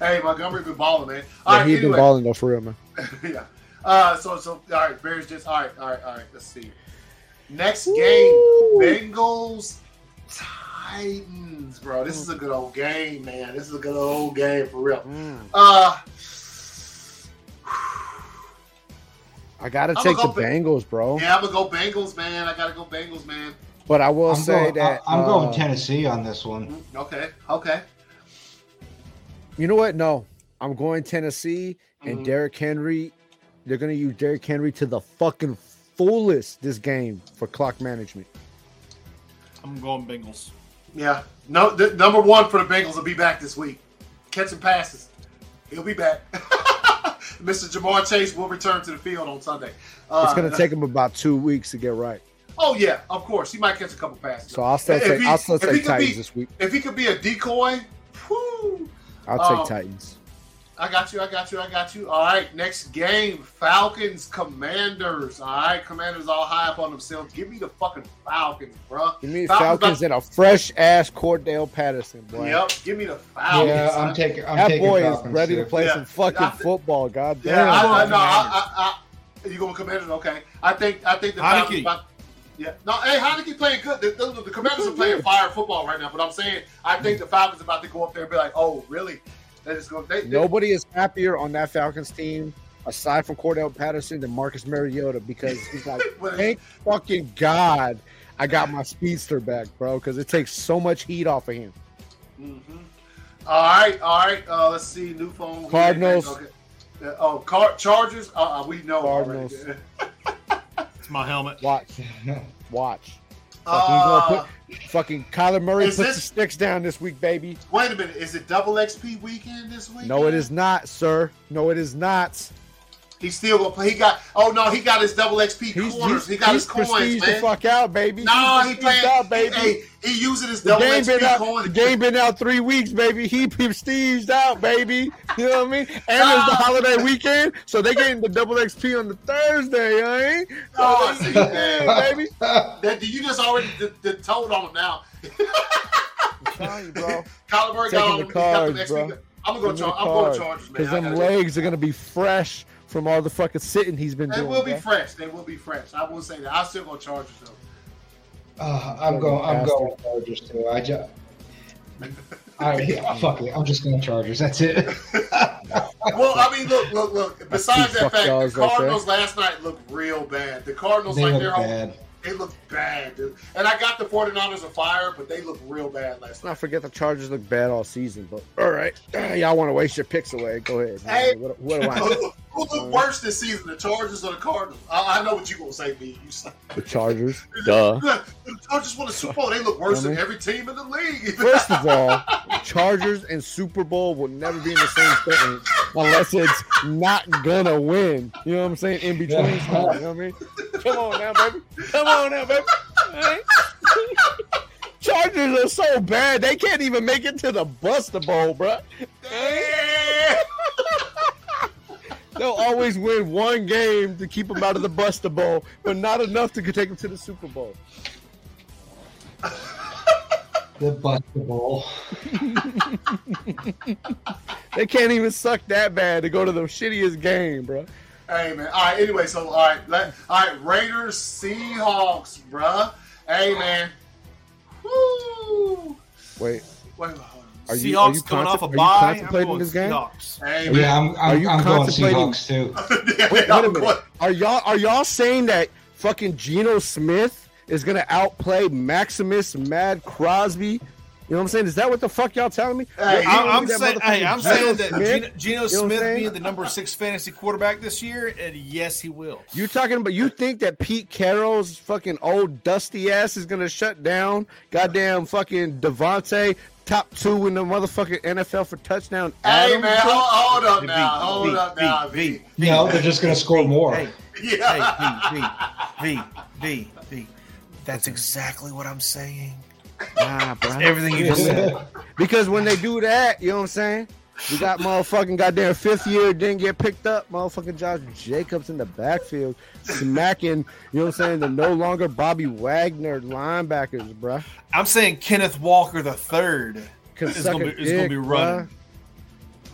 S4: Hey, Montgomery been balling, man.
S1: Yeah,
S4: All right,
S1: he's been balling though, for real, man. *laughs*
S4: yeah. Uh, so so all right, Bears just all right, all right, all right. Let's see. Next game, Bengals Titans, bro. This is a good old game, man. This is a good old game for real.
S1: Mm.
S4: Uh,
S1: I got to
S4: I'm
S1: take the
S4: gonna go Ba-
S1: Bengals, bro.
S4: yeah, I'm gonna go Bengals, man. I gotta go Bengals, man.
S1: But I will
S2: I'm
S1: say
S2: going,
S1: that
S2: I, am going
S1: uh,
S2: Tennessee on this one.
S4: Mm, Okay, okay.
S1: You know what? No, I'm going Tennessee and
S4: Mhm.
S1: Derrick Henry. They're going to use Derrick Henry to the fucking fullest this game for clock management.
S3: I'm going Bengals.
S4: Yeah. No, the, number one for the Bengals will be back this week. Catching passes. He'll be back. *laughs* Mr. Ja'Marr Chase will return to the field on Sunday. Uh,
S1: It's going to take him about two weeks to get right.
S4: Oh yeah, of course. He might catch a couple passes.
S1: So I'll still
S4: If
S1: take
S4: he-
S1: I'll still take
S4: could
S1: Titans
S4: be-
S1: this week.
S4: If he could be a decoy, whew,
S1: I'll
S4: Oh.
S1: take Titans.
S4: I got you. I got you. I got you. All right, next game: Falcons, Commanders. All right, Commanders all high up on themselves. Give me the fucking Falcons, bro.
S1: Give me
S4: Falcons
S1: Falcons and a fresh ass Cordarrelle Patterson, boy.
S4: Yep, give me the Falcons.
S2: Yeah. I'm taking. I'm
S1: That
S2: taking
S1: boy
S2: Falcons
S1: is ready
S2: too.
S1: to play
S4: Yeah.
S1: some fucking
S4: I th-
S1: football. God damn.
S4: Yeah, I, I,
S3: Commanders.
S4: no, I, I, I, you going Commanders? Okay, I think I think the Falcons.
S3: Heinicke.
S4: About, yeah, no, hey, Heinicke playing good. The, the, the Commanders are playing fire football right now, but I'm saying I think the Falcons about to go up there and be like, oh, really? That is going. They, they,
S1: Nobody is happier on that Falcons team aside from Cordarrelle Patterson than Marcus Mariota because he's like, *laughs*
S4: Well,
S1: thank fucking God I got my speedster back, bro, because it takes so much heat off of him.
S4: Mhm. All right, all right. Uh, let's see. New phone.
S1: Cardinals.
S4: Okay. Uh, oh, Car- Chargers. Uh, uh, we know.
S1: Cardinals.
S4: already. *laughs*
S3: It's my helmet.
S1: Watch, *laughs* watch.
S4: Uh,
S1: Fucking, put, fucking Kyler Murray puts
S4: this-
S1: the sticks down this week, baby.
S4: wait a minute. Is it double XP weekend this week?
S1: No, it is not, sir. No, it is not.
S4: He's still gonna play. He got. Oh no, he got his double XP
S1: He's,
S4: corners.
S1: he's,
S4: he got
S1: he's
S4: his coins,
S1: prestiged the fuck out, baby.
S4: No,
S1: He's
S4: he
S1: prestiged
S4: playing.
S1: out, baby.
S4: He, hey, he using his
S1: The
S4: double
S1: game been
S4: XP
S1: out.
S4: coins.
S1: The game been out three weeks, baby. He prestiged out, baby. You know what I mean? And it's the holiday weekend, so they getting the double XP on the Thursday, eh? So
S4: Oh,
S1: they-
S4: see,
S1: yeah, baby.
S4: That you just already d- d- told on him now.
S1: I'm you, bro.
S4: Kyler Murray got
S1: Taking
S4: on
S1: the
S4: him. Got them
S1: cards,
S4: XP.
S1: bro.
S4: I'm gonna go.
S1: Give
S4: Char- I'm going
S1: card.
S4: Chargers, man.
S1: Because them legs are gonna be fresh from all the fucking sitting he's been
S4: They
S1: doing.
S4: They will be
S1: bro.
S4: fresh. They will be fresh. I will say that. I'll still go Chargers though.
S2: Uh, I'm going. I'm going Chargers too. I just. *laughs* I, yeah, fuck it. I'm just going Chargers. That's it. *laughs*
S4: Well, I mean, look, look, look. Besides
S1: two
S4: that
S1: fuck
S4: fact,
S1: y'alls
S4: the
S1: right there.
S4: Cardinals last night looked real bad. The Cardinals,
S2: they
S4: like
S2: look
S4: their whole
S2: bad.
S4: They look bad, dude. And I got the 49ers a fire, but they look real bad last night.
S1: not forget the Chargers look bad all season. But all right, y'all want to waste your picks away? Go ahead.
S4: Hey.
S1: What, what do I? *laughs*
S4: Who look, who uh, worse this season, the Chargers or the Cardinals? I, I know what you're gonna say, B. You say
S1: The Chargers. *laughs* Duh.
S4: the Chargers won the Super Bowl. They look worse than every team in the league. *laughs*
S1: First of all, Chargers and Super Bowl will never be in the same sentence unless it's not gonna win. You know what I'm saying? In between,
S2: Yeah.
S1: stuff, you know what I mean? Come on now, baby. Come on now, baby. All right. *laughs* Chargers are so bad they can't even make it to the Buster Bowl, bro. They'll always win one game to keep them out of the Buster Bowl, but not enough to take them to the Super Bowl.
S2: The Buster Bowl. *laughs*
S1: They can't even suck that bad to go to the shittiest game, bro.
S4: Hey man. All right. Anyway, so all right, let, all right. Raiders, Seahawks, bruh. Hey man. Woo.
S1: Wait,
S4: Wait, hold on.
S1: Are you-
S3: Seahawks
S1: are you
S3: coming off a
S1: contem- are you
S3: bye. I'm
S1: contemplating
S3: going
S1: this game?
S3: Seahawks.
S4: Hey man.
S2: Yeah, I'm,
S1: Are
S2: I'm,
S1: you
S2: I'm going Seahawks too. *laughs*
S4: Yeah,
S1: wait, wait a minute. Are y'all are y'all saying that fucking Geno Smith is gonna outplay Maximus Mad Crosby? You know what I'm saying? Is that what the fuck y'all telling me?
S4: Hey,
S3: I'm,
S1: don't
S3: I'm
S1: think
S3: saying, hey, I'm
S1: Geno
S3: saying that
S1: Smith-
S3: Geno, Geno
S1: You know
S3: Smith
S1: saying?
S3: being the number six fantasy quarterback this year, and yes, he will.
S1: You talking about you think that Pete Carroll's fucking old dusty ass is gonna shut down goddamn fucking Davante top two in the motherfucking NFL for touchdown?
S4: Hey
S1: Adams?
S4: man, hold, hold up
S3: V,
S4: now, hold
S3: V,
S4: up
S3: V,
S4: now,
S3: V,
S4: V.
S3: V.
S2: No, they're just going to score more.
S3: Hey, *laughs*
S4: Yeah.
S3: hey, V, V, V, V. That's exactly what I'm saying.
S1: Nah, bro.
S3: Everything you just said.
S1: Because when they do that, you know what I'm saying? We got motherfucking goddamn fifth year didn't get picked up. Motherfucking Josh Jacobs in the backfield smacking, you know what I'm saying? The no longer Bobby Wagner linebackers, bruh.
S3: I'm saying Kenneth Walker the third
S1: Can
S3: is gonna be, is gonna
S1: dick,
S3: be
S1: bruh.
S3: running.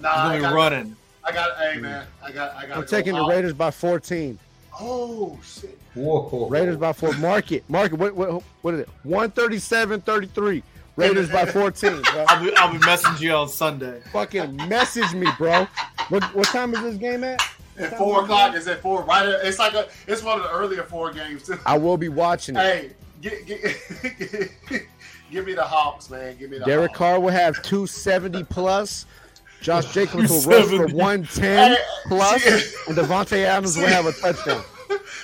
S4: Nah,
S3: He's
S4: I
S3: gonna be
S4: got,
S3: running.
S4: I got. Hey man, I got. I got.
S1: I'm taking the Raiders by 14.
S4: Oh shit.
S2: Whoa.
S1: Raiders by four. Mark it. Mark it. What, what, what is it? 137 33. Raiders by 14, bro.
S3: I'll be, I'll be messaging you on Sunday.
S1: Fucking message me, bro. What, what time is this game at?
S4: At four o'clock is at four. Right. At, it's like a. It's one of the earlier four games too.
S1: I will be watching it.
S4: Hey, get, get, *laughs* give me the Hawks, man. Give me the
S1: Derek
S4: Hawks.
S1: Carr will have 270 plus. Josh Jacobs will rush for 110
S4: Hey,
S1: plus,
S4: see-
S1: and Davante Adams will have a touchdown.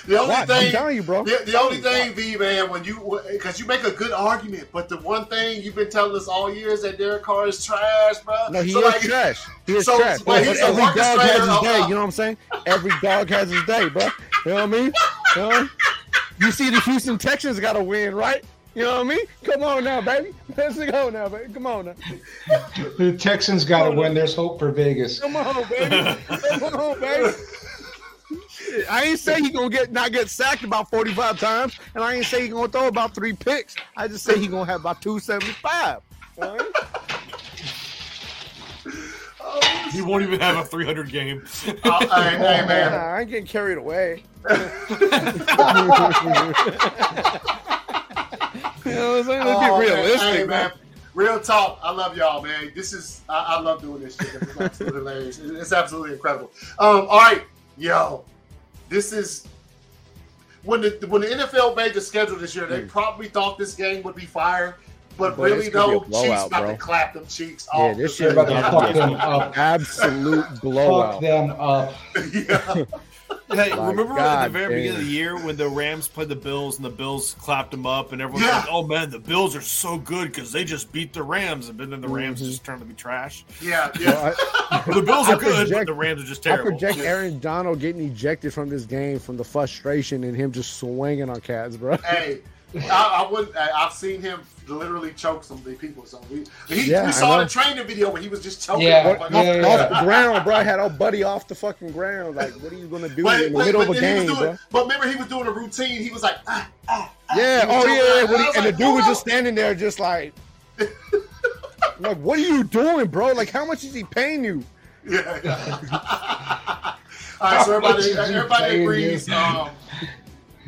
S4: The only
S1: Watch, I'm
S4: thing,
S1: telling you, bro.
S4: The, the only thing, V man, when you because you make a good argument, but the one thing you've been telling us all year is that Derek Carr is trash, bro.
S1: No, he
S4: So,
S1: is
S4: like,
S1: trash. He is
S4: so-
S1: trash.
S4: but
S1: But
S4: he's a
S1: every dog has his day. You know what I'm saying? Every dog has his day, bro. You know what I mean? You, know? you see, the Houston Texans got to win, right? You know what I mean? Come on now, baby. Let's go now, baby. Come on now.
S2: The Texans got to win. There's hope for Vegas.
S1: Come on, baby. Come on, baby. Shit, I ain't say he gonna get not get sacked about 45 times, and I ain't say he gonna throw about three picks. I just say he gonna have about 275. All right?
S3: He won't even have a 300 game.
S4: uh, hey, hey, man.
S1: Nah, I ain't getting carried away. *laughs* You know what I'm saying? Let's
S4: Oh,
S1: be
S4: man.
S1: realistic,
S4: Hey,
S1: man.
S4: man. Real talk. I love y'all, man. This is I, I love doing this shit. This absolutely hilarious. It's absolutely incredible. Um, all right, yo, this is when the when the NFL made the schedule this year. They
S1: Mm.
S4: probably thought this game would be fire, but
S1: Boy,
S4: really
S1: this could be a
S4: though, Chiefs
S1: blowout,
S4: about
S1: bro.
S4: to clap them cheeks
S1: Yeah,
S4: off.
S1: this
S2: They're
S1: shit
S2: about to fuck them up. *laughs*
S1: absolute
S2: Fuck
S1: blowout.
S2: them up.
S4: yeah. *laughs*
S3: Hey,
S1: My
S3: remember at the very beginning of the year when the Rams played the Bills and the Bills clapped them up and everyone's
S4: Yeah.
S3: like, "Oh man, the Bills are so good because they just beat the Rams," and then the Rams
S1: Mhm.
S3: just turned to be trash.
S4: Yeah, yeah.
S1: I, *laughs*
S3: The Bills
S1: I
S3: are good, but the Rams are just terrible.
S1: I project Aaron Donald getting ejected from this game from the frustration and him just swinging on cats, bro.
S4: hey, I, I would. I, I've seen him literally choke some of the people. So we, he,
S1: Yeah,
S4: we saw the training video where he was just choking.
S2: Yeah,
S4: them. Like,
S2: yeah, yeah,
S1: off the ground, bro. I had our buddy off the fucking ground. Like, what are you gonna do
S4: But,
S1: in the
S4: but-
S1: middle
S4: but
S1: of a
S4: then he was
S1: game,
S4: doing,
S1: bro?
S4: But remember, he was doing a routine. He was like, ah, ah, ah.
S1: Yeah.
S4: He was
S1: Oh yeah. yeah.
S4: And
S1: What he-
S4: was
S1: and the
S4: like,
S1: dude was just standing there, just like, *laughs* like, what are you doing, bro? Like, how much is he paying you?
S4: Yeah. yeah. *laughs* All right, so everybody,
S2: How much is he
S4: everybody agrees. Um,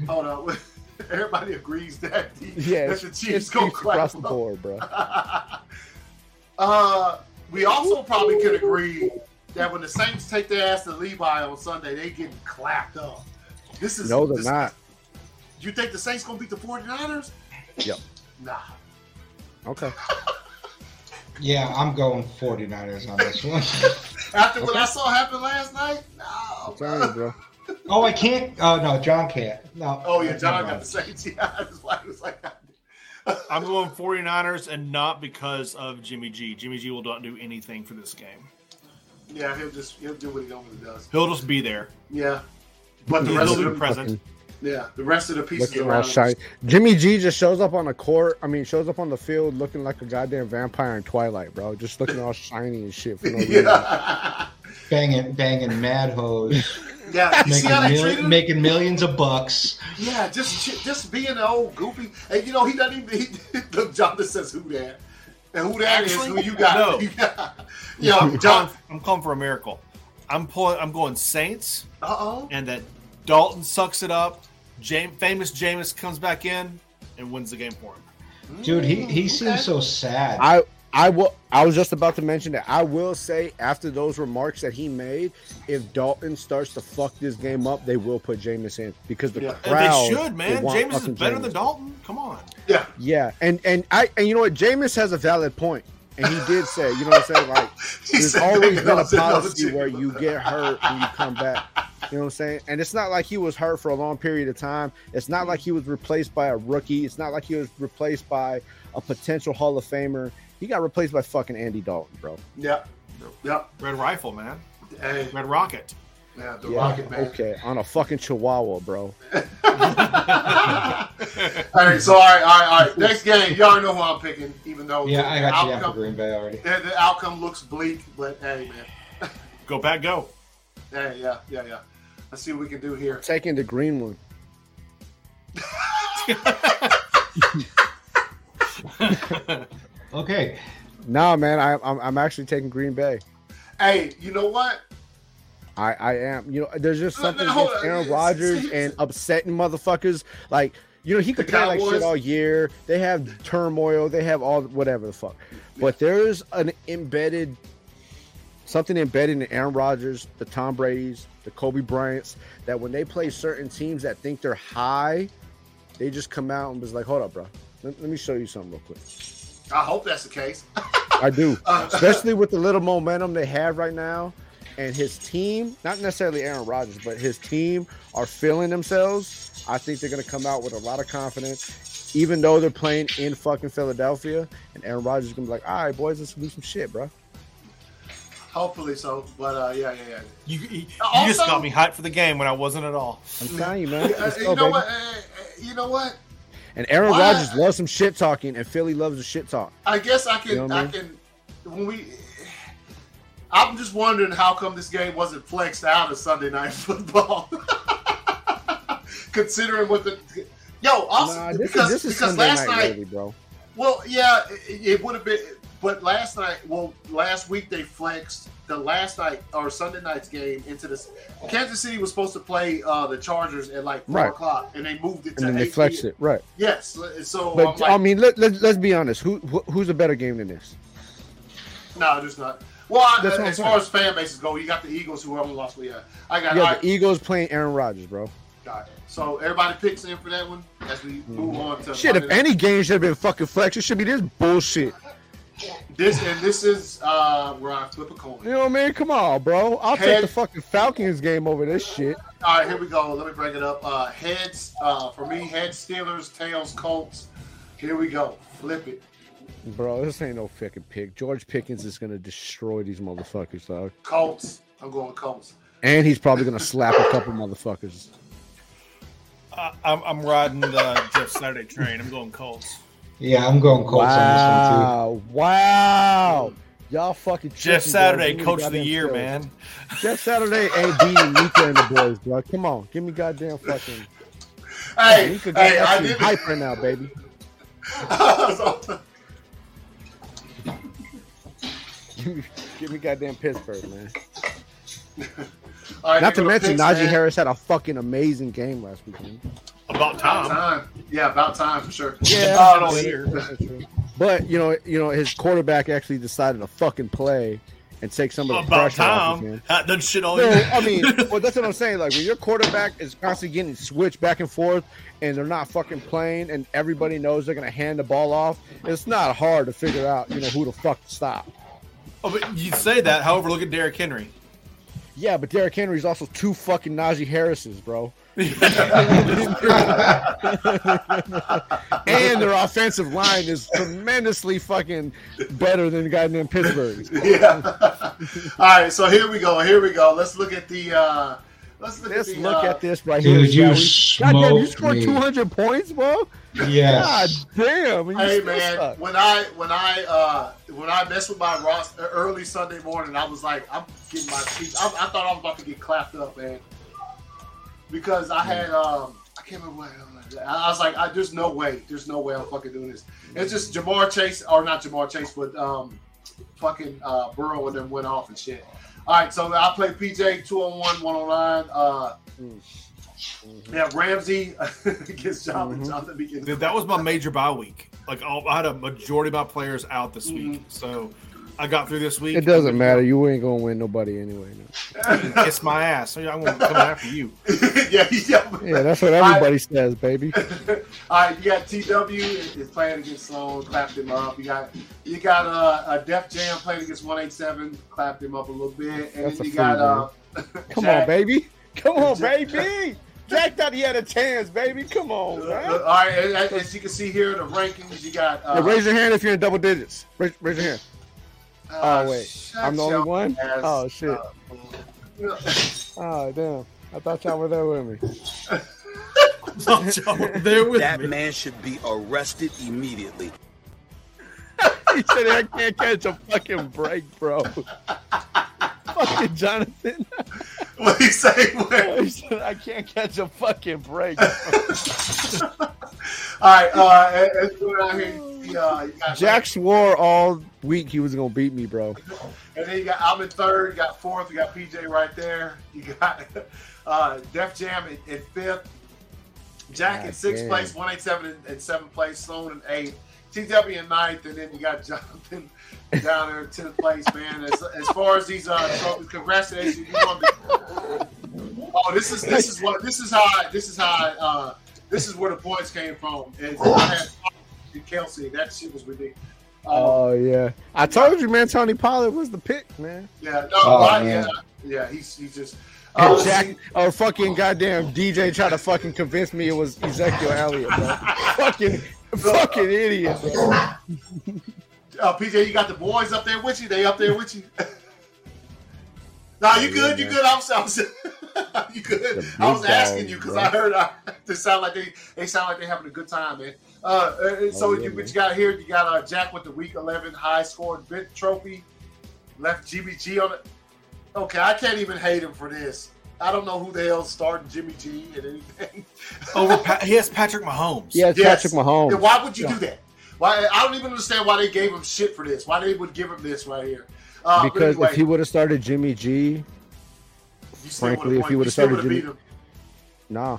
S4: hold on. *laughs* *laughs* Everybody agrees that the,
S1: Yeah,
S4: that the Chiefs go
S1: Chiefs across the board, bro. *laughs*
S4: uh, we also probably could agree that when the Saints take their ass to Levi on Sunday, they getting clapped up. This is
S1: No, they're
S4: this-
S1: not.
S4: you think the Saints gonna beat the 49ers?
S1: Yep.
S4: Nah.
S1: Okay. *laughs*
S2: Yeah, I'm going 49ers on this one.
S4: After what
S1: Okay.
S4: I saw happen last night, no.
S1: I'm telling bro.
S2: Oh, I can't. Oh no, John can't. No.
S4: Oh yeah,
S2: Never
S4: John got
S2: mind.
S4: the Saints. Yeah, that's why he was like. *laughs*
S3: I'm going 49ers and not because of Jimmy G. Jimmy G will not do anything for this game.
S4: Yeah, he'll just he'll do what he normally does.
S3: He'll just be there.
S4: Yeah, but the
S3: He'll
S4: rest of the
S3: present.
S4: yeah the rest of the pieces
S1: Looking
S4: around him-
S1: shiny. Jimmy G just shows up on the court. I mean, shows up on the field looking like a goddamn vampire in Twilight, bro. Just looking all *laughs* shiny and shit for no *laughs* reason.
S4: Yeah,
S2: banging, banging mad hoes,
S4: yeah. You see
S2: making,
S4: how they
S2: mil-
S4: treat him?
S2: making millions of bucks.
S4: Yeah, just just being an old goofy, and you know he doesn't even. *laughs* He, look, John just says who that, and who that is
S3: Actually,
S4: who you got.
S3: no. *laughs*
S4: yeah, *laughs*
S3: I'm
S4: John.
S3: I'm calling for a miracle. I'm pulling. I'm going Saints,
S4: Uh oh.
S3: and that Dalton sucks it up. James, famous Jameis comes back in and wins the game for him.
S2: Dude, he, he
S4: Okay.
S2: seems so sad.
S1: I I will. I was just about to mention that. I will say after those remarks that he made, if Dalton starts to fuck this game up, they will put Jameis in because the
S4: Yeah.
S3: And
S1: crowd.
S3: they should, man.
S1: will want
S3: James is better
S1: Jameis.
S3: than Dalton. Come on.
S4: Yeah.
S1: Yeah, and and I and you know what, Jameis has a valid point, and he did say, you know what I'm saying, like *laughs*
S4: He
S1: there's always been a policy where you get hurt and you come back. You know what I'm saying? And it's not like he was hurt for a long period of time. It's not like he was replaced by a rookie. It's not like he was replaced by a potential Hall of Famer. He got replaced by fucking Andy Dalton, bro.
S4: Yep. Yep.
S3: Red Rifle, man.
S4: Hey,
S3: Red Rocket.
S4: yeah, the
S1: Yeah,
S4: Rocket Man.
S1: okay, on a fucking Chihuahua, bro. *laughs*
S4: all right, so all right, all right, all right. Next game, y'all know who I'm picking, even though
S2: yeah,
S4: the
S2: I got you down for
S4: outcome,
S2: Green Bay already.
S4: the, the outcome looks bleak, but hey, man,
S3: Go back, go.
S4: hey, yeah, yeah, yeah. Let's see what we can do here.
S1: Taking the green one. *laughs* *laughs*
S2: Okay.
S1: Nah, man, I, I'm I'm actually taking Green Bay.
S4: Hey, you know what?
S1: I, I am. You know, there's just something
S4: no,
S1: against. Aaron *laughs* Rodgers and upsetting motherfuckers. Like, you know, he could play like shit all year. They have turmoil. They have all whatever the fuck. But there's an embedded something embedded in Aaron Rodgers, the Tom Brady's, the Kobe Bryant's, that when they play certain teams that think they're high, they just come out and was like, "Hold up, bro. Let, let me show you something real quick."
S4: I hope that's the case. *laughs*
S1: I do,
S4: Uh,
S1: especially with the little momentum they have right now, and his team, not necessarily Aaron Rodgers, but his team are feeling themselves. I think they're going to come out with a lot of confidence, even though they're playing in fucking Philadelphia, and Aaron Rodgers is going to be like, "All right, boys, let's do some shit, bro."
S4: Hopefully so, but uh, yeah, yeah, yeah.
S3: You, you, you
S4: Also-
S3: just got me hyped for the game when I wasn't at all.
S1: I'm telling you, man.
S4: Uh,
S1: Let's
S4: you
S1: go,
S4: know
S1: baby.
S4: what? Uh, uh, you know what?
S1: And Aaron Rodgers loves some shit talking, and Philly loves the shit talk.
S4: I guess I can.
S1: You know I
S4: I
S1: mean?
S4: can. When we, I'm just wondering how come this game wasn't flexed out of Sunday night *laughs* football, *laughs* considering what the. Yo, also
S1: Nah, this,
S4: because
S1: is, this is
S4: because
S1: Sunday
S4: last
S1: night,
S4: night,
S1: really, bro.
S4: well, yeah, it, it would have been, but last night, well, last week they flexed the last night or Sunday night's game into this. Kansas City was supposed to play uh, the Chargers at like four
S1: Right.
S4: o'clock, and they moved it to
S1: And then they flexed it, right?
S4: Yes, so
S1: But
S4: like,
S1: I mean, let, let, let's be honest. Who, who who's a better game than this?
S4: No, there's not. Well, I,
S1: I'm
S4: as
S1: saying.
S4: far as fan bases go, you got the Eagles who haven't lost. Yeah, I got.
S1: Yeah,
S4: right,
S1: the Eagles playing Aaron Rodgers, bro.
S4: So everybody picks in for that one as we move on to
S1: Shit, if
S4: night.
S1: any game should have been fucking flexed, it should be this bullshit.
S4: This and this is uh where I flip a coin.
S1: You know what I mean? Come on, bro. I'll take the fucking Falcons game over this shit.
S4: All right, here we go. Let me break it up. Uh, heads uh, for me, heads Steelers, tails Colts. Here we go. Flip it.
S1: Bro, this ain't no fucking pick. George Pickens is gonna destroy these motherfuckers, dog.
S4: Colts. I'm going Colts.
S1: And he's probably gonna slap a couple motherfuckers.
S3: I, I'm, I'm riding the Jeff Saturday train. I'm going Colts.
S2: Yeah, I'm going Colts on this one too.
S1: Wow, wow. Y'all fucking
S3: Jeff. Saturday,
S1: Give
S3: coach of the year,
S1: Steelers.
S3: man.
S1: Jeff Saturday ain't beating Mika and the boys, bro. Come on, give me goddamn fucking.
S4: Hey,
S1: Mika
S4: hey, I
S1: got
S4: did.
S1: hype right now, baby. Give *laughs* me, give me goddamn Pittsburgh, man.
S4: all right,
S1: Not to
S4: here go the
S1: mention,
S4: picks,
S1: Najee
S4: man.
S1: Harris had a fucking amazing game last weekend.
S3: About
S4: About
S3: time.
S4: time. Yeah, about time for sure.
S1: Yeah,
S3: all
S4: let's-
S3: year.
S1: But you know, you know, his quarterback actually decided to fucking play, and take some of the
S3: About
S1: pressure off of
S3: time.
S1: him.
S3: That done shit on
S1: No,
S3: you.
S1: I mean, *laughs* well, that's what I'm saying. Like when your quarterback is constantly getting switched back and forth, and they're not fucking playing, and everybody knows they're gonna hand the ball off. It's not hard to figure out, you know, who the fuck to stop.
S3: Oh, but you say that. However, look at Derrick Henry.
S1: Yeah, but Derrick Henry's also two fucking Najee Harris's, bro. And their offensive line is tremendously fucking better than the guy named Pittsburgh.
S4: Yeah. *laughs* All right, so here we go. Here we go. Let's look at the. uh Let's look
S1: Let's
S4: at the.
S1: look
S4: uh,
S1: at this right
S2: Dude,
S1: here.
S2: you
S1: shall we? Goddamn, you scored 200 points, bro.
S2: Yes.
S1: God damn.
S4: Hey man,
S1: suck.
S4: when I when I uh when I messed with my roster early Sunday morning, I was like, I'm getting my teeth. I, I thought I was about to get clapped up, man, because I had um I can't remember what I I was like, I, there's no way, there's no way I'm fucking doing this. It's just Ja'Marr Chase or not Ja'Marr Chase, but um fucking uh Burrow and them went off and shit. All right, so I played PJ two on one, one on nine. Uh, yeah, Ramsey *laughs* against Jonathan.
S1: Mhm.
S4: Jonathan begins.
S3: Dude, that was my major bye week. Like I had a majority of my players out this
S4: Mm-hmm.
S3: week, so I got through this week.
S1: It doesn't matter. You ain't gonna win nobody anyway. No. *laughs*
S3: Kiss my ass. So I'm gonna come after you. *laughs*
S4: yeah, yeah.
S1: Yeah, that's what everybody says, baby. *laughs*
S4: All right, you got TW is playing against Sloan, clapped him up. You got you got uh, a Def Jam playing against 187, clapped him up a little bit, and
S1: That's
S4: then
S1: a
S4: you got
S1: free,
S4: uh,
S1: Come
S4: Jack-
S1: on, baby. Come on, baby. Jack thought he had a chance, baby. Come on,
S4: Uh,
S1: man.
S4: all right, and, and as you can see here, the rankings you got. Uh,
S1: Yeah, raise your hand if you're in double digits. Raise, raise your hand.
S4: Uh,
S1: Oh wait, I'm the only one.
S4: ass
S1: Oh shit.
S4: up.
S1: Oh damn. I thought y'all were there with me. *laughs*
S3: there with
S5: That
S3: me.
S5: man should be arrested immediately. *laughs*
S1: He said I can't catch a fucking break, bro. *laughs* fucking Jonathan.
S4: what do you say? Where?
S1: He said I can't catch a fucking break.
S4: All right, uh, and- and going out here, uh,
S1: Jack swore all week he was gonna beat me, bro.
S4: And then you got I'm in third, you got fourth, you got PJ right there. You got *laughs* uh, Def Jam in, in fifth, Jack in sixth
S1: damn.
S4: place, 187 in, in seventh place, Sloan in eighth, TW in ninth, and then you got *laughs* Jonathan down there in tenth place, man. As, as far as these uh, trophies, congratulations, you won. The, *laughs* oh, this is this is what this is how I, this is how I, uh, this is where the points came from. Is I had and Kelce, that shit was ridiculous. Um,
S1: Oh yeah, I told you, man. Tony Pollard was the pick, man.
S4: Yeah, no,
S2: Oh,
S4: right,
S2: man.
S4: yeah, yeah. He's he's just.
S1: And
S4: Uh,
S1: Jack
S4: see,
S1: or fucking goddamn DJ tried to fucking convince me it was Ezekiel Elliott, bro. fucking fucking idiot, bro. *laughs*
S4: uh, PJ, you got the boys up there with you. They up there with you. *laughs* nah, you good. You good. I was, I was *laughs* you good. I was asking you because. I heard uh, they sound like they they sound like they're having a good time, man. Uh, uh, so
S1: Oh, yeah,
S4: you, what you got here? You got uh, Jack with the Week 11 high scored bit trophy. Left GBG on it. Okay, I can't even hate him for this. I don't know who the hell's starting Jimmy G and anything. *laughs*
S3: Over, Pa- he has Patrick Mahomes.
S1: Yeah, it's
S4: Yes.
S1: Patrick Mahomes.
S4: Then why would you do that? Why I don't even understand why they gave him shit for this. Why they would give him this right here? Uh,
S1: because
S4: anyway,
S1: if he would have started Jimmy G,
S4: you
S1: frankly, if he would've started Jimmy-
S4: beat him.
S1: nah.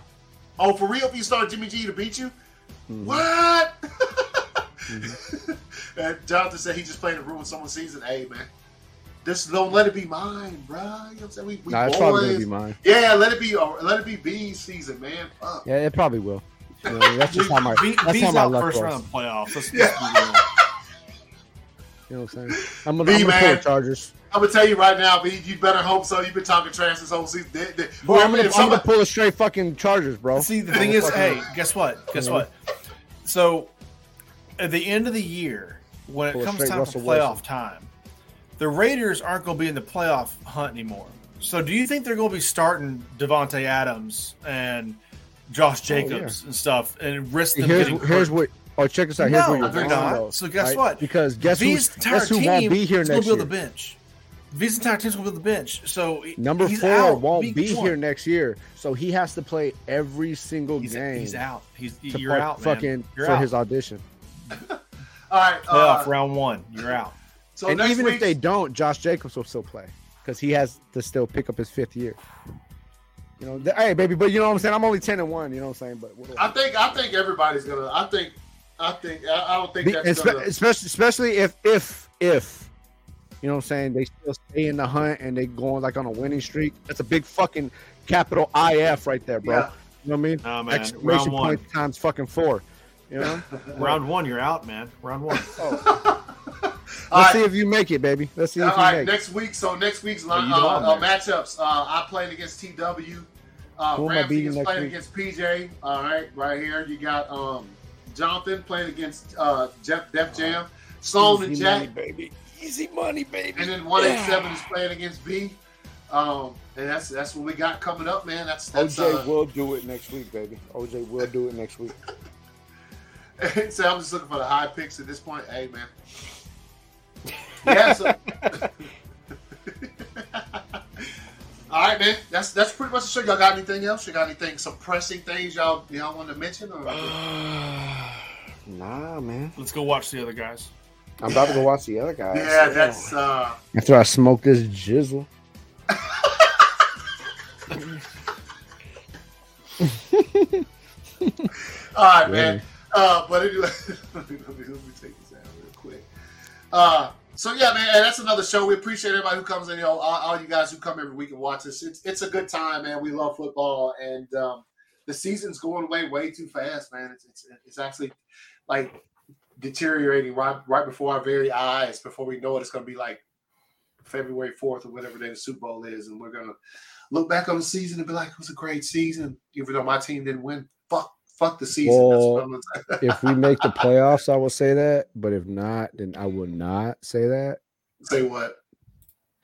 S4: Oh, for real? If you started Jimmy G to beat you?
S1: Mhm.
S4: What? *laughs*
S1: Mm-hmm.
S4: and Jonathan said he just played a ruin someone's season. Hey man, just don't let it be mine, bro. You know what I'm saying? We, we
S1: Nah, it's probably gonna be mine.
S4: Yeah, let it be. Uh, let it be B's season, man. Fuck.
S1: Yeah, it probably will. You know, that's just *laughs* how my
S3: B,
S1: that's
S3: B's
S1: how my luck
S3: first
S1: was.
S3: round of playoffs. Let's,
S4: Yeah.
S3: let's be. *laughs*
S1: You know what I'm saying? I'm gonna,
S4: B,
S1: I'm gonna pull
S4: man.
S1: the Chargers.
S4: I'm gonna tell you right now, B. You better hope so. You've been talking trash this whole season. They, they,
S1: Bro, I'm gonna,
S4: if
S1: I'm
S4: somebody-
S1: gonna pull a straight fucking Chargers, bro.
S3: See, the thing is, hey, guess what? Guess
S1: Yeah.
S3: what? So, at the end of the year, when it comes time
S1: Russell
S3: for playoff
S1: Wilson.
S3: time, the Raiders aren't going to be in the playoff hunt anymore. So, do you think they're going to be starting Davante Adams and Josh oh, Jacobs and stuff and risk them
S1: here's
S3: getting
S1: here's what. Oh, check this out. Here's
S3: No,
S1: what you're
S3: they're
S1: wrong,
S3: not.
S1: though,
S3: So guess
S1: right?
S3: what?
S1: Because guess who's,
S3: entire
S1: guess who
S3: team
S1: won't be here next
S3: to be on
S1: year?
S3: the bench. V's entire team's going to be on the bench. So
S1: Number
S3: he's
S1: four
S3: out
S1: won't be
S3: one.
S1: here next year, so he has to play every single
S3: He's,
S1: game.
S3: he's out. He's
S1: to
S3: you're
S1: fuck-
S3: out, man.
S1: fucking
S3: You're
S1: for
S3: out.
S1: his audition. *laughs*
S4: All right.
S3: playoff
S4: Uh,
S3: round one. You're out.
S4: so
S1: and even
S4: week,
S1: if they don't, Josh Jacobs will still play because he has to still pick up his fifth year. You know, th- hey baby, but you know what I'm saying. I'm only ten and one. You know what I'm saying. But what I-
S4: I think I think everybody's gonna. I think I think I, I don't think
S1: Be-
S4: that's
S1: espe-
S4: gonna.
S1: especially especially if if if You know what I'm saying? They still stay in the hunt and they going like on a winning streak. That's a big fucking capital IF right there, bro.
S4: Yeah.
S1: You know what I mean?
S3: Oh, man.
S1: Exclamation
S3: Round one.
S1: point times fucking four. You know? *laughs*
S3: Round one, you're out, man. Round one. *laughs*
S1: Oh, *laughs*
S4: All
S1: let's
S4: right.
S1: see if you make it, baby. Let's see
S4: All
S1: if you
S4: right,
S1: make it. All right.
S4: Next week. So next week's uh,
S3: Oh, you
S4: uh, matchups. Uh, I played against TW. Uh,
S1: Who am I
S4: Ramsey
S1: beating
S4: is
S1: next
S4: playing
S1: week?
S4: against PJ. All right, right here you got um, Jonathan playing against uh, Jeff Def Jam. Sloan and
S1: Easy
S4: Jack,
S1: money, baby. Easy money, baby.
S4: and then one eight seven is playing against B. Um, and that's that's what we got coming up, man. That's that's.
S1: OJ
S4: Uh,
S1: will do it next week, baby. OJ will do it next week. *laughs*
S4: so I'm just looking for the high picks at this point. Hey, man. Yeah. So. *laughs* All right, man. That's that's pretty much the show. Y'all got anything else? You got anything, some pressing things y'all y'all want to mention? Or *sighs*
S1: nah, man.
S3: Let's go watch the other guys.
S1: I'm about to go watch the other guys.
S4: yeah, that's uh.
S1: after I smoke this jizzle. *laughs*
S4: All right, man. Uh, but anyway, *laughs* let me, let me take this out real quick. Uh, so yeah, man, that's another show. We appreciate everybody who comes in. You know, all, all you guys who come every week and watch us. It's it's a good time, man. We love football, and um, the season's going away way too fast, man. It's it's, it's actually like deteriorating right right before our very eyes. Before we know it, it's going to be like February fourth or whatever day the Super Bowl is, and we're gonna look back on the season and be like, it was a great season, even though my team didn't win. Fuck, fuck the season. That's what I'm gonna say.
S1: if we make the *laughs* playoffs, I will say that. But if not, then I will not say that.
S4: Say what?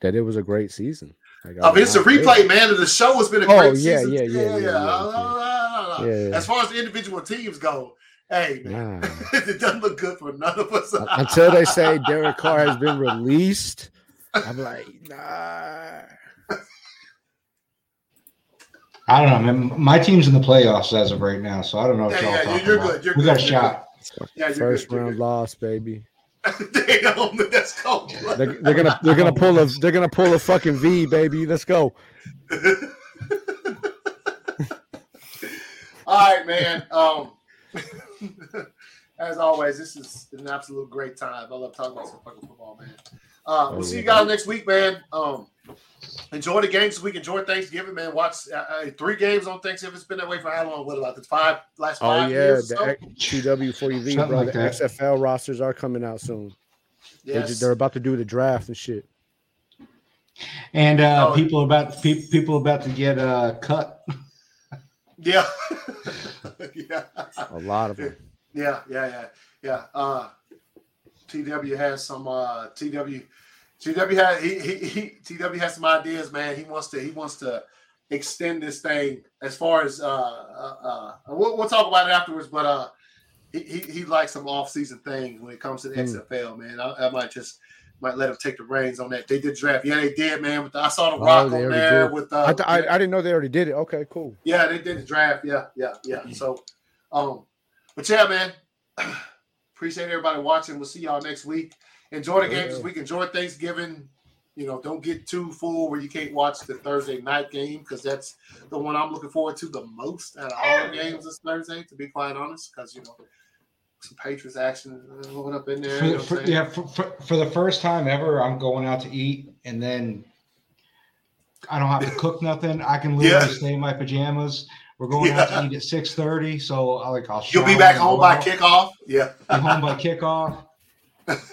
S1: That it was a great season. Like,
S4: mean,
S1: oh,
S4: it's a replay,
S1: that.
S4: man. And the show has been a
S1: Oh,
S4: great
S1: yeah,
S4: season.
S1: yeah, yeah, yeah. Yeah, yeah.
S4: As far as the individual teams go, hey, man,
S1: Nah. *laughs*
S4: it doesn't look good for none of us.
S1: Until they say *laughs* Derek Carr has been released, I'm like, nah.
S2: I don't know, man. My team's in the playoffs as of right now, so I don't know what
S4: Yeah,
S2: y'all
S4: yeah,
S2: talking
S4: you're
S2: about.
S4: good, you're
S2: we got a
S4: good,
S2: shot.
S4: yeah, you're
S1: First
S4: good,
S1: round
S4: good.
S1: loss, baby. *laughs*
S4: Damn, that's cold.
S1: They're, they're gonna they're gonna pull a they're gonna pull a fucking V, baby. Let's go.
S4: All right, man. Um, *laughs* as always, this is an absolute great time. I love talking about some fucking football, man. Uh, we'll see you guys next week, man. Um, enjoy the games this week. Enjoy Thanksgiving, man. Watch uh, uh, three games on Thanksgiving. It's been that way for how long? What about the five last
S1: Oh
S4: five
S1: yeah,
S4: years? or so?
S1: the TW40V,
S2: Something
S1: bro.
S2: like
S1: the
S2: that.
S1: XFL rosters are coming out soon. They ju-
S4: Yes.
S1: They're about to do the draft and shit.
S2: And uh,
S4: Oh.
S2: people about pe- people about to get uh, cut. *laughs*
S4: Yeah. *laughs* yeah.
S1: A lot of them.
S4: Yeah, yeah, yeah, yeah. Uh, TW has some. Uh, TW, TW has he, he, he TW has some ideas, man. He wants to he wants to extend this thing as far as uh, uh, uh we'll, we'll talk about it afterwards. But uh, he, he he likes some off season things when it comes to the
S1: Hmm.
S4: XFL, man. I, I might just might let him take the reins on that. They did draft, yeah, they did, man. With the, I saw the
S1: Oh,
S4: rock on there
S1: did.
S4: with uh,
S1: I, th- I, I didn't know they already did it. Okay, cool.
S4: yeah, they did the draft. Yeah, yeah, yeah. So, um, but yeah, man, *clears throat* appreciate everybody watching. We'll see y'all next week. Enjoy the games this
S1: Yeah.
S4: week. Enjoy Thanksgiving. You know, don't get too full where you can't watch the Thursday night game because that's the one I'm looking forward to the most out of all the games this Thursday. To be quite honest, because you know some Patriots action going up in there.
S2: For,
S4: you
S2: the-
S4: know
S2: for-
S4: what I'm saying?
S2: yeah, for, for, for the first time ever, I'm going out to eat, and then I don't have to cook *laughs* nothing. I can literally
S4: Yeah.
S2: stay in my pajamas. We're going out to eat at six thirty, so I like I'll.
S4: You'll be back home by kickoff. Yeah.
S2: Be home by kickoff. *laughs*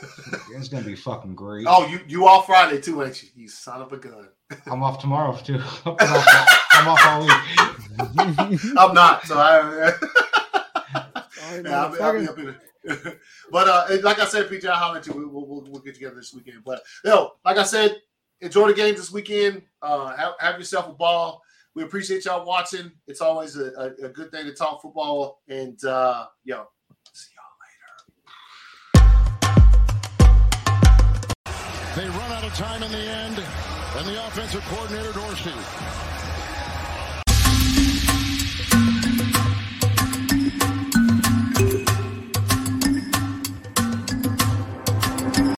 S2: It's gonna be fucking great.
S4: Oh, you you off Friday too, ain't you? You son of a gun. *laughs*
S2: I'm off tomorrow too. I'm off, I'm off all week.
S4: I'm not. So I.
S1: All right,
S4: Yeah, I'll be, I'll be up in it. *laughs* but uh, like I said, PJ, I'll holler at you. We'll, we'll, we'll get together this weekend. But yo, like I said, enjoy the games this weekend. Uh, have, have yourself a ball. We appreciate y'all watching. It's always a, a, a good thing to talk football. And uh, yo, see y'all. Later.
S6: They run out of time in the end, and the offensive coordinator Dorsey